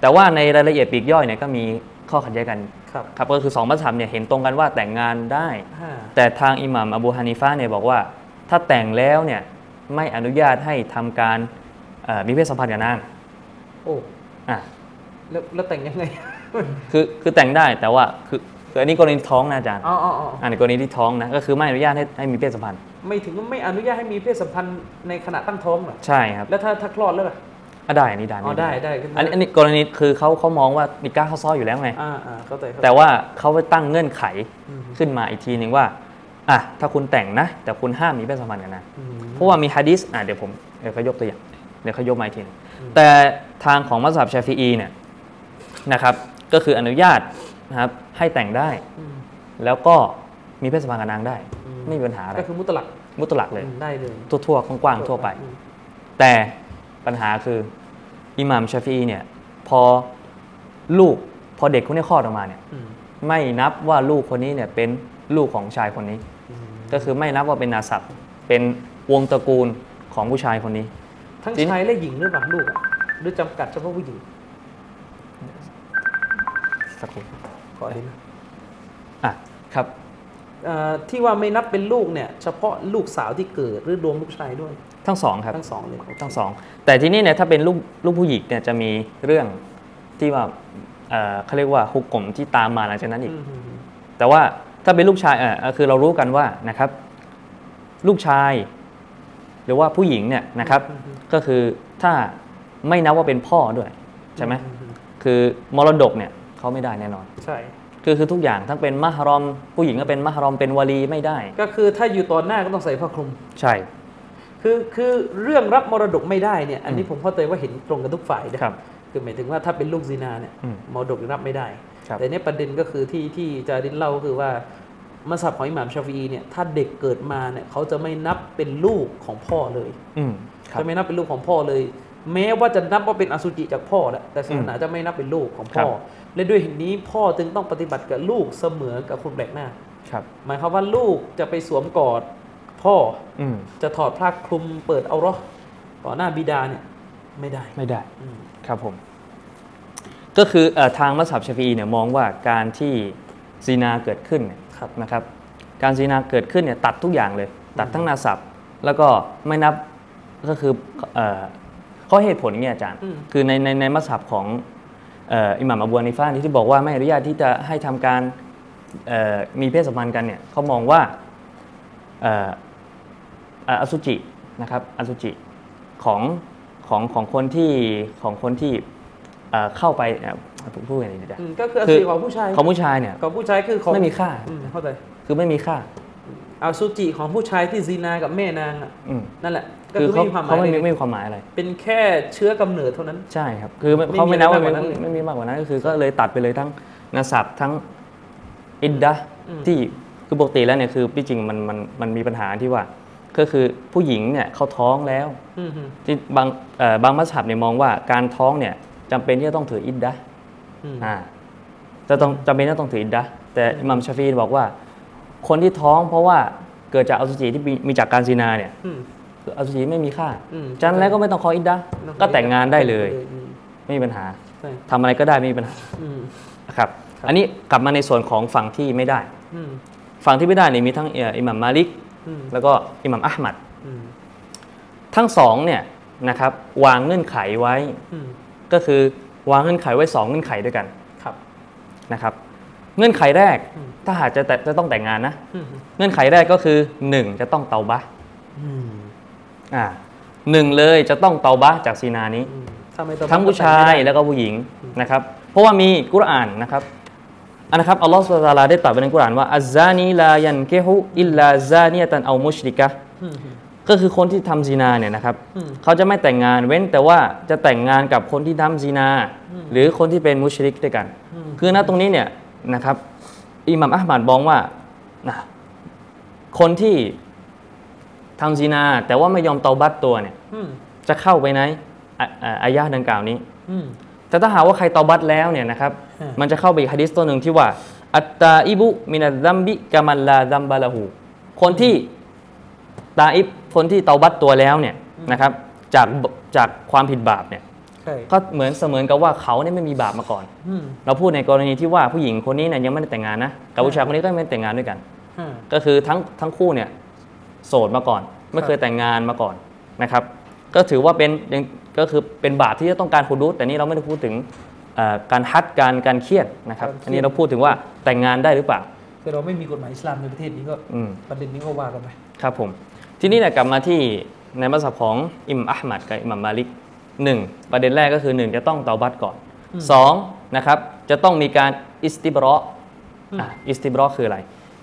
แต่ว่าในรายละเอียดปลีกย่อยเนี่ยก็มีข้อขัดแย้งกันครับครับก็คือสองมัสฮับเนี่ยเห็นตรงกันว่าแต่งงานได้ห้าแต่ทางอิหมัมอบูฮานิฟะเนี่ยบอกว่า ถ้าแต่งแล้วเนี่ยไม่อนุญาตให้ทำการเอ่อมีเพศสัมพันธ์กับนางโอ้อะแล้วแล้วแต่งยังไง คือคือแต่งได้แต่ว่าคือคืออันนี้กรณีท้องนะอาจารย์อ๋ออ๋ออ๋ออันนี้กรณีที่ท้องนะก็คือไม่อนุญาตให้ให้มีเพศสัมพันธ์ไม่ถึงว่าไม่อนุญาตให้มีเพศสัมพันธ์ในขณะตั้งท้องเหรอใช่ครับแล้วถ้าถ้าคลอดแล้วล่ะอะได้อันนี้ได้อ๋อได้ได้อันนี้อันนี้กรณีคือเขาเขามองว่านิก้าเขาซ้ออยู่แล้วไงอ่าอ่าเข้าใจเข้าใจแต่ว่าเขาไปตั้งเงื่อนไขอืมขึ้นมาอีกทีหนึ่งว่าอะถ้าคุณแต่งนะ แต่คุณห้ามมีเพศสัมพันธ์กันนะอืมเพราะว่ามีฮะดิษอะเดี๋ยวผมเดี๋ยวเขายกตัวอย่างเดี๋ยวเขายกมาอีกทีหนึงอืมแต่ทางของมัสยิดชาฟีอีเนี่ยนะครับ ก็คืออนุญาตนะครับให้แต่งได้อืมแล้วก็มีเพศสัมพันธ์กับนางได้อืมไม่มีปัญหาอะไรก็คือมุตลักมุตลักเลยอืมได้เลยทั่วๆกว้างๆทั่วไปอืมแต่ปัญหาคืออิหม่ามชาฟีอีเนี่ยพอลูกพอเด็กคนนี้คลอดออกมาเนี่ยอืมไม่นับว่าลูกคนนี้เนี่ยเป็นลูกของชายคนนี้อืมก็คือไม่นับว่าเป็นนาสับเป็นวงตระกูลของผู้ชายคนนี้ ทั้งจริงชายและหญิงหรือเปล่าลูกอะหรือจำกัดเฉพาะผู้หญิง สักครู่ขออนุญาตอะครับเอ่อที่ว่าไม่นับเป็นลูกเนี่ยเฉพาะลูกสาวที่เกิดหรือรวมลูกชายด้วย ทั้งสองครับทั้งสองเลยทั้งสองแต่ที่นี่เนี่ยถ้าเป็นลูกลูกผู้หญิงเนี่ยจะมีเรื่องที่ว่าเอ่อเขาเรียกว่าฮุกกลมที่ตามมาหลังจากนั้นอีกอืมอืมแต่ว่าถ้าเป็นลูกชายเออเอ่อคือเรารู้กันว่านะครับ ลูกชาย หรือว่าผู้หญิงเนี่ยนะครับ ก็คือถ้าไม่นับว่าเป็นพ่อด้วยใช่ไหมอือืคือมรดกเนี่ย เขาไม่ได้แน่นอน ใช่คือคือทุกอย่างทั้งเป็นมหรอม ผู้หญิงก็เป็นมหรอมเป็นวลีไม่ได้ ก็คือถ้าอยู่ตอนหน้าก็ต้องใส่ผ้าคลุม ใช่ คือคือเรื่องรับมรดกไม่ได้เนี่ย อันนี้อืมผมเข้าใจว่าเห็นตรงกันทุกฝ่ายนะครับคือหมายถึงว่าถ้าเป็นลูกซีนาเนี่ยอืมมรดกรับไม่ได้ครับแต่เนี่ยประเด็นก็คือที่ที่จารินเล่าก็คือว่ามัสยิดของอิหม่ามชาฟีอีเนี่ยถ้าเด็กเกิดมาเนี่ยเขาจะไม่นับเป็นลูกของพ่อเลยอืมครับจะไม่นับเป็นลูกของพ่อเลย แม้ว่าจะนับว่าเป็นอสุจิจากพ่อแหละแต่ศาสนาจะไม่นับเป็นลูกของพ่อครับ และด้วยเหตุนี้พ่อจึงต้องปฏิบัติกับลูกเสมอกับคนแปลกหน้า ครับ หมายความว่าลูกจะไปสวมกอดพ่ออืมจะถอดผ้าคลุมเปิดเอาเหรอต่อหน้าบิดาเนี่ยไม่ได้ไม่ได้อืมครับผม ก็คือเออทางมัสยิดชาฟีอีเนี่ยมองว่าการที่ซีนาเกิดขึ้นเนี่ยครับนะครับ การซีนาเกิดขึ้นเนี่ยตัดทุกอย่างเลย ตัดทั้งนาสับแล้วก็ไม่นับก็คือเอ่อข้อเหตุผลเนี่ยอาจารย์อืมคือในในในมัสยิดของเอ่ออิหม่ามอบูฮานิฟาที่บอกว่าไม่อนุญาตที่จะให้ทำการเอ่อมีเพศสัมพันธ์กันเนี่ยเขามองว่าเอ่อเอ่ออสุจินะครับอสุจิของของของคนที่ของคนที่เอ่อเข้าไปเอ่อผมพูดยังไงดีจ๊ะอืมก็คืออคือสุจิของผู้ชายของผู้ชายเนี่ยของผู้ชายคือของไม่มีค่าอืมเข้าใจคือไม่มีค่าอสุจิของผู้ชายที่ซีนากับแม่นางอะอืมนั่นแหละก็ คือคือเขาไม่มีความหมาเขายไม่มีเลยไม่มีความหมายอะไร เป็นแค่เชื้อกำเนิดเท่านั้น ใช่ครับ คือไม่ไม่มีเขาไม่นับว่าอะไรไม่มากกว่านั้นเลยไม่มีมากกว่านั้นก็คือก็เลยตัดไปเลยทั้งนาสับทั้งอินดะอืมที่คือปกติแล้วเนี่ยคือที่จริงมันมันมันมีปัญหาที่ว่า ก็คือผู้หญิงเนี่ยเขาท้องแล้วอืมอืมที่บางเอ่อบางมัสยิดเนี่ยมองว่าการท้องเนี่ยจำเป็นที่จะต้องถืออินดะอืมอ่าจะต้องจำเป็นที่จะต้องถืออินดะแต่อิหมัมชาฟีบอกว่า คนที่ท้องเพราะว่าเกิดจากอสุจิที่มีมีจากการซีนาเนี่ย อืมอสุจิไม่มีค่าอืมจันแล้วก็ไม่ต้องขออินดะต้องขอก็แต่งงานได้เลยอืมไม่มีปัญหาใช่ทำอะไรก็ได้ไม่มีปัญหาอืมครับ อันนี้กลับมาในส่วนของฝั่งที่ไม่ได้อืมฝั่งที่ไม่ได้เนี่ยมีทั้งเอ่ออิหมัมมาลิกอืมแล้วก็อิหมัมอัลมัดอืมทั้งสองเนี่ยนะครับ วางเงื่อนไขไว้อืมก็คือวางเงื่อนไขไว้สองเงื่อนไขด้วยกันครับนะครับ เงื่อนไขแรกอืมถ้าหากจะแต่จะต้องแต่งงานนะอืมเงื่อนไขแรกก็คือหนึ่งจะต้องเตาบะห์ อืมอ่าหนึ่งเลยจะต้องเตาบะห์จากซีนานี้อืมถ้าไม่ต้องทั้งผู้ชายแล้วก็ผู้หญิงนะครับ เพราะว่ามีกุรอานนะครับอันนะครับอัลลอฮฺสุบฮานะฮูวะตะอาลาได้ตรัสไว้ในกุรอานว่าอัซซานีลายันเกฮุอิลลาซานียตันเอามุชริกะห์อืมอืมก็คือคนที่ทำซีนาเนี่ยนะครับอืมเขาจะไม่แต่งงานเว้นแต่ว่าจะแต่งงานกับคนที่ทำซีนาอืมหรือคนที่เป็นมุชริกด้วยกันอืมคือณตรงนี้เนี่ยนะครับอิหม่ามอะห์มัดมองว่านะคนที่ ทำซีนา แต่ว่าไม่ยอมเตาบัตตัวเนี่ยอืมจะเข้าไปในอะอะอายะห์ดังกล่าวนี้อืมแต่ถ้าหากว่าใครเตาบัตแล้วเนี่ยนะครับอืมมันจะเข้าไปอีกฮะดิษตัวหนึ่งที่ว่า التائب من الذنب كمن لا ذنب لهคนที่ตาอิบคนที่เตาบัตตัวแล้วเนี่ยนะครับจากจากความผิดบาปเนี่ยใช่ก็เหมือนเสมือนกับว่าเขาเนี่ยไม่มีบาปมาก่อนอืมเราพูดในกรณีที่ว่าผู้หญิงคนนี้เนี่ยยังไม่ได้แต่งงานนะกับผู้ชายคนนี้ก็ไม่ได้แต่งงานด้วยกันอ่าก็คือทั้งทั้งคู่เนี่ย โสดมาก่อน ไม่เคยแต่งงานมาก่อนนะครับ ก็ถือว่าเป็นยังก็คือเป็นบาปที่จะต้องการคุณรู้ แต่นี่เราไม่ได้พูดถึงเอ่อการฮัดการการเครียดนะครับ อันนี้เราพูดถึงว่าแต่งงานได้หรือเปล่าคือเราไม่มีกฎหมายอิสลามในประเทศนี้ก็อืมประเด็นนี้ก็ว่ากันไปครับผมทีนี้เนี่ยกลับมาที่ในมัสยิดของอิหมัมอัลมัดกับอิหมัมมาลิกหนึ่งประเด็นแรกก็คือหนึ่งจะต้องเตาบัตก่อนสองนะครับจะต้องมีการอิสติบรออะอิสติบรอคืออะไร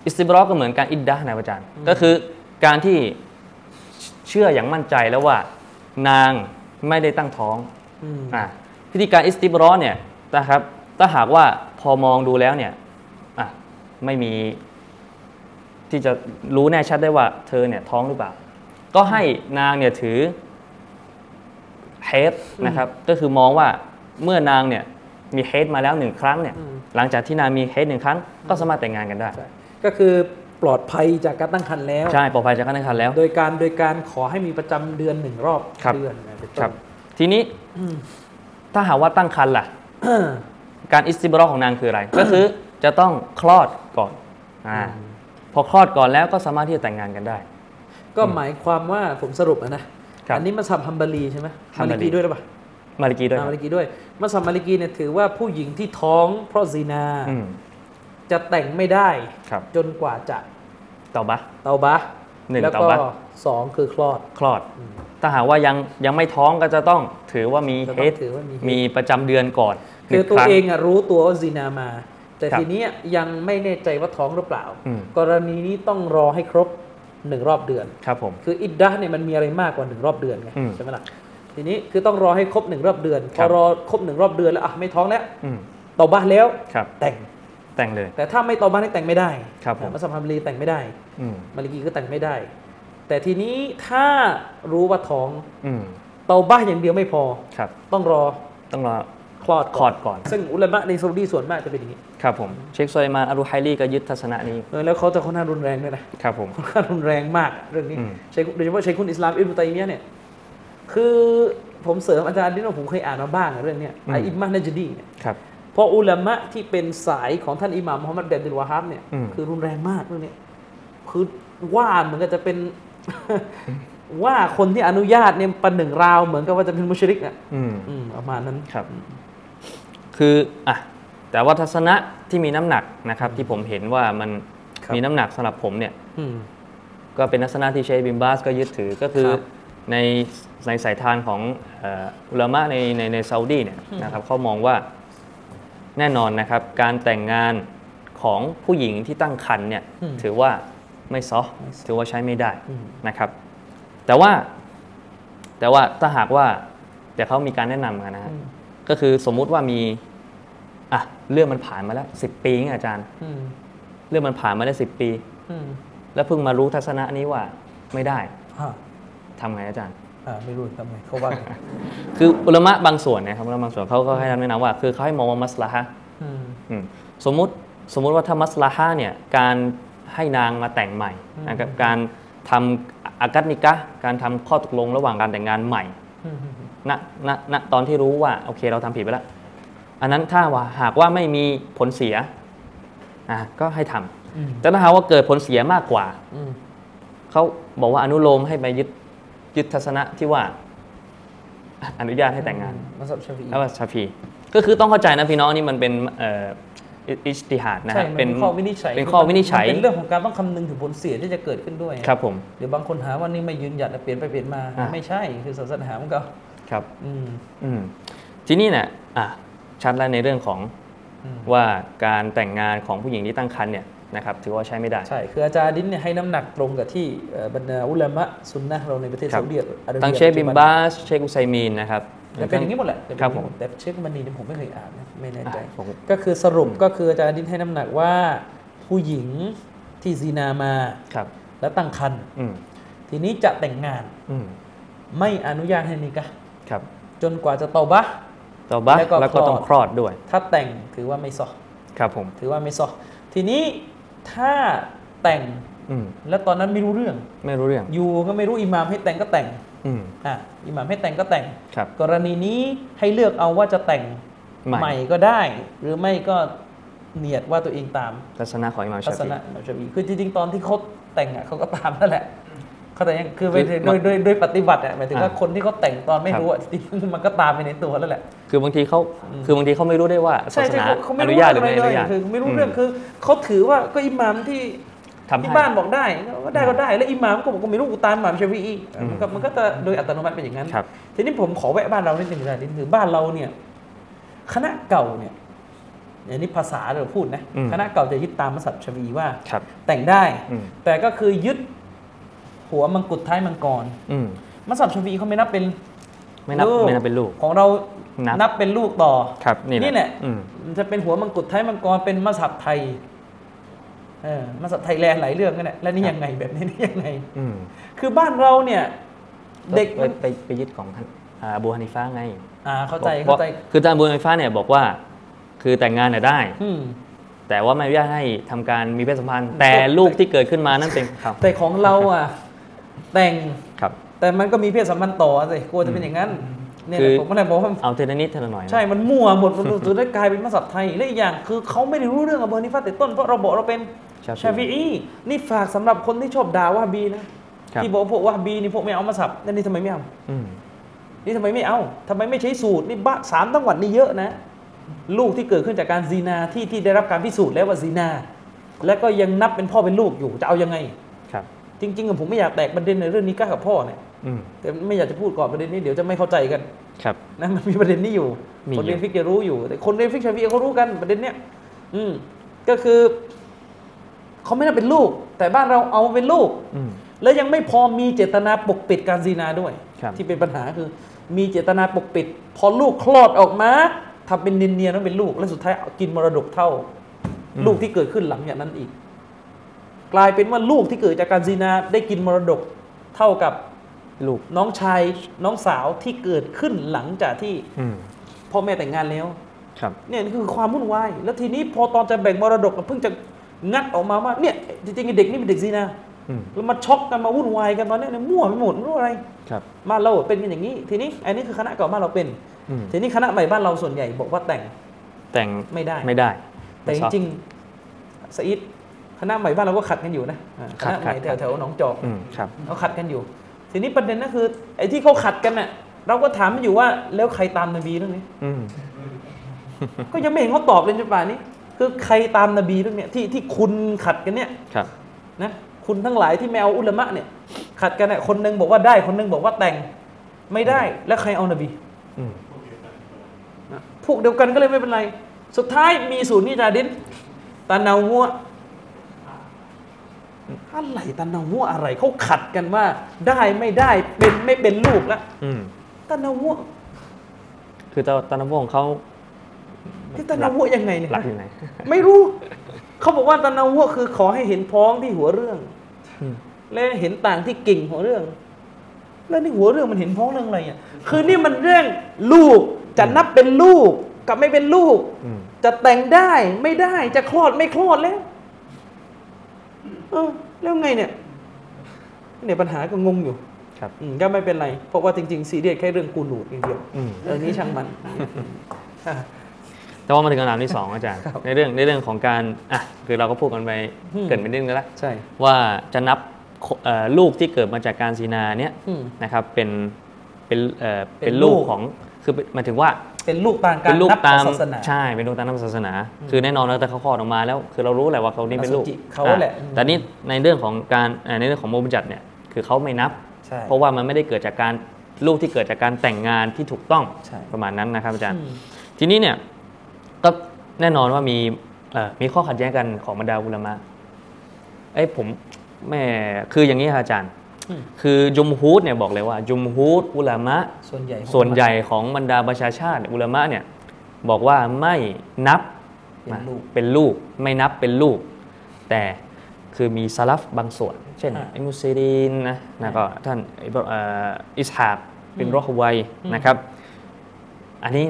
อิสติบรอก็เหมือนการอิดดะห์นะอาจารย์ ก็คือ การที่เชื่ออย่างมั่นใจแล้วว่า นางไม่ได้ตั้งท้องอืมอะพิธีการอิสติบรอเนี่ยนะครับถ้าหากว่าพอมองดูแล้วเนี่ยอะไม่มี ที่จะรู้แน่ชัดได้ว่า เธอเนี่ยท้องหรือเปล่า ก็ให้นางเนี่ยถือเฮดนะครับ ก็คือมองว่าเมื่อนางเนี่ยมีเฮดมาแล้วหนึ่งครั้งเนี่ยอืมหลังจากที่นางมีเฮดหนึ่งครั้ง ก็สามารถแต่งงานกันได้ใช่ก็คือ ปลอดภัยจากการตั้งครรภ์แล้ว ใช่ปลอดภัยจากการตั้งครรภ์แล้ว โดยการโดยการขอให้มีประจำเดือนหนึ่งรอบครับ เดือนนะเป็นต้น ครับ ทีนี้อืม ถ้าหากว่าตั้งครรภ์ล่ะ การاستبراءของนางคืออะไร ก็คือจะต้องคลอดก่อนอ่าพอคลอดก่อนแล้วก็สามารถที่จะแต่งงานกันได้ ก็หมายความว่าผมสรุปอะนะ ครับอันนี้มัสฮับฮัมบาลีใช่ไหมฮัมามบารีลิกีด้วยหรือเปล่ามาลิกีด้วยคอ่ารับมาลิกีด้วยมัสฮับมาลิกีเนี่ยถือว่าผู้หญิงที่ท้องเพราะซีนา อืม จะแต่งไม่ได้ครับจนกว่าจะเตาบะเตาบะหนึ่งแล้วก็เตาบะสองคือคลอด คลอดถ้าหากว่ายังยังไม่ท้องก็จะต้องถือว่ามีจะเฮต้องดถือว่ามีมีประจำเดือนก่อนคือหนึ่ตัวรั้เองอะรู้ตัวว่าซีนามา แต่ครับทีเนี้ยยังไม่แน่ใจว่าท้องหรือเปล่า อืม กรณีนี้ต้องรอให้ครบหนึ่งรอบเดือน ครับผม คืออิดดะห์เนี่ยมันมีอะไรมากกว่าหนึ่งรอบเดือนไงอืมใช่ไหมล่ะทีนี้คือต้องรอให้ครบหนึ่งรอบเดือนพครัอบ รอครบหนึ่งรอบเดือนแล้วอะไม่ท้องแล้วอืมเตาบ้าแล้ว ครับ แต่ง แต่งเลย แต่ถ้าไม่เตาบ้านี่แต่งไม่ได้ครับผมอะมัสยิดฮัมบารีแต่งไม่ได้อืมมาลิกีก็แต่งไม่ได้ แต่ทีนี้ถ้ารู้ว่าท้องอืมเตาบ้าอย่างเดียวไม่พอครับต้องรอต้องรอคลอดคลอดก่อน ซึ่งอุลามะในซาอุดีส่วนมากจะเป็นอย่างนี้ ครับผม เชคโซเลมานอัลูไฮลีก็ยึดทัศนะนี้เออแล้วเขาจะค่อนข้างรุนแรงด้วยนะครับผมค่อนข้างรุนแรงมากเรื่องนี้อืมเชคโดยเฉพาะเชคคุณอิสลามอิบนุตัยมียะห์เนี่ยคือผมเสริมอาจารย์ที่ว่าผมเคยอ่านมาบ้างอะเรื่องเนี้ยไออิมามนัจดีเนี่ยค รับเพราะอุลามะที่เป็นสายของท่านอิหม่ามมุฮัมมัดเบนดิลวาฮับเนี่ยอืมคือรุนแรงมากเรื่องนี้คือว่าเหมือนกับจะเป็นว่าคนที่อนุญาตเนี่ยประหนึ่งราวเหมือนกับว่าจะเป็นมุชริกอะอืมอืมประมาณนั้นครับ คืออะแต่ว่าทัศนะที่มีน้ำหนักนะครับ ที่ผมเห็นว่ามันครับมีน้ำหนักสำหรับผมเนี่ยอืมก็เป็นทัศนะที่เชคบิมบาสก็ยึดถือก็คือครับในในสายทานของเอ่ออุลามะในในในซาอุดีเนี่ยนะครับเขามองว่า แน่นอนนะครับ การแต่งงานของผู้หญิงที่ตั้งครรภ์เนี่ยอืมถือว่าไม่ซอไม่ซ้อถือว่าใช้ไม่ได้อืมนะครับ แต่ว่า แต่ว่าถ้าหากว่าแต่เขามีการแนะนำกันนะฮะอืมก็คือสมมุติว่ามีอะเรื่องมันผ่านมาแล้วสิปีไงอาจารย์อืมเรื่องมันผ่านมาได้สิปีอืมแล้วเพิ่งมารู้ทัศนะนี้ว่าไม่ได้ฮะทำไงอาจารย์อ่า ไม่รู้ทำไมเขาว่าไงคืออุลามะบางส่วนเนะครับอุลามะบางส่วนเขาก็ให้แนะนำว่า คือเขาให้มองว่ามัสลาฮะห์อืมอืมสมมุติสมมุติว่าถ้ามัสลาฮะห์เนี่ยการให้นางมาแต่งใหม่นะครับการทำอากัดนิกะห์การทำข้อตกลงระหว่างการแต่งงานใหม่อืมณณณตอนที่รู้ว่าโอเคเราทำผิดไปแล้วอันนั้นถ้าว่าหากว่าไม่มีผลเสียอะก็ให้ทำอืมแต่ถ้าหากว่าเกิดผลเสียมากกว่าอืมเขาบอกว่าอนุโลมให้ไปยึด ยึดทัศนะที่ว่าอนุญาตให้แต่งงานมัสยิดชาฟีแล้วว่าชาฟีก็คือต้องเข้าใจนะพี่น้องนี่มันเป็นเอ่ออิอิจติฮาดนะใช่ฮะมันเป็เป็นนข้อวินิจฉัยเป็นข้อวินิจฉัยมัเป็นเรื่องของการต้องคำนึงถึงผลเสียที่จะเกิดขึ้นด้วยครับผมเดี๋ยวบางคนหาว่านี่ไม่ยืนหยัดเปลี่ยนไปเปลี่ยนมาอะไม่ใช่คือศาสนามันก็ครับอืมอืมทีนี้เนี่ยอะชัดแล้วในเรื่องของอืมว่าการแต่งงานของผู้หญิงที่ตั้งครรภ์เนี่ย นะครับถือว่าใช้ไม่ได้ ใช่ คืออาจารย์ดินเนี่ยให้น้ำหนักตรงกับที่เอ่อบรรดาอุลามะซุนนะห์เราในประเทศครับซาอุดิอาระเบียทั้งเชคบิมบาสเชคอุไซมีนนะครับแต่เป็นอย่างนี้หมดแหละแต่เป็นครับอย่างนี้หผมดแต่เชคมันนีเนี่ยผมไม่เคยอ่านนะไม่แน่ใจอะผมก็คือสรุปก็คืออาจารย์ดินให้น้ำหนักว่าผู้หญิงที่ซีนามาครับ แล้วตั้งครรภ์อืมทีนี้จะแต่งงานอืมไม่อนุญาตให้นิกะห์ครับ จนกว่าจะเตาบะห์ต่อบะแล้วก็แล้วก็ต้องคคลลออดดด้วย ถ้าแต่งถือว่าไม่ซอครับผมถือว่าไม่ซอทีนี้ ถ้าแต่งอืมแล้วตอนนั้นไม่รู้เรื่อง ไม่รู้เรื่องอยู่ก็ไม่รู้อิหม่ามให้แต่งก็แต่งอืมอะอิหม่ามให้แต่งก็แต่ง ครับ กรณีนี้ให้เลือกเอาว่าจะแต่งใหม่ ใหม่ก็ได้ หรือไม่ก็เนียดว่าตัวเองตามทัศนะของอิหม่ามทัชาศฟีนะอิหม่ามชาฟีคือจริงๆตอนที่เขาแต่งอะเขาก็ตามนั่นแหละ เขาแต่งคือไปคือโดยโดยโดยปฏิบัติอะหมายถึงว่าอ่าคนที่เขาแต่งตอนไม่ครับรู้อะจริงๆมันก็ตามไปในตัวแล้วแหละ คือบางทีเขาคือบางทีเขาไม่รู้ได้ว่าศาใช่สใช่นาเขาเขาไม่อนุรู้ญาตหเรื่รือองอะไรไม่อเลยนุญาตคือไม่รู้เรื่องคือเขาถือว่าก็อิหม่ามที่ทำให้ที่บ้านบอกได้ก็ได้ก็ได้แล้วอิหม่ามก็บอกว่าไม่รู้กูตามอิหม่ามชาฟีอีกอืมมันก็มันก็จะโดยอัตโนมัติเป็นอย่างนั้นครับทีนี้ผมขอแวะบ้านเรานิดหนึ่งนะนี่คือบ้านเราเนี่ยคณะเก่าเนี่ยอันนี้ภาษาเราพูดนะอืมคณะเก่าจะยึดตามมัสยิดชาฟีว่าครับแต่งได้อืมแต่ก็คือยึด หัวมังกรท้ายมังกรอืมมัสยิดชาฟีเขาไม่นับเป็นไม่นับลูกไม่นับเป็นลูกของเรานับนับเป็นลูกต่อครับนี่นี่แหละอืมมันจะเป็นหัวมังกรท้ายมังกรเป็นมัสยิดไทยเออมัสยิดไทยแลนด์หลายเรื่องกันแหละแล้วนี่ยังไงแบบนี้นี่ยังไงอืมคือบ้านเราเนี่ยเด็กไปมันไปไปยึดของท่านอ่าอบูฮานิฟ้าไง อ่าเข้าใจบอกเข้าใจว่าคืออาจารย์อบูฮานิฟ้าเนี่ยบอกว่า คือแต่งงานเนี่ยได้อืมแต่ว่าไม่อนุญาตให้ทำการมีเพศสัมพันธ์ แต่ลูกที่เกิดขึ้นมานั่นเป็นครับแต่ของเราอะ แต่งครับ แต่มันก็มีเพศสัมพันธ์ต่อสิกลัวจะเป็นอย่างนั้นเนี่ยคือผมก็เลยบอกว่าเอาเทละนิดเทละหน่อยนะใช่ มันมั่วหมดมันสุดท้ายกลายเป็นมัสฮับไทยและอีกอย่างคือเขาไม่ได้รู้เรื่องกับอบูฮานิฟาแต่ต้นเพราะเราบอกเราเป็นชาฟิอีชาฟิอีนี่ฝากสำหรับคนที่ชอบด่าวะฮาบีนะครับที่บอกว่าพวกวะฮ์บีนี่พวกไม่เอามัซฮับนั่นนี่ทำไมไม่เอาอืมนี่ทำไมไม่เอาทำไมไม่ใช้สูตรนี่บ้าสามจังหวัดนี่เยอะนะ ลูกที่เกิดขึ้นจากการซีนาที่ที่ได้รับการพิสูจน์แล้วว่าซีนา แล้วก็ยังนับเป็นพ่อเป็นลูกอยู่จะเอายังไงครับ จริงๆอะผมไม่อยากแตกประเด็นในเรื่องนี้ก้ากับพ่อเนี่ยอืมแต่ไม่อยากจะพูดก่อนประเด็นนี้เดี๋ยวจะไม่เข้าใจกันครับนะมันมีประเด็นนี้อยู่มีคนเรียนอยู่ฟิกจะรู้อยู่ แต่คนเรียนฟิกฮ์ชาฟีอีเขารู้กันประเด็นเนี้ยอืมก็คือเขาไม่ได้เป็นลูก แต่บ้านเราเอาเป็นลูกอืมแล้วยังไม่พอมีเจตนาปกปิดการซีนาด้วยครับที่เป็นปัญหาคือ มีเจตนาปกปิด พอลูกคลอดออกมาทำเป็นเนียนๆว่าเป็นลูก แล้วสุดท้ายเอากินมรดกเท่า ลูกที่เกิดขึ้นหลังจากนั้นอีก กลายเป็นว่าลูกที่เกิดจากการซีนาได้กินมรดกเท่ากับลูกน้องชายน้องสาวที่เกิดขึ้นหลังจากที่อืมพ่อแม่แต่งงานแล้วครับเนี่ยนี่คือความวุ่นวายแล้วทีนี้พอตอนจะแบ่งมรดกเพิ่งจะงัดออกมาว่าเนี่ยจริงๆไอ้เด็กนี่เป็นเด็กซีนาอืมแล้วมาช็อกกันมาวุ่นวายกันตอนเนี้ยเนี่ยมั่วไปหมดไม่รู้อะไรครับบ้านเราเป็นกันอย่างนี้ ทีนี้อันนี้คือคณะเก่าบ้านเราเป็นอืมทีนี้คณะใหม่บ้านเราส่วนใหญ่บอกว่าแต่งแต่งไม่ได้ไม่ได้ แต่จริงๆสอีด คณะใหม่บ้านเราก็ขัดกันอยู่นะอ่าคขัดณะใหม่ขัดแถวแถวๆหนองจอกอืมครับเขาขัดกันอยู่ ทีนี้ประเด็นก็คือ ไอ้ที่เขาขัดกันน่ะ เราก็ถามมันอยู่ว่าแล้วใครตามนบีเรื่องนี้อืมก็ยังไม่เห็นเขาตอบเลยจนป่านนี้ คือใครตามนบีเรื่องเนี้ยที่ที่คุณขัดกันเนี่ยครับนะคุณทั้งหลายที่ไม่เอาอุลามะเนี่ย ขัดกันเนี่ยคนหนึงบอกว่าได้คนหนึงบอกว่าแต่งไม่ได้แล้วใครเอานบีอืมนะพวกเดียวกันก็เลยไม่เป็นไร สุดท้ายมีศูนย์นิจาดินตาเนามัว อะไรตาเนามัวอะไรเขาขัดกันว่า ได้ไม่ได้เป็นไม่เป็นลูกแล้วอืมตาเนามัวคือตอนตอนนั้นพวกของเขาที่ตาเนามัวยังไงเนี่ยหลักอยู่ไหนไม่รู้เขาบอกว่าตานาวัวคือขอให้เห็นพ้องที่หัวเรื่องอืมและเห็นต่างที่กิ่งหัวเรื่อง แล้วนี่หัวเรื่องมันเห็นพ้องเรื่องอะไรอะคือนี่มันเรื่องลูกจะนับเป็นลูกกับไม่เป็นลูกอืมจะแต่งได้ไม่ได้จะคลอดไม่คลอดแล้ว เออแล้วไงเนี่ยเนี่ยปัญหาก็งงอยู่ครับอืมก็ไม่เป็นไร เพราะว่าจริงๆซีเรียสแค่เรื่องกูนูดอย่างเดียวอืมเออนี้ช่างมันอะแต่ว่ามาถึงคำถามที่สองอาจารย์ครับในเรื่องในเรื่องของการอะคือเราก็พูดกันไปอืมเกรินไปนิดนึงแล้วใช่ว่าจะนับเอ่อลูกที่เกิดมาจากการซีนาเนี้ยอืมนะครับเป็นเป็นเอ่อเป็เป็นนลูลูกกของคือหมายถึงว่า เป็นลูกตามกาเป็รนลูกนับตามศาสนา ใช่เป็นลูกตามศาสนา คือแน่นอนแล้วแต่เขาคลอดออกมาแล้ว คือเรารู้แหละว่าเขานี่เป็นลูกอสุจิเขาแหละอ่แต่นี่ในเรื่องของการเอ่อในเรื่องของโมบัญญัติเนี่ยคือเขาไม่นับ ใช่ เพราะว่ามันไม่ได้เกิดจากการลูกที่เกิดจากการแต่งงานที่ถูกต้องใช่ ประมาณนั้นนะครับอาจารย์อืมทีนี้เนี่ยก็แน่นอนว่ามีเอ่อมีข้อขัดแย้งกันของบรรดาอุลามะเอ้ยผมแม่คืออย่างนี้ครับอาจารย์อืม คือจุมฮูดเนี่ยบอกเลยว่าจุมฮูดอุลามะส่วนใหญ่ของส่วนใหญ่ของบรรดาประชาชาติ อุลามะเนี่ยบอกว่าไม่นับเป็นลูกเป็นลูกไม่นับเป็นลูก แต่คือมีซาลัฟบางส่วน เช่นอ่าอิมุซีรีนนะนะก็ท่านอิบรเอ่ออิสฮากเป็นอืมรอฮวัยอืมนะครับ อันนี้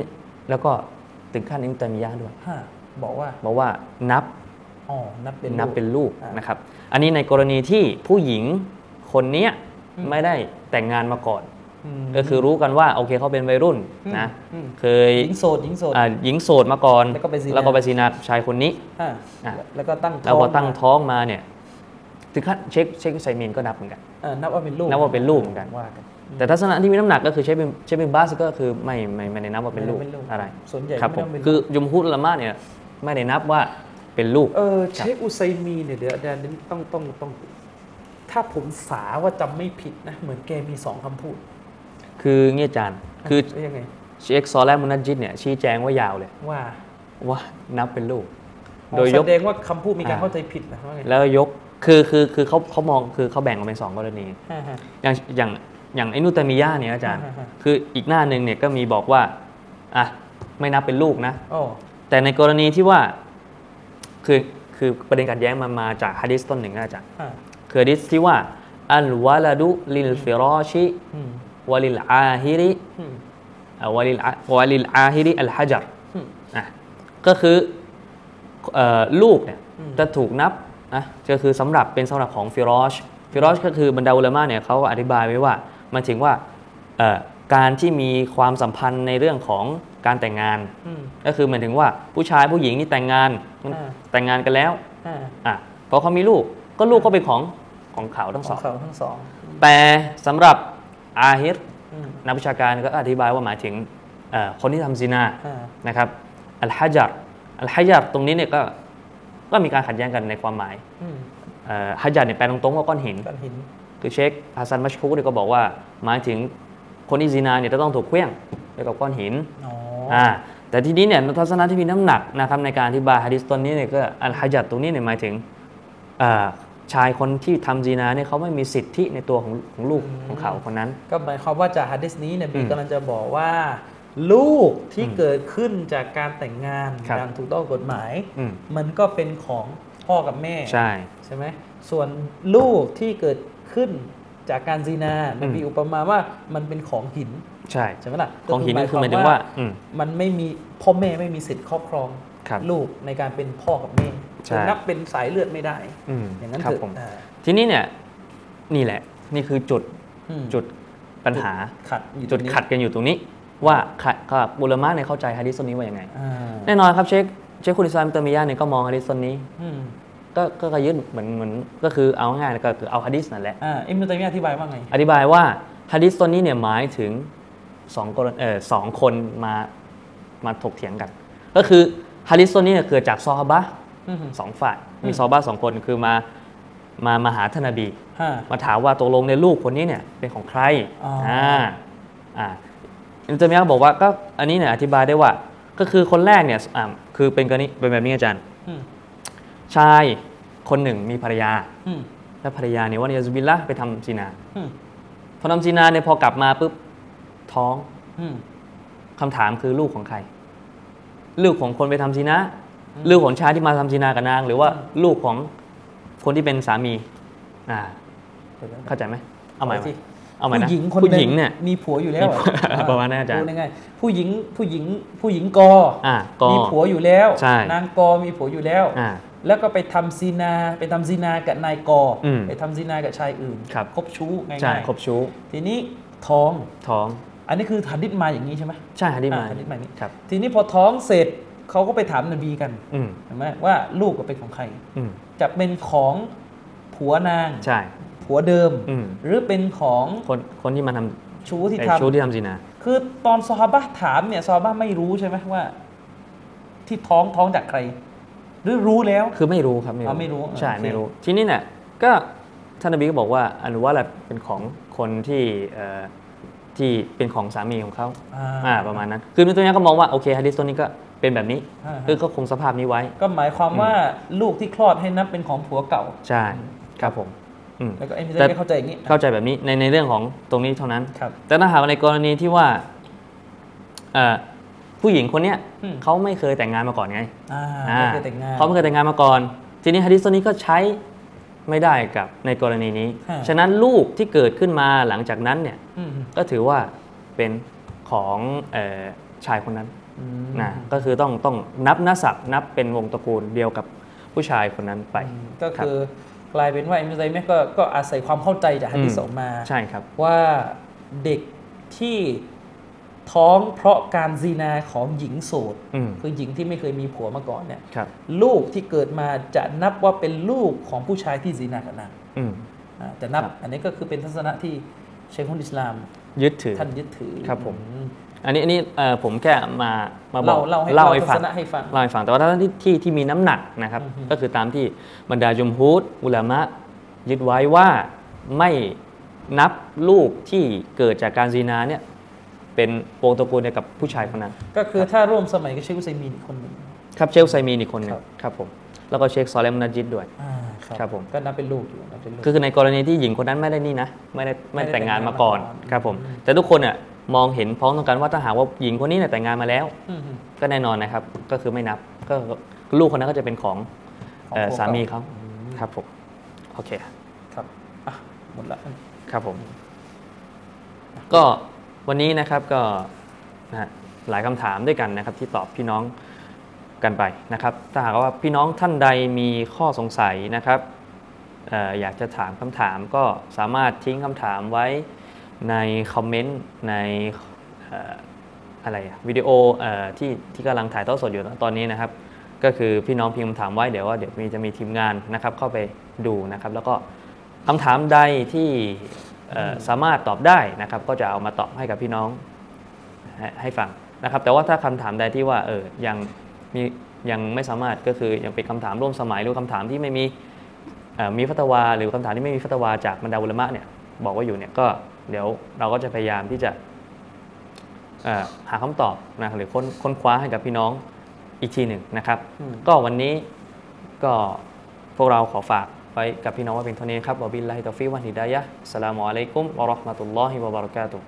แล้วก็ถึงขั้นอิมตามียะห์ด้วยห้าบอกว่าบอกว่านับอ๋อนับเป็นนับเป็นลูกอ่านนะครับ อันนี้ในกรณีที่ผู้หญิง คนเนี้ยอืมไม่ได้แต่งงานมาก่อนมก็คือรู้กันว่าโอเคเขาเป็นวัยรุ่นอืมนะอืมเคยหญิงโสดหญิงโสดอ่าหญิงโสดมาก่อน แล้วก็ไปซินาแล้วก็ไปซีนาชายคนนี้ห้าอะแล้วก็ตั้งแล้วพอตั้งมาท้องมาเนี่ยถึงขั้นเช็คเช็คไซมีนก็นับเหมือนกันเออนับว่าเป็นลูกนับว่าเป็นลูกเหมือนกันว่ากันแต่ทัศนะที่มีน้ำหนักก็คือเชฟเป็นเชฟเป็นบาสก็คือไม่ไม่ไม่ได้นับว่าเป็นลูกไม่ได้เป็นลูกอะไรส่วนใหญ่ครับไม่ผมต้องเป็นคือยุมฮุดละมาเนี่ยไม่ได้นับว่าเป็นลูกเออเชคอุไซมีนเนี่ยเดี๋ยวอาจารย์ต้องต้องต้อง ถ้าผมสาว่าจำไม่ผิดนะ เหมือนแกมีสองคำพูด คือเงี้ยอาจารย์คือแล้วยังไงเชคซอลและมุนัจจิดเนี่ยชี้แจงว่ายาวเลยว่าว่านับเป็นลูกอ๋อโดยยกแสดงว่าคำพูดมีการอ่าเข้าใจผิดนะว่าไงแล้วยกคือคือคือเขาเขามองคือเขาแบ่งออกเป็นสองกรณีฮ่าฮ่าอย่างอย่างอย่างไอ้นุตามิยะเนี่ยอาจารย์อ่าฮะคืออีกหน้าหนึ่งเนี่ยก็มีบอกว่าอะไม่นับเป็นลูกนะอ๋อแต่ในกรณีที่ว่าคือคือประเด็นขัดแย้งมันมาจากฮะดิษต้นหนึ่งนะอาจารย์อ่า คือฮะดิษที่ว่า الولد للفراش อืม وللعاهر อืมอะ وللعا وللعاهر الحجر อืมอะก็คือเอ่อลูกเนี่ยอืมจะถูกนับนะก็คือสำหรับเป็นสำหรับของ فراش فراش ก็คือบรรดาอุลามะเนี่ยเขาอธิบายไว้ว่ามันถึงว่าเอ่อการที่มีความสัมพันธ์ในเรื่องของการแต่งงานอืมก็คือหมายถึงว่าผู้ชายผู้หญิงนี่แต่งงานอ่าแต่งงานกันแล้วอ่าอะเพราะเขามีลูก ก็ลูกก็เป็นของของเขาทั้งขสอองงเขาทั้งสอง แต่สำหรับอาฮิรอืมนักวิชาการก็อธิบายว่าหมายถึงเอ่อคนที่ทำซินาอ่านะครับอัลฮัจัดอัลฮัจัดตรงนี้เนี่ยก็ก็มีการขัดแย้งกันในความหมายอืมเอ่อฮัจัดเนี่ยแปลตรงๆว่าก้อนหินก้อนหินคือเชคฮัสซันมัชคูเนี่ยก็บอกว่าหมายถึงคนที่ซินาเนี่ยจะต้องถูกเคลื่องด้วยกับก้อนหินอ๋ออ่าแต่ทีนี้เนี่ยทัศนะที่มีน้ำหนักนะครับในการอธิบายฮะดิษตนนี้เนี่ยก็อัลฮัจัดตรงนี้เนี่ยหมายถึงอ่า ชายคนที่ทำซีนาเนี่ยเขาไม่มีสิทธิในตัวของของลูกของเขาคนนั้น ก็หมายความว่าจากฮะดิษนี้เนี่ยบีอืมกำลังจะบอกว่า ลูกที่อืมเกิดขึ้นจากการแต่งงานครับอย่างถูกต้องกฎหมายอืมมันก็เป็นของพ่อกับแม่ใช่ใช่ไหมส่วนลูกที่เกิดขึ้นจากการซีนามันอืมมีอุปมาว่ามันเป็นของหิน ใช่ใช่ไหมล่ะของหินก็นี่คือหมายถึงว่าอืมมันไม่มีพ่อแม่ไม่มีสิทธิ์ครอบครองครับลูกในการเป็นพ่อกับแม่ ใช่นับเป็นสายเลือดไม่ได้อืมอย่างนั้นครับเถอะผมอ่าทีนี้เนี่ยนี่แหละ นี่คือจุดอืมจุดปัญหาขัดอยู่จุดตรงนี้ขัดกันอยู่ตรงนี้ ว่าขัดกับอุลามะเนี่ยเข้าใจฮะดิษต้นนี้ว่ายังไงอ่าแน่นอนครับเชคเชคคุลอิสลามอิบนุตัยมียะห์เนี่ยก็มองฮะดิษต้นนี้อืมก็ก็ก็ยึดเหมือนเหมือนก็คือเอาง่ายๆก็คือเอาฮะดิษนั่นแหละอ่าอิบนุตัยมียะห์อธิบายว่าไงอธิบายว่าฮะดิษตัวนี้เนี่ยหมายถึงสองกรณีเออสองคนมามาถกเถียงกัน ก็คือฮะดิษตัวนี้เนี่ยเกิดจากซอฮาบะห์อืม สองฝ่าย มีซอฮาบะห์สองคนคือมามามาหาท่านนบีฮะมาถามว่าตกลงในลูกคนนี้เนี่ยเป็นของใครอ๋ออ่อ่าอ่าอิบนุตัยมียะห์บอกว่าก็อันนี้เนี่ยอธิบายได้ว่า ก็คือคนแรกเนี่ยอ่าคือเป็นกรณีเป็นแบบนี้อาจารย์อืมชายคนหนึ่งมีภรรยาอืมและภรรยาเนี่ยوالعياذ بالله ไปทำซีนาอืมพอทำซีนาเนี่ยพอกลับมาปุ๊บท้องอืมคำถามคือลูกของใคร ลูกของคนไปทำซีนา ลูกของชายที่มาทำซีนากับนาง หรือว่าลูกของคนที่เป็นสามี อ่า เข้าใจไหมเอาใหม่ไหมสิเอาใหม่นะผู้หญิงคนผู้หญิงเนี่ยมีผัวอยู่แล้วมีผัวอ่ประมาณนั้นอาจารย์พูดง่ายๆผู้หญิงผู้หญิงผู้หญิงกออ่าก็มีผัวอยู่แล้วใช่นางกอมีผัวอยู่แล้วอ่าแล้วก็ไปทำซีนาไปทำซีนากับนายกออมไปทำซีนากับชายอื่นครับคบชู้ง่ายๆใช่ครบชู้ ทีนี้ท้องท้อง อันนี้คือหัดดิษมาอย่างนี้ใช่ไหมใช่ฮะที่มาอ่าหัดดิษมาอย่างนี้ครับทีนี้พอท้องเสร็จ เขาก็ไปถามนบีกันอืมเห็นไหมว่าลูกก็เป็นของใครอืมจะเป็นของผัวนางใช่ผัวเดิมอืมหรือเป็นของคนคนที่มาทชู้ำที่ไอ้ทำชู้ที่ทำซีนาคือตอนซอฮาบะห์ถามเนี่ยซอฮาบะห์ไม่รู้ใช่ไหมว่า ที่ท้องท้องจากใคร หรือรู้แล้วคือไม่รู้ครับอ๋อไม่รู้ใช่โอเคไม่รู้ ทีนี้เนี่ยก็ท่านนบีก็บอกว่าอนุวัตเป็นของคนที่เอ่อที่เป็นของสามีของเขาอ่าอ่าประมาณนั้น คือในตัวนี้ก็มองว่าโอเคฮะดิษตัวนี้ก็ เป็นแบบนี้อ่าฮะ คือก็คงสภาพนี้ไว้ ก็หมายความว่าลูกที่คลอดให้นับเป็นของผัวเก่า ใช่ครับผมอืม แล้วก็เอ็มแต่ ไม่เข้าใจอย่างนี้เข้าใจแบบนี้ในในเรื่องของตรงนี้เท่านั้น ครับ แต่ถ้าหากว่าในกรณีที่ว่าเอ่อผู้หญิงคนเนี้ยอืม เขาไม่เคยแต่งงานมาก่อนไงอ่าอ่าไม่เคยแต่งงาน เขาไม่เคยแต่งงานมาก่อน ทีนี้ฮะดิษตัวนี้ก็ใช้ไม่ได้กับในกรณีนี้ ฮะ ฉะนั้นลูกที่เกิดขึ้นมาหลังจากนั้นเนี่ย อืมก็ถือว่าเป็นของเออชายคนนั้นอืม นะก็คือต้องต้องนับนัศักดิ์นับเป็นวงตระกูลเดียวกับผู้ชายคนนั้นไปอืมก็คือกลายเป็นว่าเอ็มไซม์ก็ก็อาศัยความเข้าใจจากฮะดิษอืมออกมาใช่ครับว่าเด็กที่ท้องเพราะการซีนาของหญิงโสดอืมคือหญิงที่ไม่เคยมีผัวมาก่อนเนี่ยครับลูกที่เกิดมาจะนับว่าเป็นลูกของผู้ชายที่ซีนากับนางอืมอ่าแต่นับครับอันนี้ก็คือเป็นทัศนะที่เชคคนอิสลาม ยึดถือท่านยึดถือครับผม อือันนี้อันนี้เอ่อผมแค่มามาบอกเล่าเล่าให้เล่าให้เล่าฟังทัศนะให้ฟังเล่าให้ฟังแต่ว่าถ้าที่ที่ที่มีน้ำหนักนะครับอือฮึก็คือตามที่บรรดาจุมฮูดอุลามะยึดไว้ว่าไม่นับลูกที่เกิดจากการซีนาเนี่ยเป็นวงตระกูลเดียวกับผู้ชายคนนั้น ก็คือถ้าร่วมสมัยกับเชคอุซัยมีนอีกคนหนึ่งครับเชคไซมีนอีกคนหนึงครับครับผมแล้วก็เชคซอเลมนาจิดด้วยอ่าครับผมก็นับเป็นลูกอยู่นับเป็นลูกก็คือในกรณีที่หญิงคนนั้นไม่ได้นี่นะไม่ได้ไม่ได้แต่งงานมาก่อนไม่ได้แต่งงานมาก่อนครับผมอืมแต่ทุกคนเนี่ย มองเห็นพ้องต้องกันว่าถ้าหากว่าหญิงคนนี้เนี่ยแต่งงานมาแล้วอืมก็แน่นอนนะครับ ก็คือไม่นับ ก็ลูกคนนั้นก็จะเป็นของของเอ่อพวกสามีเขาอืมครับผมโอเค ครับอะหมดละ ครับผม ก็วันนี้นะครับก็นะฮะหลายคำถามด้วยกันนะครับ ที่ตอบพี่น้องกันไปนะครับ ถ้าหากว่าพี่น้องท่านใดมีข้อสงสัยนะครับเอออยากจะถามคำถามก็สามารถทิ้งคำถามไว้ ในคอมเมนต์ในอะไรอะวิดีโอที่ที่กำลังถ่ายทอดสดอยู่ตอนนี้นะครับ ก็คือพี่น้องพิมพ์คำถามไว้เดี๋ยวว่าเดี๋ยวมีจะมีทีมงานนะครับเข้าไปดูนะครับ แล้วก็คำถามใดที่สามารถตอบได้นะครับ ก็จะเอามาตอบให้กับพี่น้องให้ฟังนะครับ แต่ว่าถ้าคำถามใดที่ว่าเออยังมียังไม่สามารถก็คือยังเป็นคำถามร่วมสมัยหรือคำถามที่ไม่มีมีฟัตวา หรือคำถามที่ไม่มีฟัตวาจากบรรดาอุลมะเนี่ยบอกว่าอยู่เนี่ยก็ เดี๋ยวเราก็จะพยายามที่จะเอ่อหาคำตอบนะหรือค้นค้นคว้าให้กับพี่น้องอีกทีหนึ่งนะครับอืมก็วันนี้ก็พวกเราขอฝากไว้กับพี่น้องไว้เป็นเท่านี้ครับوبالله التوفيق والهداية السلام عليكم ورحمة الله وبركاته